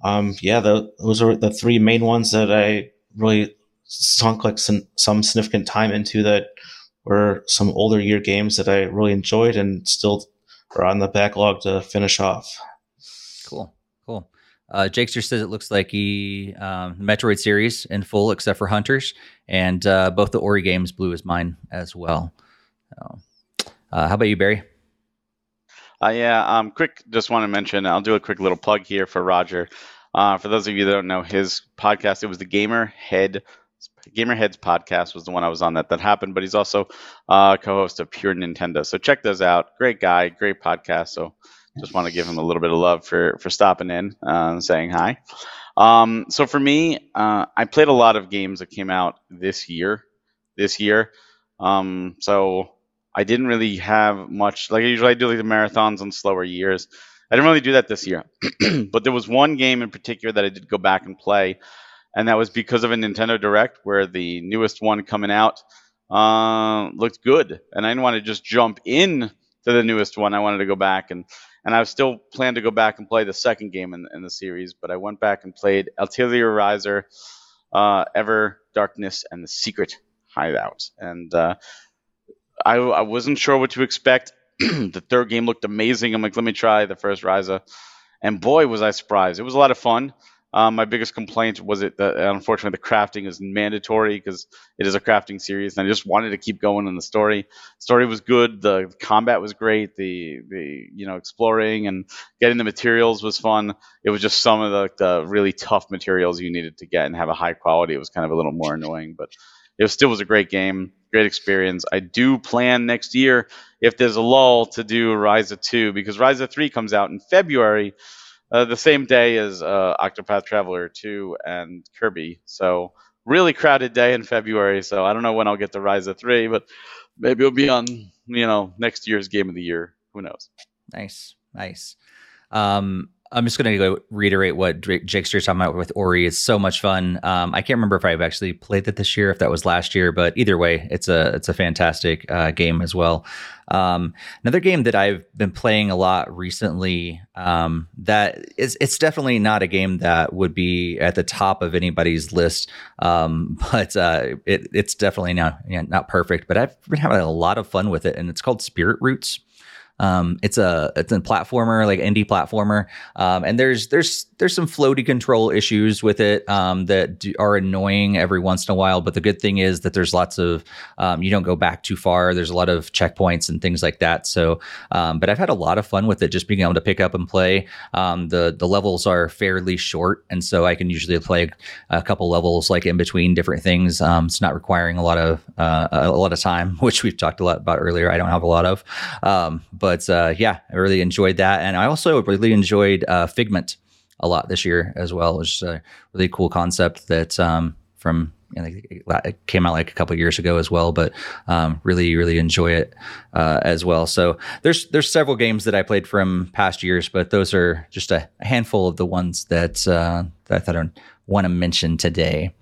um yeah, the, those are the three main ones that I really sunk like some, some significant time into that were some older year games that I really enjoyed and still are on the backlog to finish off. Cool. Cool. Uh, Jakester says it looks like he um, Metroid series in full, except for Hunters, and uh, both the Ori games blew his mind as well. Uh, how about you, Barry? Uh, yeah, um, quick. Just want to mention. I'll do a quick little plug here for Roger. Uh, for those of you that don't know, his podcast it was the Gamer Head Gamer Heads podcast was the one I was on that that happened, but he's also uh, co-host of Pure Nintendo. So check those out. Great guy, great podcast. So just want to give him a little bit of love for for stopping in uh, and saying hi. Um, so for me, uh, I played a lot of games that came out this year. This year, um, so I didn't really have much. Like I usually I do like the marathons on slower years. I didn't really do that this year, (clears throat) but there was one game in particular that I did go back and play, and that was because of a Nintendo Direct where the newest one coming out uh, looked good, and I didn't want to just jump in to the newest one. I wanted to go back and and I still plan to go back and play the second game in, in the series, but I went back and played Atelier Ryza, uh, Ever Darkness, and the Secret Hideout. And uh, I, I wasn't sure what to expect. (clears throat) the third game looked amazing. I'm like, let me try the first Ryza, And boy, was I surprised. It was a lot of fun. Um, my biggest complaint was it that unfortunately the crafting is mandatory because it is a crafting series, and I just wanted to keep going in the story. Story was good, the combat was great, the the you know exploring and getting the materials was fun. It was just some of the, the really tough materials you needed to get and have a high quality. It was kind of a little more annoying, but it still was a great game, great experience. I do plan next year if there's a lull to do Ryza 2 because Ryza 3 comes out in February uh, the same day as uh, Octopath Traveler 2 and Kirby. So really crowded day in February. So I don't know when I'll get to of 3, but maybe it'll be on you know next year's Game of the Year. Who knows? Nice, nice. Um, I'm just going to go reiterate what Jakester's talking about with Ori. It's so much fun. Um, I can't remember if I've actually played it this year, if that was last year, but either way, it's a it's a fantastic uh, game as well. Um, another game that I've been playing a lot recently. Um, that is, it's definitely not a game that would be at the top of anybody's list, um, (laughs) but uh, it, it's definitely not you know, not perfect. But I've been having a lot of fun with it, and it's called Spirit Roots. Um, it's a it's a platformer, like indie platformer, um, and there's there's there's some floaty control issues with it um, that do, are annoying every once in a while. But the good thing is that there's lots of um, you don't go back too far. There's a lot of checkpoints and things like that. So, um, but I've had a lot of fun with it, just being able to pick up and play. Um, the the levels are fairly short, and so I can usually play a couple levels like in between different things. it's not requiring a lot of uh, a lot of time, (laughs) which we've talked a lot about earlier. I don't have a lot of, but but uh, yeah, I really enjoyed that, and I also really enjoyed uh, Figment a lot this year as well, which is a really cool concept that um, from it came out like a couple years ago as well, but um, really, really enjoy it uh, as well. So there's there's several games that I played from past years, but those are just a handful of the ones that, uh, that I thought I want to mention today.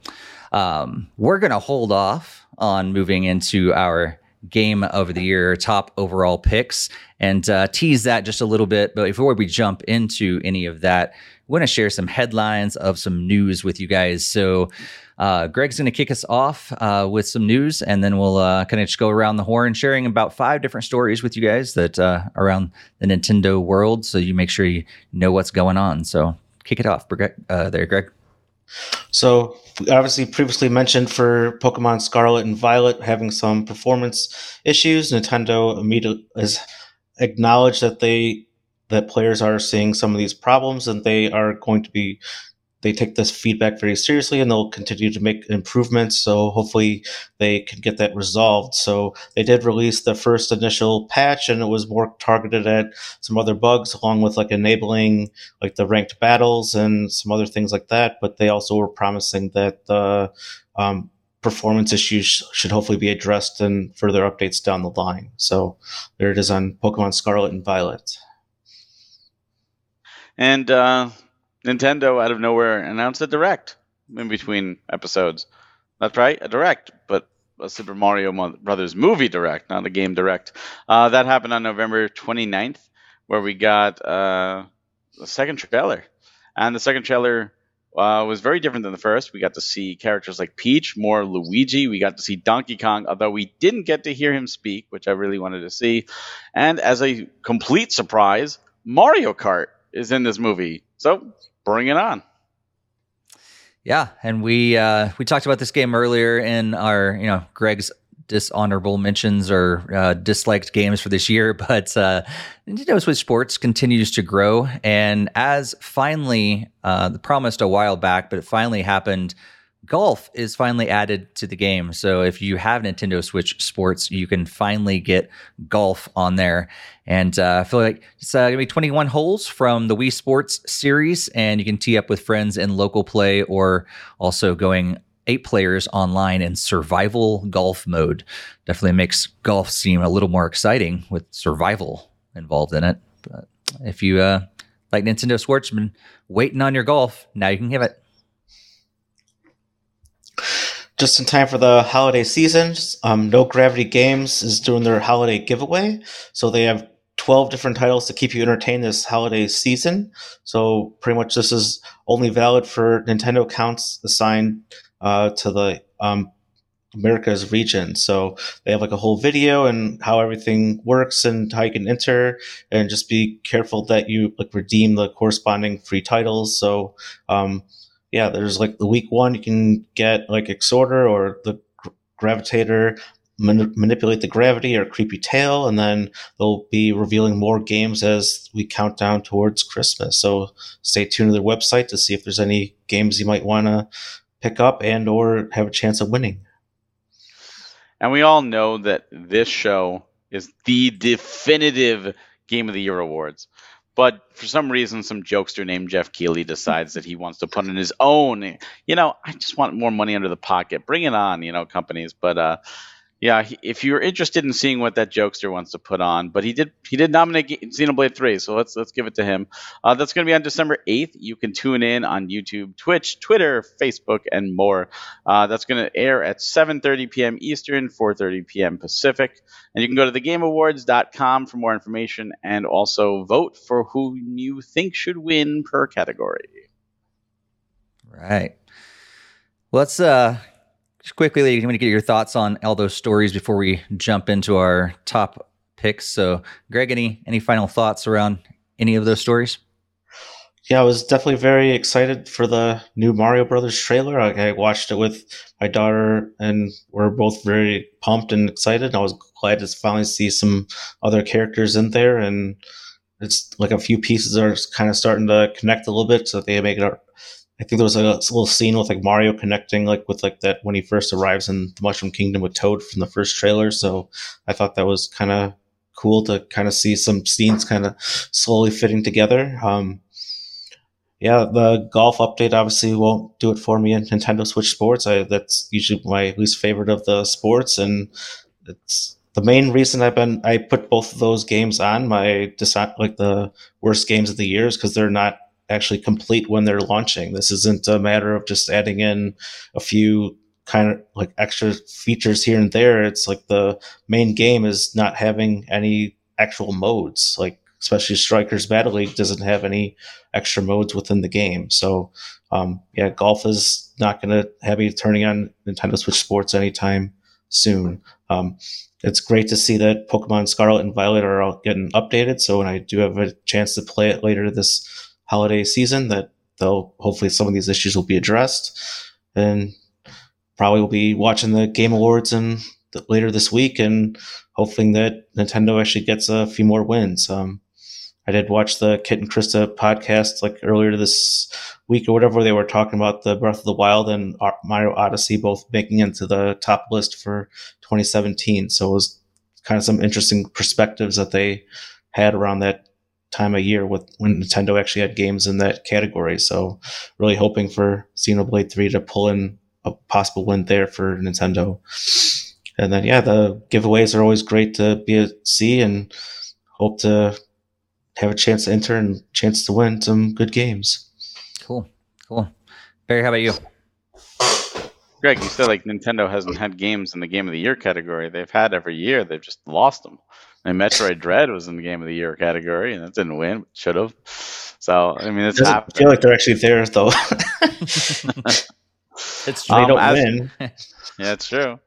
Um, we're to hold off on moving into our game of the year top overall picks and uh, tease that just a little bit. But before we jump into any of that, we want to share some headlines of some news with you guys. So, uh, Greg's going to kick us off uh, with some news, and then we'll uh, kind of just go around the horn, sharing about five different stories with you guys that uh, around the Nintendo world. So you make sure you know what's going on. So kick it off, uh, there, Greg. So, obviously, previously mentioned for Pokemon Scarlet and Violet having some performance issues, Nintendo immediately has acknowledged that they that players are seeing some of these problems and they are going to be they take this feedback very seriously and they'll continue to make improvements. So hopefully they can get that resolved. So they did release the first initial patch and it was more targeted at some other bugs along with like enabling like the ranked battles and some other things like that. But they also were promising that the um, performance issues should hopefully be addressed in further updates down the line. So there it is on Pokemon Scarlet and Violet. And uh, Nintendo out of nowhere announced a direct in between episodes. That's right, a direct, but a Super Mario Brothers movie direct, not a game direct. Uh, that happened on November 29th, where we got uh, second trailer. And the second trailer uh, was very different than the first. We got to see characters like Peach, more Luigi. We got to see Donkey Kong, although we didn't get to hear him speak, which I really wanted to see. And as a complete surprise, Mario Kart is in this movie. So bring it on. Yeah, and we uh, we talked about this game earlier in our you know Greg's dishonorable mentions or uh, disliked games for this year, (laughs) but uh, Nintendo Switch Sports continues to grow, and as finally uh, promised a while back, but it finally happened golf is finally added to the game. So if you have Nintendo Switch Sports, you can finally get golf on there. And uh, I feel like it's uh, gonna be 21 holes from the Wii Sports series, and you can tee up with friends in local play or also going eight players online in survival golf mode. Definitely makes golf seem a little more exciting with survival involved in it. But if you uh, like Nintendo Sports, been waiting on your golf, now you can give it just in time for the holiday season. Um, no Gravity Games is doing their holiday giveaway, so they have 12 different titles to keep you entertained this holiday season. So pretty much this is only valid for Nintendo accounts assigned uh, to the um, America's region. So they have like a whole video and how everything works and how you can enter and just be careful that you like redeem the corresponding free titles. So um, yeah, there's like the week one, you can get like Exhorter or the Gravitator, manipulate the gravity or Creepy Tale, and then they'll be revealing more games as we count down towards Christmas. So stay tuned to their website to see if there's any games you might want to pick up and or have a chance of winning. And we all know that this show is the definitive Game of the Year awards. But for some reason, some jokester named Geoff Keighley decides that he wants to put in his own. You know, I just want more money under the pocket. Bring it on, you know, companies. But uh, yeah, he, if you're interested in seeing what that jokester wants to put on, but he did he did nominate Xenoblade Three, so let's let's give it to him. Uh, that's going to be on December eighth. You can tune in on YouTube, Twitch, Twitter, Facebook, and more. Uh, that's going to air at 7:30 p.m. Eastern, 4:30 p.m. Pacific, and you can go to thegameawards.com for more information and also vote for who you think should win per category. Right. Let's uh just quickly, I'm going to get your thoughts on all those stories before we jump into our top picks. So, Greg, any any final thoughts around any of those stories? Yeah, I was definitely very excited for the new Mario Brothers trailer. I, I watched it with my daughter, and we're both very pumped and excited. I was glad to finally see some other characters in there, and it's like a few pieces are kind of starting to connect a little bit, so that they make it I think there was a little scene with like Mario connecting like with like that when he first arrives in the Mushroom Kingdom with Toad from the first trailer. So I thought that was kind of cool to kind of see some scenes kind of slowly fitting together. Um, yeah, the golf update obviously won't do it for me in Nintendo Switch Sports. I, that's usually my least favorite of the sports, and it's the main reason I've been I put both of those games on my like the worst games of the year is because they're not actually complete when they're launching. This isn't a matter of just adding in a few kind of like extra features here and there. It's like the main game is not having any actual modes. Like especially Strikers Battle League doesn't have any extra modes within the game. So um, yeah, golf is not going to have you turning on Nintendo Switch Sports anytime soon. Um, it's great to see that Pokemon Scarlet and Violet are all getting updated. So when I do have a chance to play it later this holiday season, that they'll hopefully some of these issues will be addressed, and probably will be watching the Game Awards and later this week and hoping that Nintendo actually gets a few more wins. Um, I did watch the Kit and Krista podcast like earlier this week or whatever. They were talking about the Breath of the Wild and Mario Odyssey both making into the top list for 2017. So it was kind of some interesting perspectives that they had around that time of year with when Nintendo actually had games in that category. So really hoping for Xenoblade 3 to pull in a possible win there for Nintendo. And then yeah, the giveaways are always great to be at see and hope to have a chance to enter and chance to win some good games. Cool, cool. Barry, how about you? Greg, you said like Nintendo hasn't had games in the Game of the Year category. They've had every year. They've just lost them. And Metroid Dread was in the Game of the Year category, and it didn't win. Should have. So I mean, it's I feel like they're actually there though. it's true. (laughs) They don't um, as, win. (laughs) yeah, it's true.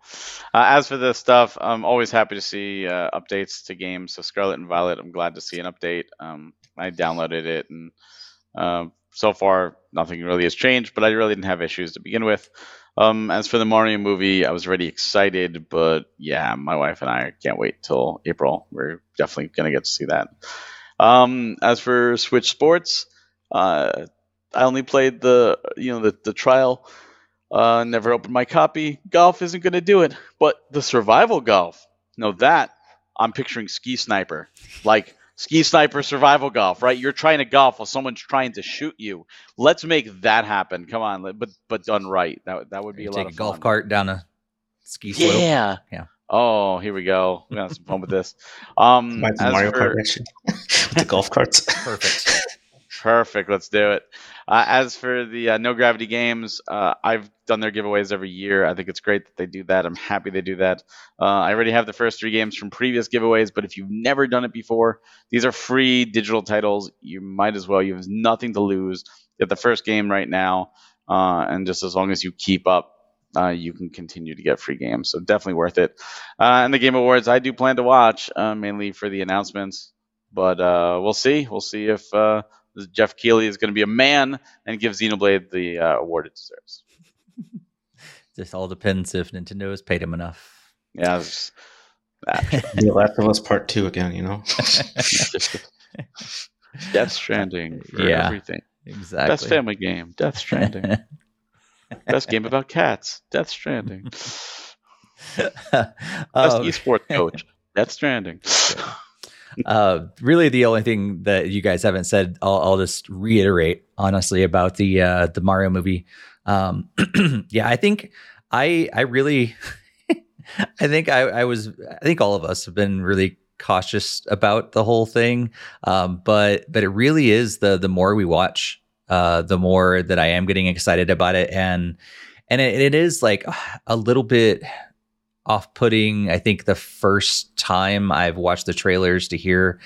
Uh, as for this stuff, I'm always happy to see uh, updates to games. So Scarlet and Violet, I'm glad to see an update. Um, I downloaded it, and uh, so far nothing really has changed. But I really didn't have issues to begin with. Um, as for the Mario movie, I was already excited, but yeah, my wife and I can't wait till April. We're definitely gonna get to see that. Um, as for Switch Sports, uh, I only played the you know the the trial uh, never opened my copy. Golf isn't to do it. But the survival golf, no, that I'm picturing ski sniper. Like ski sniper survival golf, right? You're trying to golf while someone's trying to shoot you. Let's make that happen. Come on, but but done right. That that would be a lot of a golf cart down a ski slope. Yeah, yeah. Oh, here we go. We got some fun with this. Um, Mario for, Kart (laughs) with the golf carts. Perfect. Perfect. Let's do it. Uh, as for the uh, no gravity games, uh, I've done their giveaways every year. I think it's great that they do that. I'm happy they do that. Uh, I already have the first three games from previous giveaways, but if you've never done it before, these are free digital titles. You might as well. You have nothing to lose. Get the first game right now, uh, and just as long as you keep up, uh, you can continue to get free games. So definitely worth it. and the Game Awards, I do plan to watch mainly for the announcements, but we'll see. We'll see if Geoff Keighley is going to be a man and give Xenoblade the uh, award it deserves. (laughs) Just all depends if Nintendo has paid him enough. Yeah, (laughs) the Last of Us Part Two again. You know, (laughs) Death Stranding for yeah, everything. Exactly. Best family game. Death Stranding. Best game about cats. Death Stranding. Best um, esports coach. Death Stranding uh, really, the only thing that you guys haven't said, I'll, I'll just reiterate honestly about the uh, the Mario movie. Um, (clears throat) yeah, I think I I really, (laughs) I think I, I was I think all of us have been really cautious about the whole thing. Um, but but it really is the the more we watch, uh, the more that I am getting excited about it, and and it, it is like a little bit off-putting. I think the first time I've watched the trailers to hear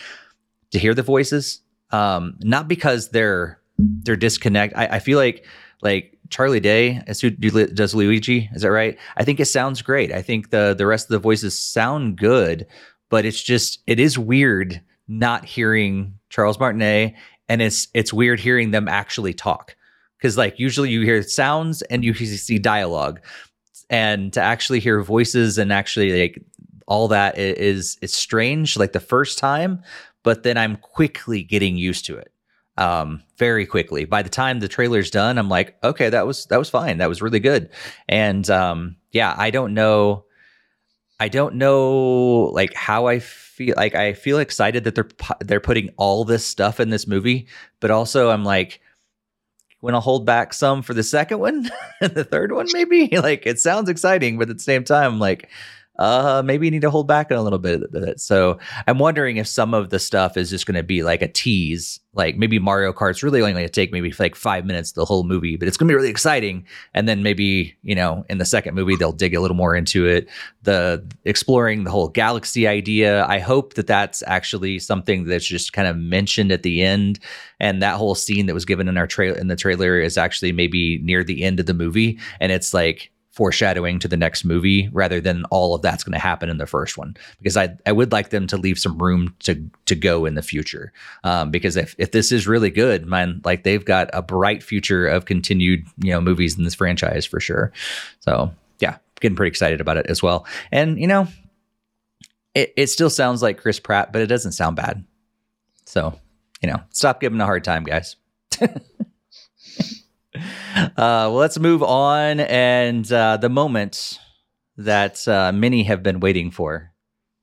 to hear the voices, um, not because they're they're disconnect. I, I feel like like Charlie Day as who does Luigi. Is that right? I think it sounds great. I think the the rest of the voices sound good, but it's just it is weird not hearing Charles Martinet, and it's it's weird hearing them actually talk because like usually you hear sounds and you see dialogue and to actually hear voices and actually like all that is it's strange like the first time but then i'm quickly getting used to it um very quickly. By the time the trailer's done i'm like okay that was that was fine. That was really good. And um yeah i don't know i don't know like how i feel like i feel excited that they're they're putting all this stuff in this movie but also i'm like want to hold back some for the second one and (laughs) the third one, maybe. (laughs) Like it sounds exciting, but at the same time, like uh, maybe you need to hold back a little bit of it. So I'm wondering if some of the stuff is just going to be like a tease, like maybe Mario Kart's really only going to take maybe like five minutes the whole movie, but it's going to be really exciting. And then maybe you know in the second movie they'll dig a little more into it, the exploring the whole galaxy idea. I hope that that's actually something that's just kind of mentioned at the end, and that whole scene that was given in our trail in the trailer is actually maybe near the end of the movie, and it's like foreshadowing to the next movie rather than all of that's going to happen in the first one. Because I, I would like them to leave some room to to go in the future. Um, because if, if this is really good man like they've got a bright future of continued you know movies in this franchise for sure. So yeah getting pretty excited about it as well. And you know it, it still sounds like Chris Pratt but it doesn't sound bad. So you know stop giving a hard time guys (laughs) uh, well, let's move on. And uh, the moment that uh, many have been waiting for,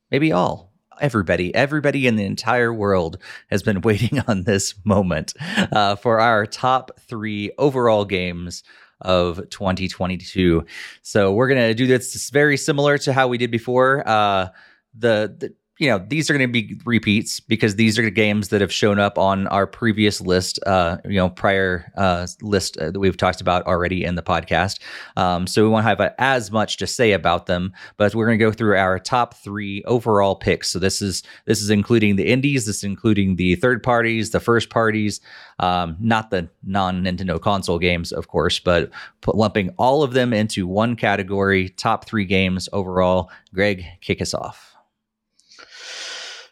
maybe all, everybody, everybody in the entire world has been (laughs) waiting on this moment uh, for our top three overall games of 2022. So we're gonna do this very similar to how we did before. Uh, the, the you know these are going to be repeats because these are games that have shown up on our previous list uh you know prior uh list uh, that we've talked about already in the podcast. Um so we won't have uh, as much to say about them but we're going to go through our top three overall picks. So this is this is including the indies this is including the third parties the first parties um not the non nintendo console games of course but lumping all of them into one category top three games overall. Greg kick us off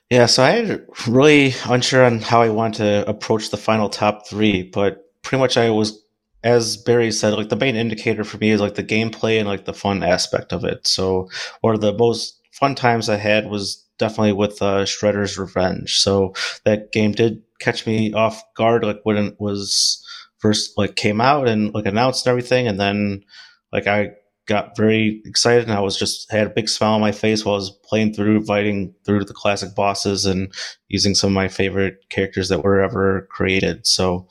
yeah, so I really unsure on how I want to approach the final top three, but pretty much I was, as Barry said, like the main indicator for me is like the gameplay and like the fun aspect of it. So one of the most fun times I had was definitely with uh, Shredder's Revenge. So that game did catch me off guard, like when it was first like came out and like announced and everything, and then like I got very excited and I was just had a big smile on my face while I was playing through, fighting through the classic bosses and using some of my favorite characters that were ever created. So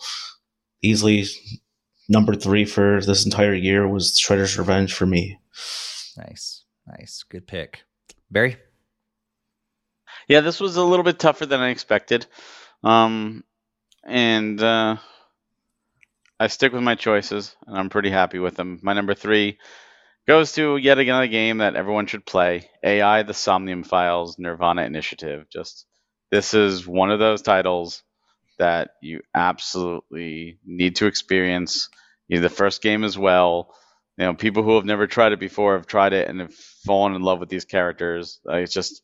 easily number three for this entire year was Shredder's Revenge for me. Nice. Nice. Good pick. Barry? Yeah, this was a little bit tougher than I expected. Um, and uh, I stick with my choices, and I'm pretty happy with them. My number three goes to yet another game that everyone should play AI The Somnium Files Nirvana Initiative. Just this is one of those titles that you absolutely need to experience. You know, the first game as well. You know, people who have never tried it before have tried it and have fallen in love with these characters. Uh, it's just,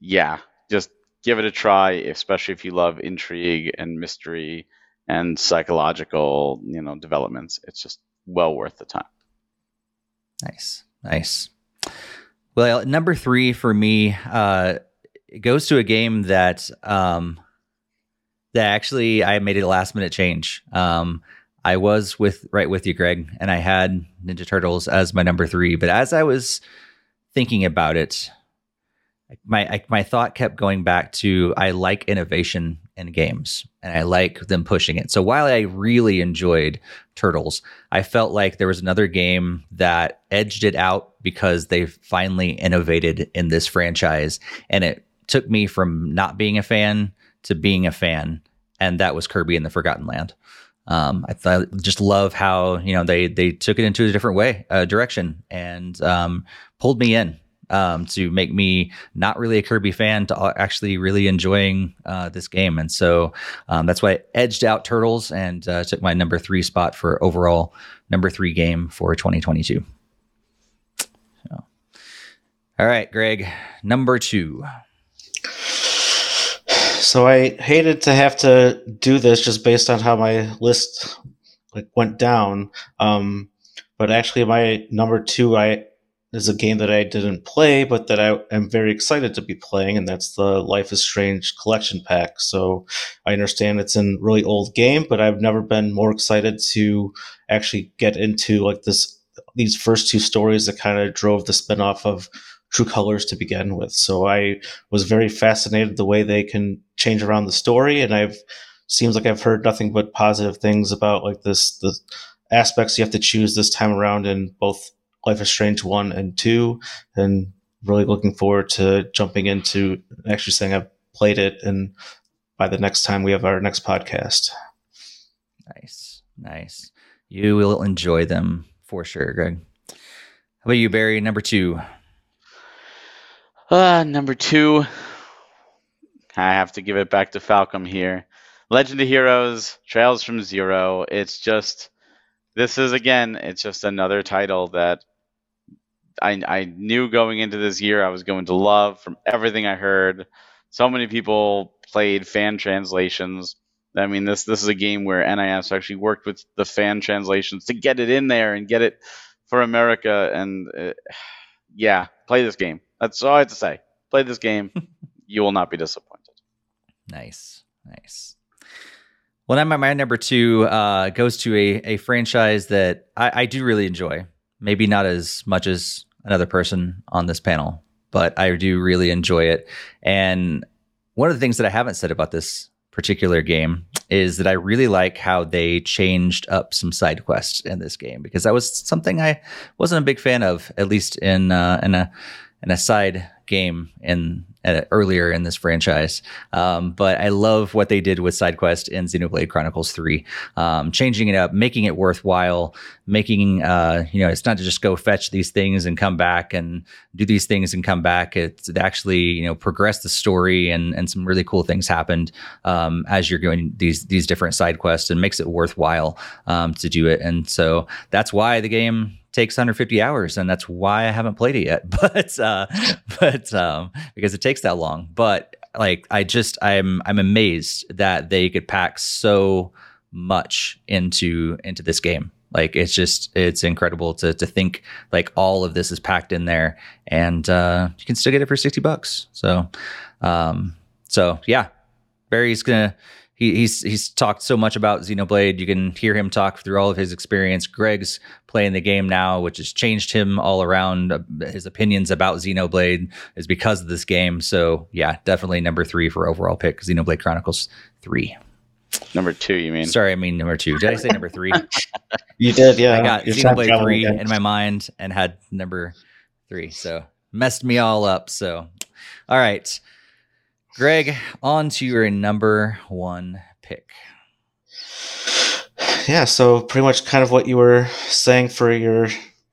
yeah, just give it a try, especially if you love intrigue and mystery and psychological, you know, developments. It's just well worth the time. Nice, nice. Well, number three for me uh, goes to a game that um, that actually I made a last minute change. Um, I was with right with you, Greg, and I had Ninja Turtles as my number three. But as I was thinking about it, my I, my thought kept going back to I like innovation in games and I like them pushing it. So while I really enjoyed Turtles, I felt like there was another game that edged it out because they finally innovated in this franchise and it took me from not being a fan to being a fan and that was Kirby in the Forgotten Land. Um, I th- just love how you know they they took it into a different way, uh, direction, and um, pulled me in um, to make me not really a Kirby fan to actually really enjoying uh, this game. And so um, that's why I edged out Turtles and uh, took my number three spot for overall number three game for 2022. So. All right, Greg, number two. So I hated to have to do this just based on how my list like went down. Um, but actually, my number two, I is a game that I didn't play, but that I am very excited to be playing, and that's the Life is Strange collection pack. So I understand it's a really old game, but I've never been more excited to actually get into like this these first two stories that kind of drove the spinoff of True Colors to begin with. So I was very fascinated the way they can change around the story, and I've seems like I've heard nothing but positive things about like this the aspects you have to choose this time around in both Life is Strange one and two, and really looking forward to jumping into actually saying I've played it and by the next time we have our next podcast. Nice, nice. You will enjoy them for sure, Greg. How about you, Barry? Number two. Uh, number two. I have to give it back to Falcom here. Legend of Heroes, Trails from Zero. It's just this is again, it's just another title that I I knew going into this year I was going to love from everything I heard. So many people played fan translations. I mean, this this is a game where NIS actually worked with the fan translations to get it in there and get it for America. And uh, yeah, play this game. That's all I have to say. Play this game. (laughs) you will not be disappointed. Nice, nice. Well, then my, my number two uh, goes to a, a franchise that I, I do really enjoy. Maybe not as much as another person on this panel, but I do really enjoy it. And one of the things that I haven't said about this particular game is that I really like how they changed up some side quests in this game because that was something I wasn't a big fan of, at least in uh, in a in a side game in uh, earlier in this franchise. Um, but I love what they did with SideQuest in Xenoblade Chronicles 3, um, changing it up, making it worthwhile, making, uh, you know, it's not to just go fetch these things and come back and do these things and come back. It's it actually, you know, progress the story and, and some really cool things happened um, as you're going these, these different side quests and makes it worthwhile um, to do it. And so that's why the game takes 150 hours and that's why I haven't played it yet. (laughs) But uh but um because it takes that long. But like I just I'm I'm amazed that they could pack so much into into this game. Like it's just it's incredible to to think like all of this is packed in there and uh you can still get it for 60 bucks. So um so yeah. Barry's gonna he, he's he's talked so much about Xenoblade. You can hear him talk through all of his experience. Greg's playing the game now, which has changed him all around. Uh, his opinions about Xenoblade is because of this game. So yeah, definitely number three for overall pick. Xenoblade Chronicles three. Number two, you mean? Sorry, I mean number two. Did I say number three? (laughs) you did, yeah. I got You're Xenoblade three in my mind and had number three, so messed me all up. So, all right. Greg, on to your number one pick. Yeah, so pretty much kind of what you were saying for your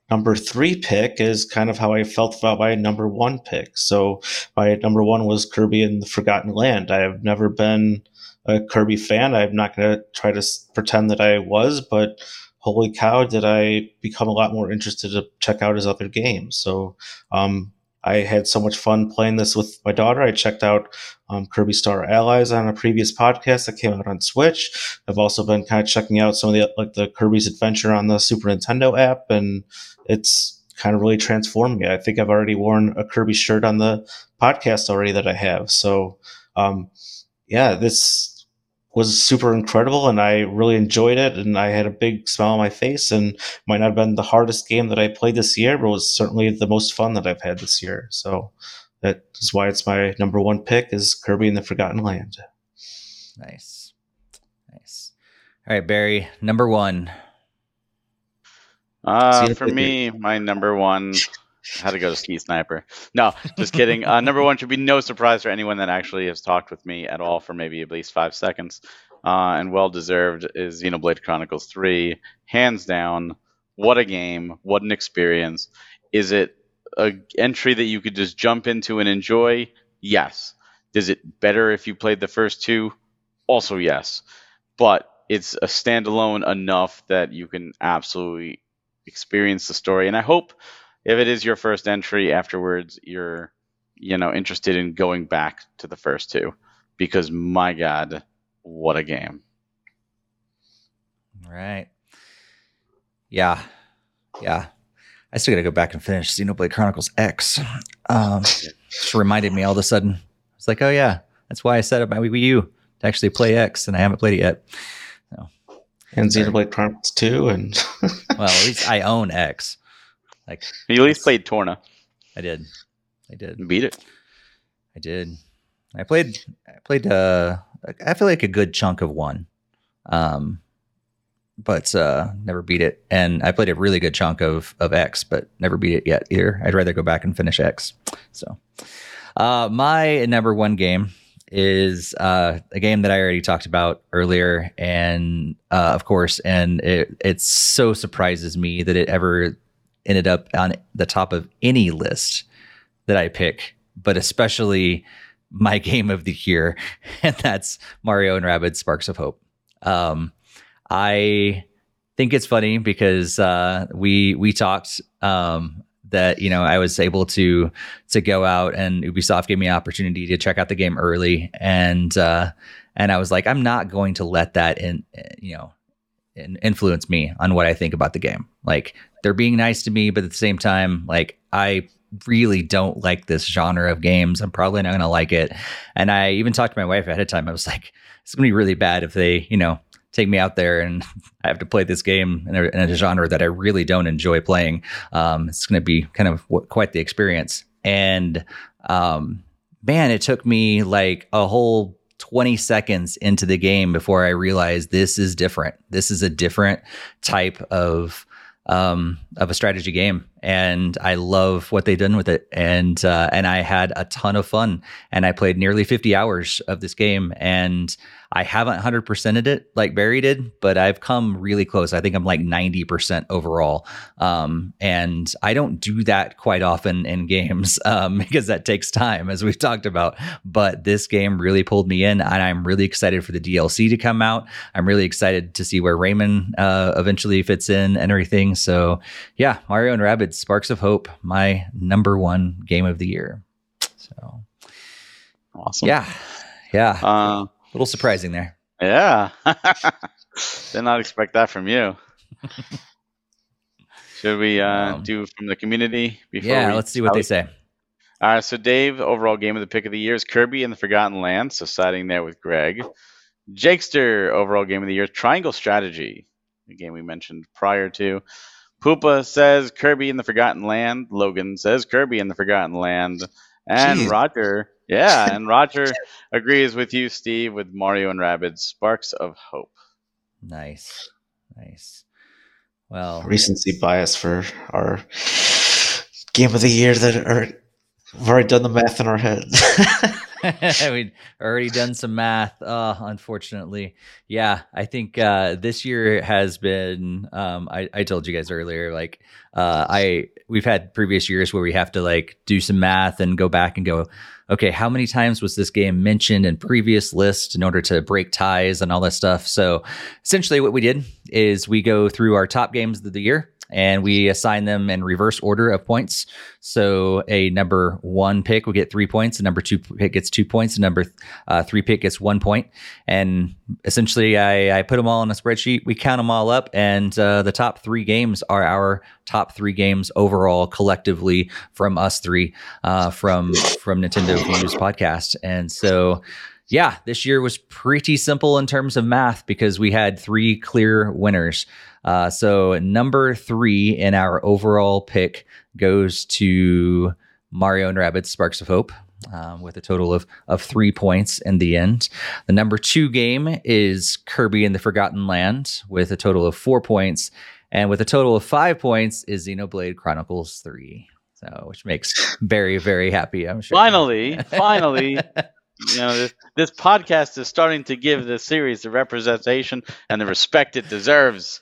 number three pick is kind of how I felt about my number one pick. So my number one was Kirby and the Forgotten Land. I have never been a Kirby fan. I'm not going to try to pretend that I was, but holy cow, did I become a lot more interested to check out his other games. So um, I had so much fun playing this with my daughter. I checked out um, Kirby Star Allies on a previous podcast that came out on Switch. I've also been kind of checking out some of the like the Kirby's Adventure on the Super Nintendo app, and it's kind of really transformed me. I think I've already worn a Kirby shirt on the podcast already that I have. So, um, yeah, this was super incredible and I really enjoyed it and I had a big smile on my face and might not have been the hardest game that I played this year, but was certainly the most fun that I've had this year. So that is why it's my number one pick is Kirby in the Forgotten Land. Nice. Nice. All right, Barry, number one. Uh, for me, my number one had to go to Ski Sniper. No, just kidding. Uh, number one should be no surprise for anyone that actually has talked with me at all for maybe at least five seconds. Uh, and well deserved is Xenoblade Chronicles 3. Hands down, what a game. What an experience. Is it a entry that you could just jump into and enjoy? Yes. Is it better if you played the first two? Also, yes. But it's a standalone enough that you can absolutely experience the story. And I hope if it is your first entry afterwards, you're you know interested in going back to the first two because my god, what a game! Right. Yeah. Yeah. I still gotta go back and finish Xenoblade Chronicles X. Um, (laughs) just reminded me all of a sudden. It's like, oh yeah, that's why I set up my Wii U to actually play X, and I haven't played it yet. So, and Xenoblade Chronicles Two, and (laughs) well, at least I own X. Like you at least played Torna. I did. I did. beat it. I did. I played I played uh I feel like a good chunk of one. Um, but uh, never beat it. And I played a really good chunk of of X, but never beat it yet either. I'd rather go back and finish X. So, uh, my number one game is uh, a game that I already talked about earlier, and uh, of course, and it it so surprises me that it ever ended up on the top of any list that I pick, but especially my (laughs) game of the year, (laughs) and that's Mario and Rabbids Sparks of Hope. Um, I think it's funny because uh, we we talked um, that you know I was able to to go out and Ubisoft gave me an opportunity to check out the game early, and uh, and I was like, I'm not going to let that in you know influence me on what I think about the game. Like they're being nice to me, but at the same time, like I really don't like this genre of games. I'm probably not going to like it. And I even talked to my wife ahead of time. I was like, it's going to be really bad if they, you know, take me out there and (laughs) I have to play this game in a, in a genre that I really don't enjoy playing. Um, it's going to be kind of w- quite the experience. And um, man, it took me like a whole 20 seconds into the game before I realized this is different. This is a different type of um, of a strategy game, and I love what they've done with it. And uh, and I had a ton of fun, and I played nearly 50 hours of this game, and I haven't 100%ed it like Barry did, but I've come really close. I think I'm like 90% overall. Um, and I don't do that quite often in games (laughs) um, because that takes time, as we've talked about. But this game really pulled me in, and I'm really excited for the DLC to come out. I'm really excited to see where Rayman uh, eventually fits in and everything. So, yeah, Mario and Rabbids Sparks of Hope, my number one game of the year. So, awesome. Yeah. Yeah. Uh, little surprising there. Yeah. (laughs) Did not expect that from you. Should we uh, um, do from the community? Before yeah, let's see what they say. All right, so Dave, overall game of the pick of the year is Kirby and the Forgotten Land, so siding there with Greg. Jakester, overall game of the year, Triangle Strategy, the game we mentioned prior to. Poopa says Kirby and the Forgotten Land. Logan says Kirby and the Forgotten Land. And Jeez. Roger yeah, and Roger (laughs) agrees with you, Steve, with Mario and Rabbids Sparks of Hope. Nice. Nice. Well, recency bias for our game of the year that are we've already done the math in our heads. (laughs) (laughs) We'd already done some math, uh, unfortunately. Yeah, I think uh, this year has been. Um, I, I told you guys earlier, like uh, I we've had previous years where we have to like do some math and go back and go, okay, how many times was this game mentioned in previous lists in order to break ties and all that stuff. So essentially, what we did is we go through our top games of the year and we assign them in reverse order of points. So a number one pick will get three points, a number two pick gets two points, a number uh, three pick gets one point. And essentially, I, I, put them all in a spreadsheet. We count them all up, and uh, the top three games are our top three games overall collectively from us three uh, from from Nintendo Fuse podcast. And so yeah, this year was pretty simple in terms of math because we had three clear winners. Uh, so number three in our overall pick goes to Mario and Rabbids Sparks of Hope. Um, with a total of of three points in the end. The number two game is Kirby and the Forgotten Land with a total of four points, and with a total of five points is Xenoblade Chronicles Three. So, which makes very very happy. I'm sure. Finally, (laughs) finally, you know this, this podcast is starting to give this series the representation and the respect it deserves.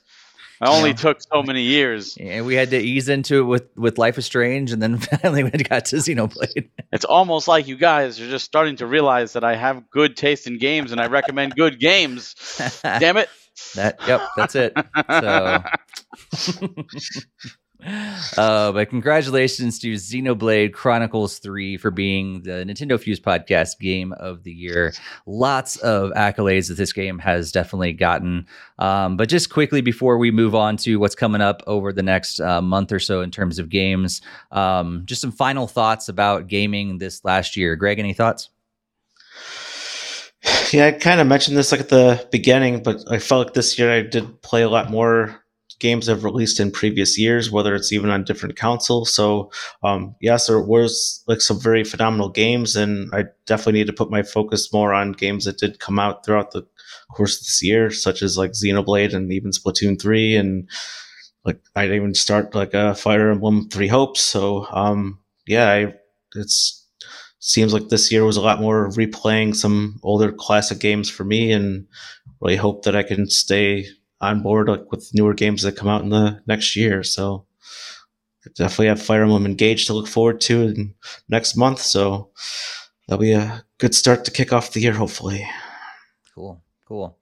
It only yeah. took so many years. And we had to ease into it with, with Life is Strange, and then (laughs) finally we got to Xenoblade. It's almost like you guys are just starting to realize that I have good taste in games, and I recommend good games. (laughs) Damn it! That yep, that's it. So (laughs) Uh, but congratulations to Xenoblade Chronicles 3 for being the Nintendo Fuse Podcast Game of the Year. Lots of accolades that this game has definitely gotten. Um, but just quickly before we move on to what's coming up over the next uh, month or so in terms of games, um, just some final thoughts about gaming this last year. Greg, any thoughts? (sighs) Yeah, I kind of mentioned this like at the beginning, but I felt like this year I did play a lot more games have released in previous years, whether it's even on different consoles. So, um, yes, there was like some very phenomenal games, and I definitely need to put my focus more on games that did come out throughout the course of this year, such as like Xenoblade and even Splatoon 3. And like, I'd even start like a Fire Emblem Three Hopes. So, um, yeah, I, it's, seems like this year was a lot more replaying some older classic games for me and really hope that I can stay on board like, with newer games that come out in the next year. So definitely have Fire Emblem Engage to look forward to next month. So that'll be a good start to kick off the year, hopefully. Cool, cool.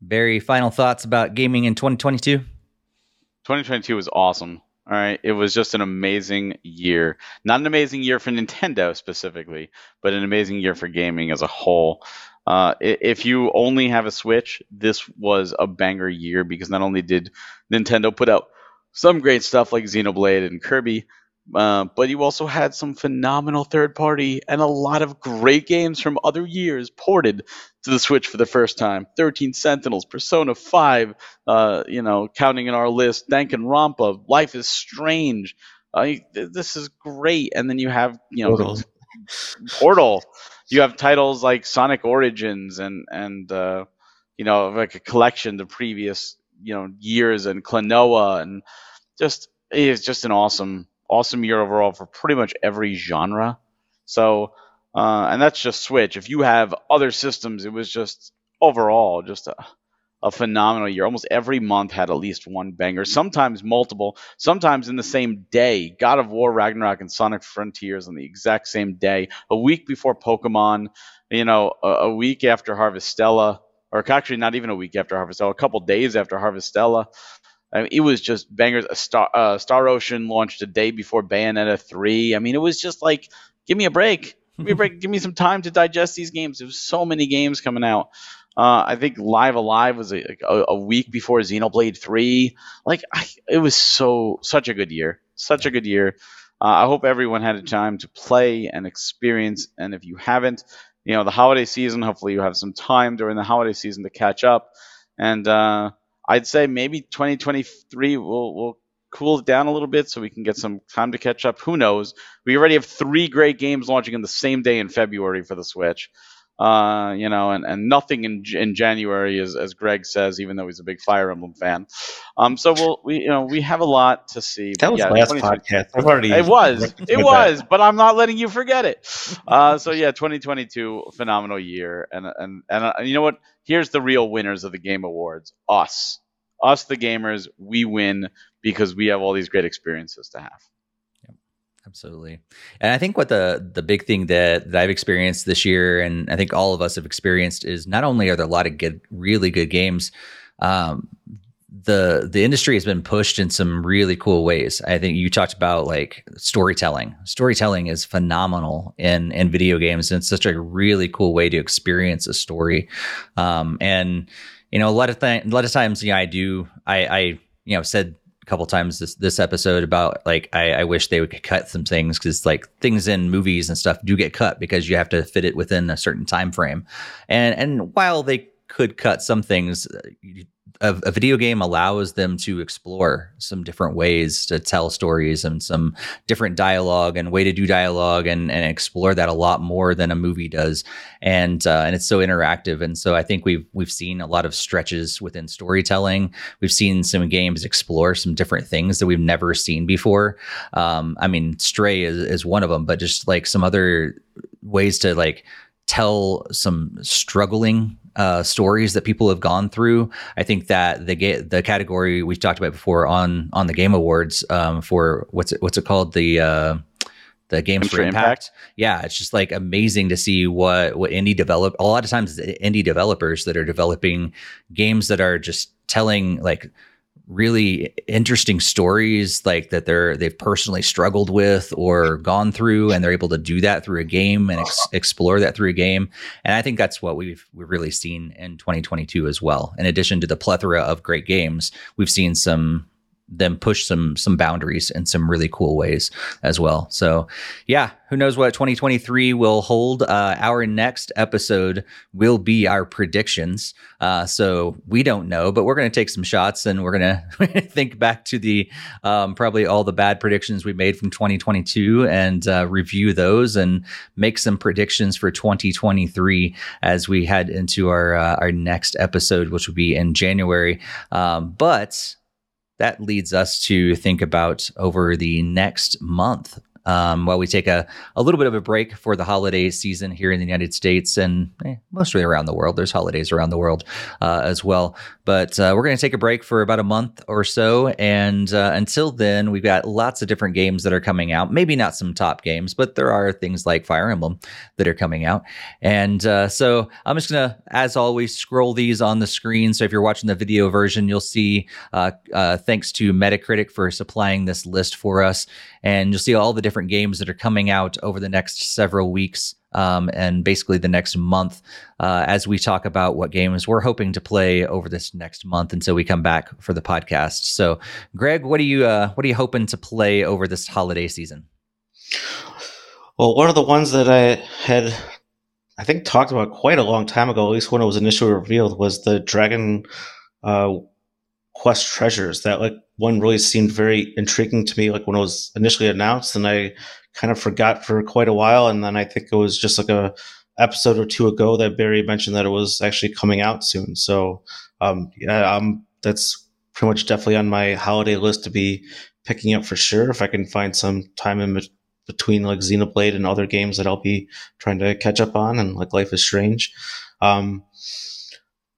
Barry, final thoughts about gaming in 2022? 2022 was awesome. All right, it was just an amazing year. Not an amazing year for Nintendo specifically, but an amazing year for gaming as a whole. Uh, if you only have a Switch, this was a banger year because not only did Nintendo put out some great stuff like Xenoblade and Kirby, uh, but you also had some phenomenal third party and a lot of great games from other years ported to the Switch for the first time. 13 Sentinels, Persona 5, uh, you know, counting in our list, Danganronpa, Life is Strange. Uh, this is great. And then you have, you know, Portal. Portal you have titles like Sonic Origins and and uh, you know like a collection of previous you know years and Klonoa and just it's just an awesome awesome year overall for pretty much every genre. So uh, and that's just Switch. If you have other systems, it was just overall just a a phenomenal year. Almost every month had at least one banger, sometimes multiple, sometimes in the same day. God of War, Ragnarok, and Sonic Frontiers on the exact same day, a week before Pokemon, you know, a, a week after Harvestella, or actually not even a week after Harvestella, a couple days after Harvestella. I mean, it was just bangers. A Star, uh, Star Ocean launched a day before Bayonetta 3. I mean, it was just like, give me a break. Give me a break. (laughs) give me some time to digest these games. There was so many games coming out. Uh, I think Live A Live was a, a, week before Xenoblade Three. Like I, it was so such a good year, such a good year. Uh, I hope everyone had a time to play and experience. And if you haven't, you know the holiday season. Hopefully you have some time during the holiday season to catch up. And uh, I'd say maybe 2023 will will cool it down a little bit so we can get some time to catch up. Who knows? We already have three great games launching in the same day in February for the Switch. Uh, you know, and, and nothing in in January, as as Greg says, even though he's a big Fire Emblem fan. Um, so we'll we you know we have a lot to see. That was yeah, last podcast. I've already it was (laughs) it was, but I'm not letting you forget it. Uh, so yeah, 2022 phenomenal year, and and and uh, you know what? Here's the real winners of the Game Awards: us, us the gamers. We win because we have all these great experiences to have. Absolutely. And I think what the the big thing that, that I've experienced this year, and I think all of us have experienced, is not only are there a lot of good, really good games, um, the the industry has been pushed in some really cool ways. I think you talked about like storytelling. Storytelling is phenomenal in in video games, and it's such a really cool way to experience a story. Um, and you know, a lot of th- a lot of times, yeah, I do. I I you know said couple times this this episode about like I, I wish they would cut some things because like things in movies and stuff do get cut because you have to fit it within a certain time frame, and and while they could cut some things, uh, a, a, video game allows them to explore some different ways to tell stories and some different dialogue and way to do dialogue and, and explore that a lot more than a movie does. And uh, and it's so interactive. And so I think we've we've seen a lot of stretches within storytelling. We've seen some games explore some different things that we've never seen before. Um, I mean, Stray is, is one of them, but just like some other ways to like tell some struggling uh, stories that people have gone through. I think that the ga- the category we've talked about before on on the Game Awards um, for what's it what's it called the uh, the games for impact. impact. Yeah, it's just like amazing to see what what indie develop. A lot of times, indie developers that are developing games that are just telling like really interesting stories like that they're they've personally struggled with or gone through and they're able to do that through a game and ex- explore that through a game. And i think that's what we've we've really seen in 2022 as well. In addition to the plethora of great games we've seen some them push some some boundaries in some really cool ways as well. So, yeah, who knows what 2023 will hold? Uh, our next episode will be our predictions. Uh, so we don't know, but we're going to take some shots and we're going (laughs) to think back to the um, probably all the bad predictions we made from 2022 and uh, review those and make some predictions for 2023 as we head into our uh, our next episode, which will be in January. Um, but that leads us to think about over the next month um, while we take a, a little bit of a break for the holiday season here in the United States and eh, mostly around the world. There's holidays around the world uh, as well. But uh, we're going to take a break for about a month or so. And uh, until then, we've got lots of different games that are coming out. Maybe not some top games, but there are things like Fire Emblem that are coming out. And uh, so I'm just going to, as always, scroll these on the screen. So if you're watching the video version, you'll see uh, uh, thanks to Metacritic for supplying this list for us. And you'll see all the different games that are coming out over the next several weeks um, and basically the next month uh, as we talk about what games we're hoping to play over this next month until we come back for the podcast. So, Greg, what are you uh, what are you hoping to play over this holiday season? Well, one of the ones that I had, I think, talked about quite a long time ago, at least when it was initially revealed, was the Dragon uh, Quest Treasures. That like one really seemed very intriguing to me, like when it was initially announced, and I kind of forgot for quite a while. And then I think it was just like a episode or two ago that Barry mentioned that it was actually coming out soon. So um, yeah, um, that's pretty much definitely on my holiday list to be picking up for sure if I can find some time in between like Xenoblade and other games that I'll be trying to catch up on and like Life is Strange. Um,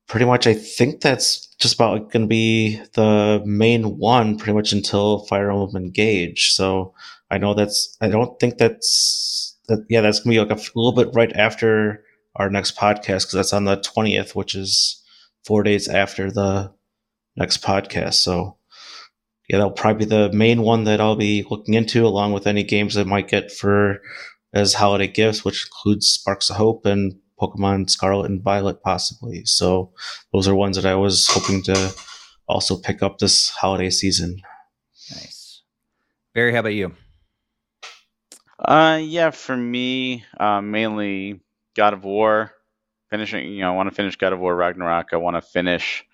pretty much, I think that's just about going to be the main one pretty much until Fire Emblem Engage. So I know that's, I don't think that's, that, yeah, that's gonna be like a, a little bit right after our next podcast because that's on the 20th, which is four days after the next podcast. So, yeah, that'll probably be the main one that I'll be looking into, along with any games I might get for as holiday gifts, which includes Sparks of Hope and Pokemon Scarlet and Violet, possibly. So, those are ones that I was hoping to also pick up this holiday season. Nice. Barry, how about you? Uh, yeah, for me, uh, mainly God of War. Finishing, you know, I want to finish God of War Ragnarok. I want to finish,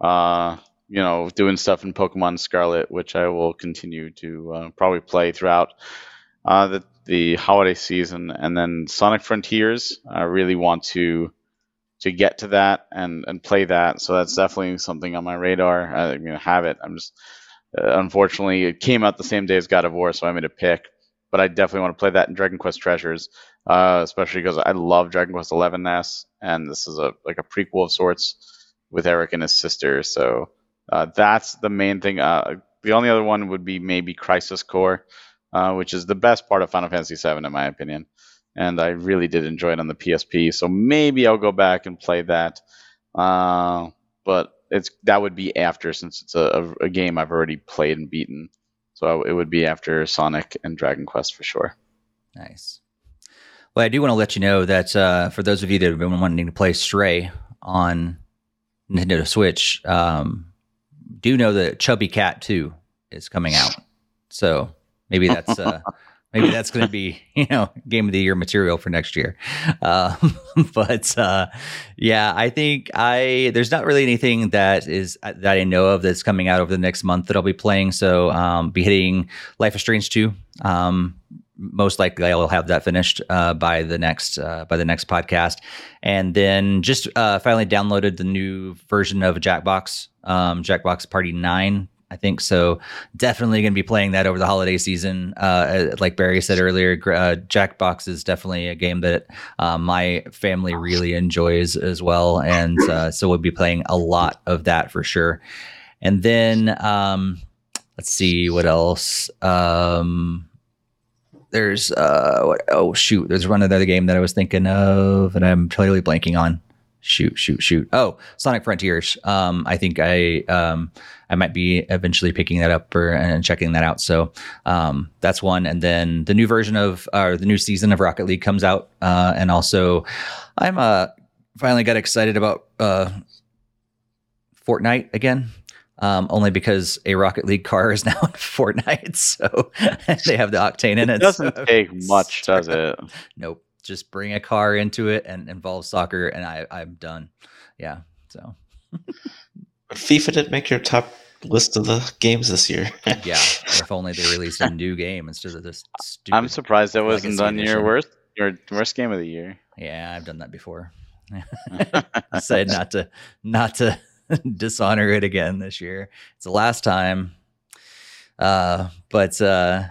uh, you know, doing stuff in Pokemon Scarlet, which I will continue to uh, probably play throughout uh, the the holiday season, and then Sonic Frontiers. I really want to to get to that and and play that. So that's definitely something on my radar. I'm gonna have it. I'm just uh, unfortunately it came out the same day as God of War, so I made a pick but I definitely want to play that in Dragon Quest Treasures, uh, especially because I love Dragon Quest Eleven S, and this is a like a prequel of sorts with Erik and his sister. So uh, that's the main thing. Uh, the only other one would be maybe Crisis Core, uh, which is the best part of Final Fantasy VII in my opinion, and I really did enjoy it on the PSP. So maybe I'll go back and play that, uh, but it's that would be after since it's a, a game I've already played and beaten. So it would be after Sonic and Dragon Quest for sure. Nice. Well, I do want to let you know that uh, for those of you that have been wanting to play Stray on Nintendo Switch, um, do know that Chubby Cat 2 is coming out. So maybe that's uh, maybe that's going to be (laughs) you know game of the year material for next year. Uh, (laughs) but uh, yeah i think i there's not really anything that is uh, that i know of that's coming out over the next month that i'll be playing. So um, be hitting life is strange 2 um, most likely I'll have that finished uh, by the next uh, by the next podcast, and then just uh, finally downloaded the new version of Jackbox um, Jackbox Party Nine I think so. Definitely going to be playing that over the holiday season. Uh, like Barry said earlier, uh, Jackbox is definitely a game that uh, my family really enjoys as well, and uh, so we'll be playing a lot of that for sure. And then um, let's see what else. Um, there's uh, what, oh shoot, there's one other game that I was thinking of, and I'm totally blanking on shoot, shoot, shoot. Oh, Sonic Frontiers. Um, I think I um, I might be eventually picking that up or and checking that out. So um, that's one. And then the new version of or the new season of Rocket League comes out, uh, and also I'm uh finally got excited about uh Fortnite again. Um, only because a Rocket League car is (laughs) now in Fortnite, so (laughs) they have the octane in it. It doesn't so take much, (laughs) does it? Nope. Just bring a car into it and involve soccer, and I, I'm done. Yeah. So FIFA didn't make your top list of the games this year. (laughs) yeah, if only they released a new game instead of this stupid. I'm surprised that wasn't Legacy done your worst your worst game of the year. Yeah, I've done that before. (laughs) Decided not to not to (laughs) dishonor it again this year. It's the last time. Uh, but uh,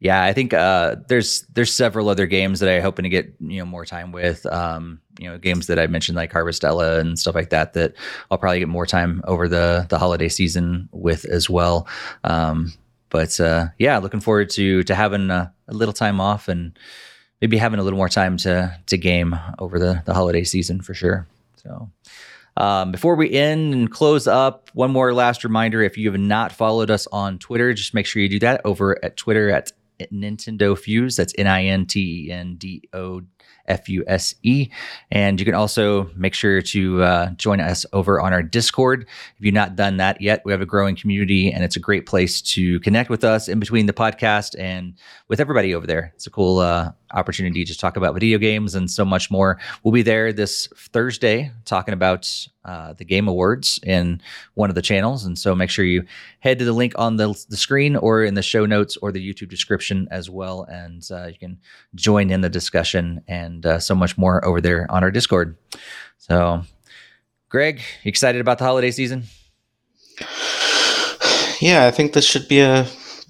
yeah, I think uh, there's there's several other games that I hoping to get you know more time with. Um, you know, games that I mentioned like Harvestella and stuff like that that I'll probably get more time over the the holiday season with as well. Um, but uh, yeah, looking forward to to having a, a little time off and maybe having a little more time to to game over the the holiday season for sure. So. Um, before we end and close up, one more last reminder: if you have not followed us on Twitter, just make sure you do that over at Twitter at Nintendo Fuse. That's N I N T E N D O F U S E. And you can also make sure to uh, join us over on our Discord. If you've not done that yet, we have a growing community and it's a great place to connect with us in between the podcast and with everybody over there. It's a cool uh, opportunity to talk about video games and so much more. We'll be there this Thursday talking about uh, the Game Awards in one of the channels. And so make sure you head to the link on the, the screen or in the show notes or the YouTube description as well. And uh, you can join in the discussion and uh, so much more over there on our Discord. So, Greg, excited about the holiday season? yeah, I think this should be a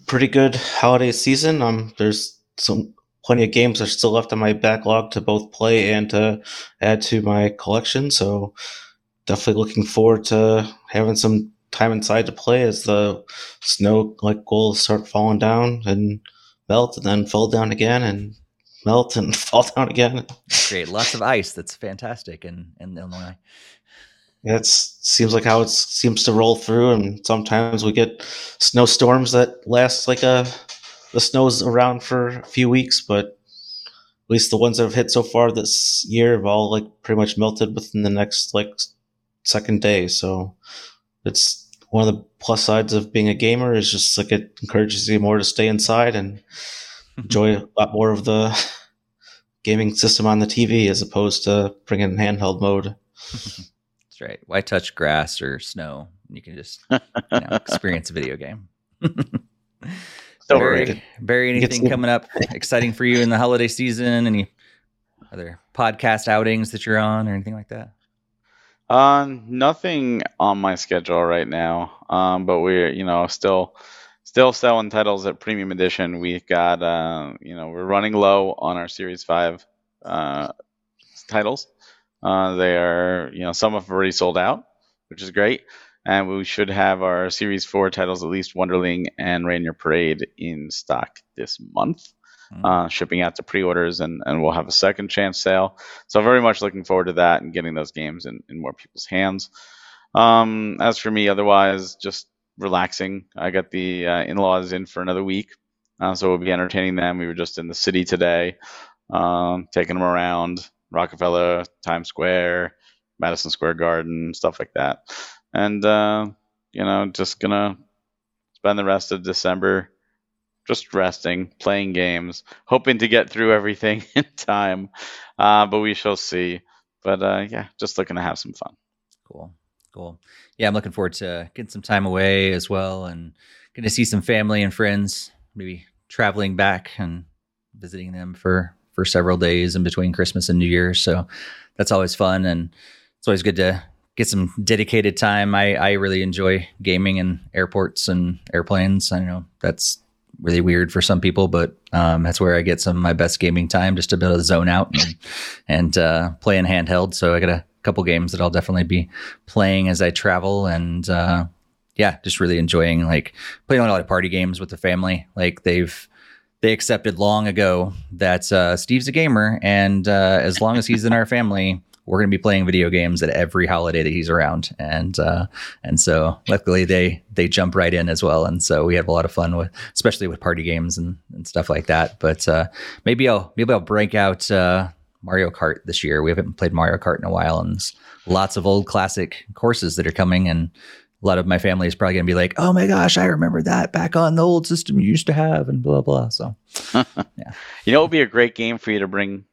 pretty good holiday season. Um, there's some plenty of games are still left on my backlog to both play and to add to my collection. So definitely looking forward to having some time inside to play as the snow like will start falling down and melt and then fall down again and melt and (laughs) fall down again. Great. Lots of ice. That's fantastic in, in Illinois. It seems like how it seems to roll through, and sometimes we get snowstorms that last like a the snow's around for a few weeks, but at least the ones that have hit so far this year have all like pretty much melted within the next like second day. So it's one of the plus sides of being a gamer is just like it encourages you more to stay inside and (laughs) enjoy a lot more of the (laughs) gaming system on the TV as opposed to bringing in handheld mode. That's right. Why touch grass or snow? You can just you know, (laughs) experience a video game. So Barry. Barry, anything coming up (laughs) exciting for you in the holiday season? Any other podcast outings that you're on or anything like that? Uh, nothing on my schedule right now. Um, but we're you know still still selling titles at Premium Edition. We've got uh, you know we're running low on our Series Five uh, titles. Uh, they are you know some have already sold out, which is great, and we should have our Series Four titles, at least Wonderling and Rainier Parade, in stock this month. Mm. uh, shipping out to pre-orders and, and we'll have a second chance sale. So very much looking forward to that and getting those games in, in more people's hands. Um, as for me otherwise just relaxing. I got the uh, in-laws in for another week. Uh, so we'll be entertaining them. We were just in the city today um, taking them around rockefeller times square madison square garden stuff like that and uh, you know just gonna spend the rest of december just resting, playing games, hoping to get through everything (laughs) in time. Uh, but we shall see. But uh, yeah, just looking to have some fun. Cool. Cool. Yeah, I'm looking forward to getting some time away as well and going to see some family and friends, maybe traveling back and visiting them for for several days in between Christmas and New Year. So that's always fun and it's always good to get some dedicated time. I I really enjoy gaming in airports and airplanes. I know that's really weird for some people, but um, that's where I get some of my best gaming time just to be able to zone out and, and uh, play in handheld. So I got a couple games that I'll definitely be playing as I travel and uh, yeah, just really enjoying like playing a lot of party games with the family. Like they've they accepted long ago that uh, Steve's a gamer, and uh, as long as he's in our family, we're going to be playing video games at every holiday that he's around. And uh, and so luckily they they jump right in as well. And so we have a lot of fun with, especially with party games and, and stuff like that. But uh, maybe I'll maybe I'll break out uh, Mario Kart this year. We haven't played Mario Kart in a while, and lots of old classic courses that are coming and a lot of my family is probably going to be like, "Oh my gosh, I remember that back on the old system you used to have," and blah blah. So, (laughs) yeah, you know, it would be a great game for you to bring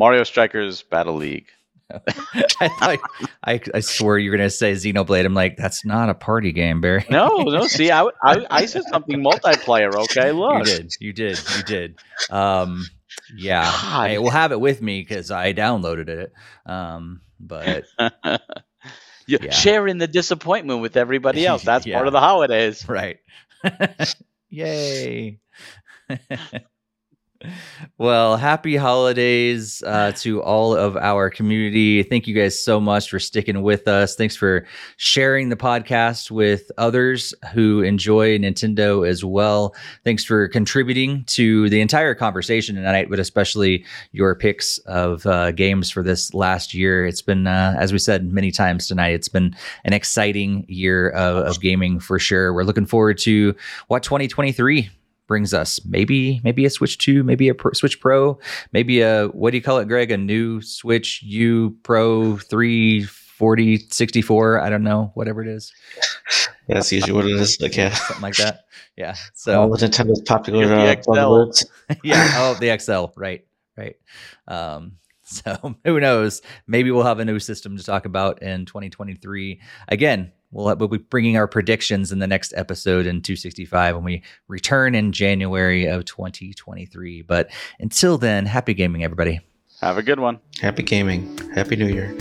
Mario Strikers Battle League. (laughs) I thought I, I swore you were gonna say Xenoblade. I'm like, that's not a party game, Barry. No, no. (laughs) See, I, I, I said something multiplayer. Okay, look, you did, you did, you did. Um, yeah, I will have it with me because I downloaded it. Um, but (laughs) yeah. sharing the disappointment with everybody else. That's yeah. part of the holidays, right? Yay! Well, happy holidays uh, to all of our community. Thank you guys so much for sticking with us. Thanks for sharing the podcast with others who enjoy Nintendo as well. Thanks for contributing to the entire conversation tonight, but especially your picks of uh, games for this last year. It's been, uh, as we said many times tonight, it's been an exciting year of, of gaming for sure. We're looking forward to what 2023 brings us. Maybe maybe a Switch 2, maybe a Pro, Switch Pro, maybe a what do you call it, Greg? A new Switch U Pro 340 64. I don't know, whatever it is. Yeah, that's usually what it is. Like yeah, (laughs) something like that. Yeah. So all the Nintendo's popular uh, buzzwords. (laughs) (laughs) yeah. Oh, the XL. Right. Right. Um, so who knows? Maybe we'll have a new system to talk about in 2023. Again, We'll, uh, we'll be bringing our predictions in the next episode in 265 when we return in January of 2023. But until then, happy gaming, everybody. Have a good one. Happy gaming. Happy New Year.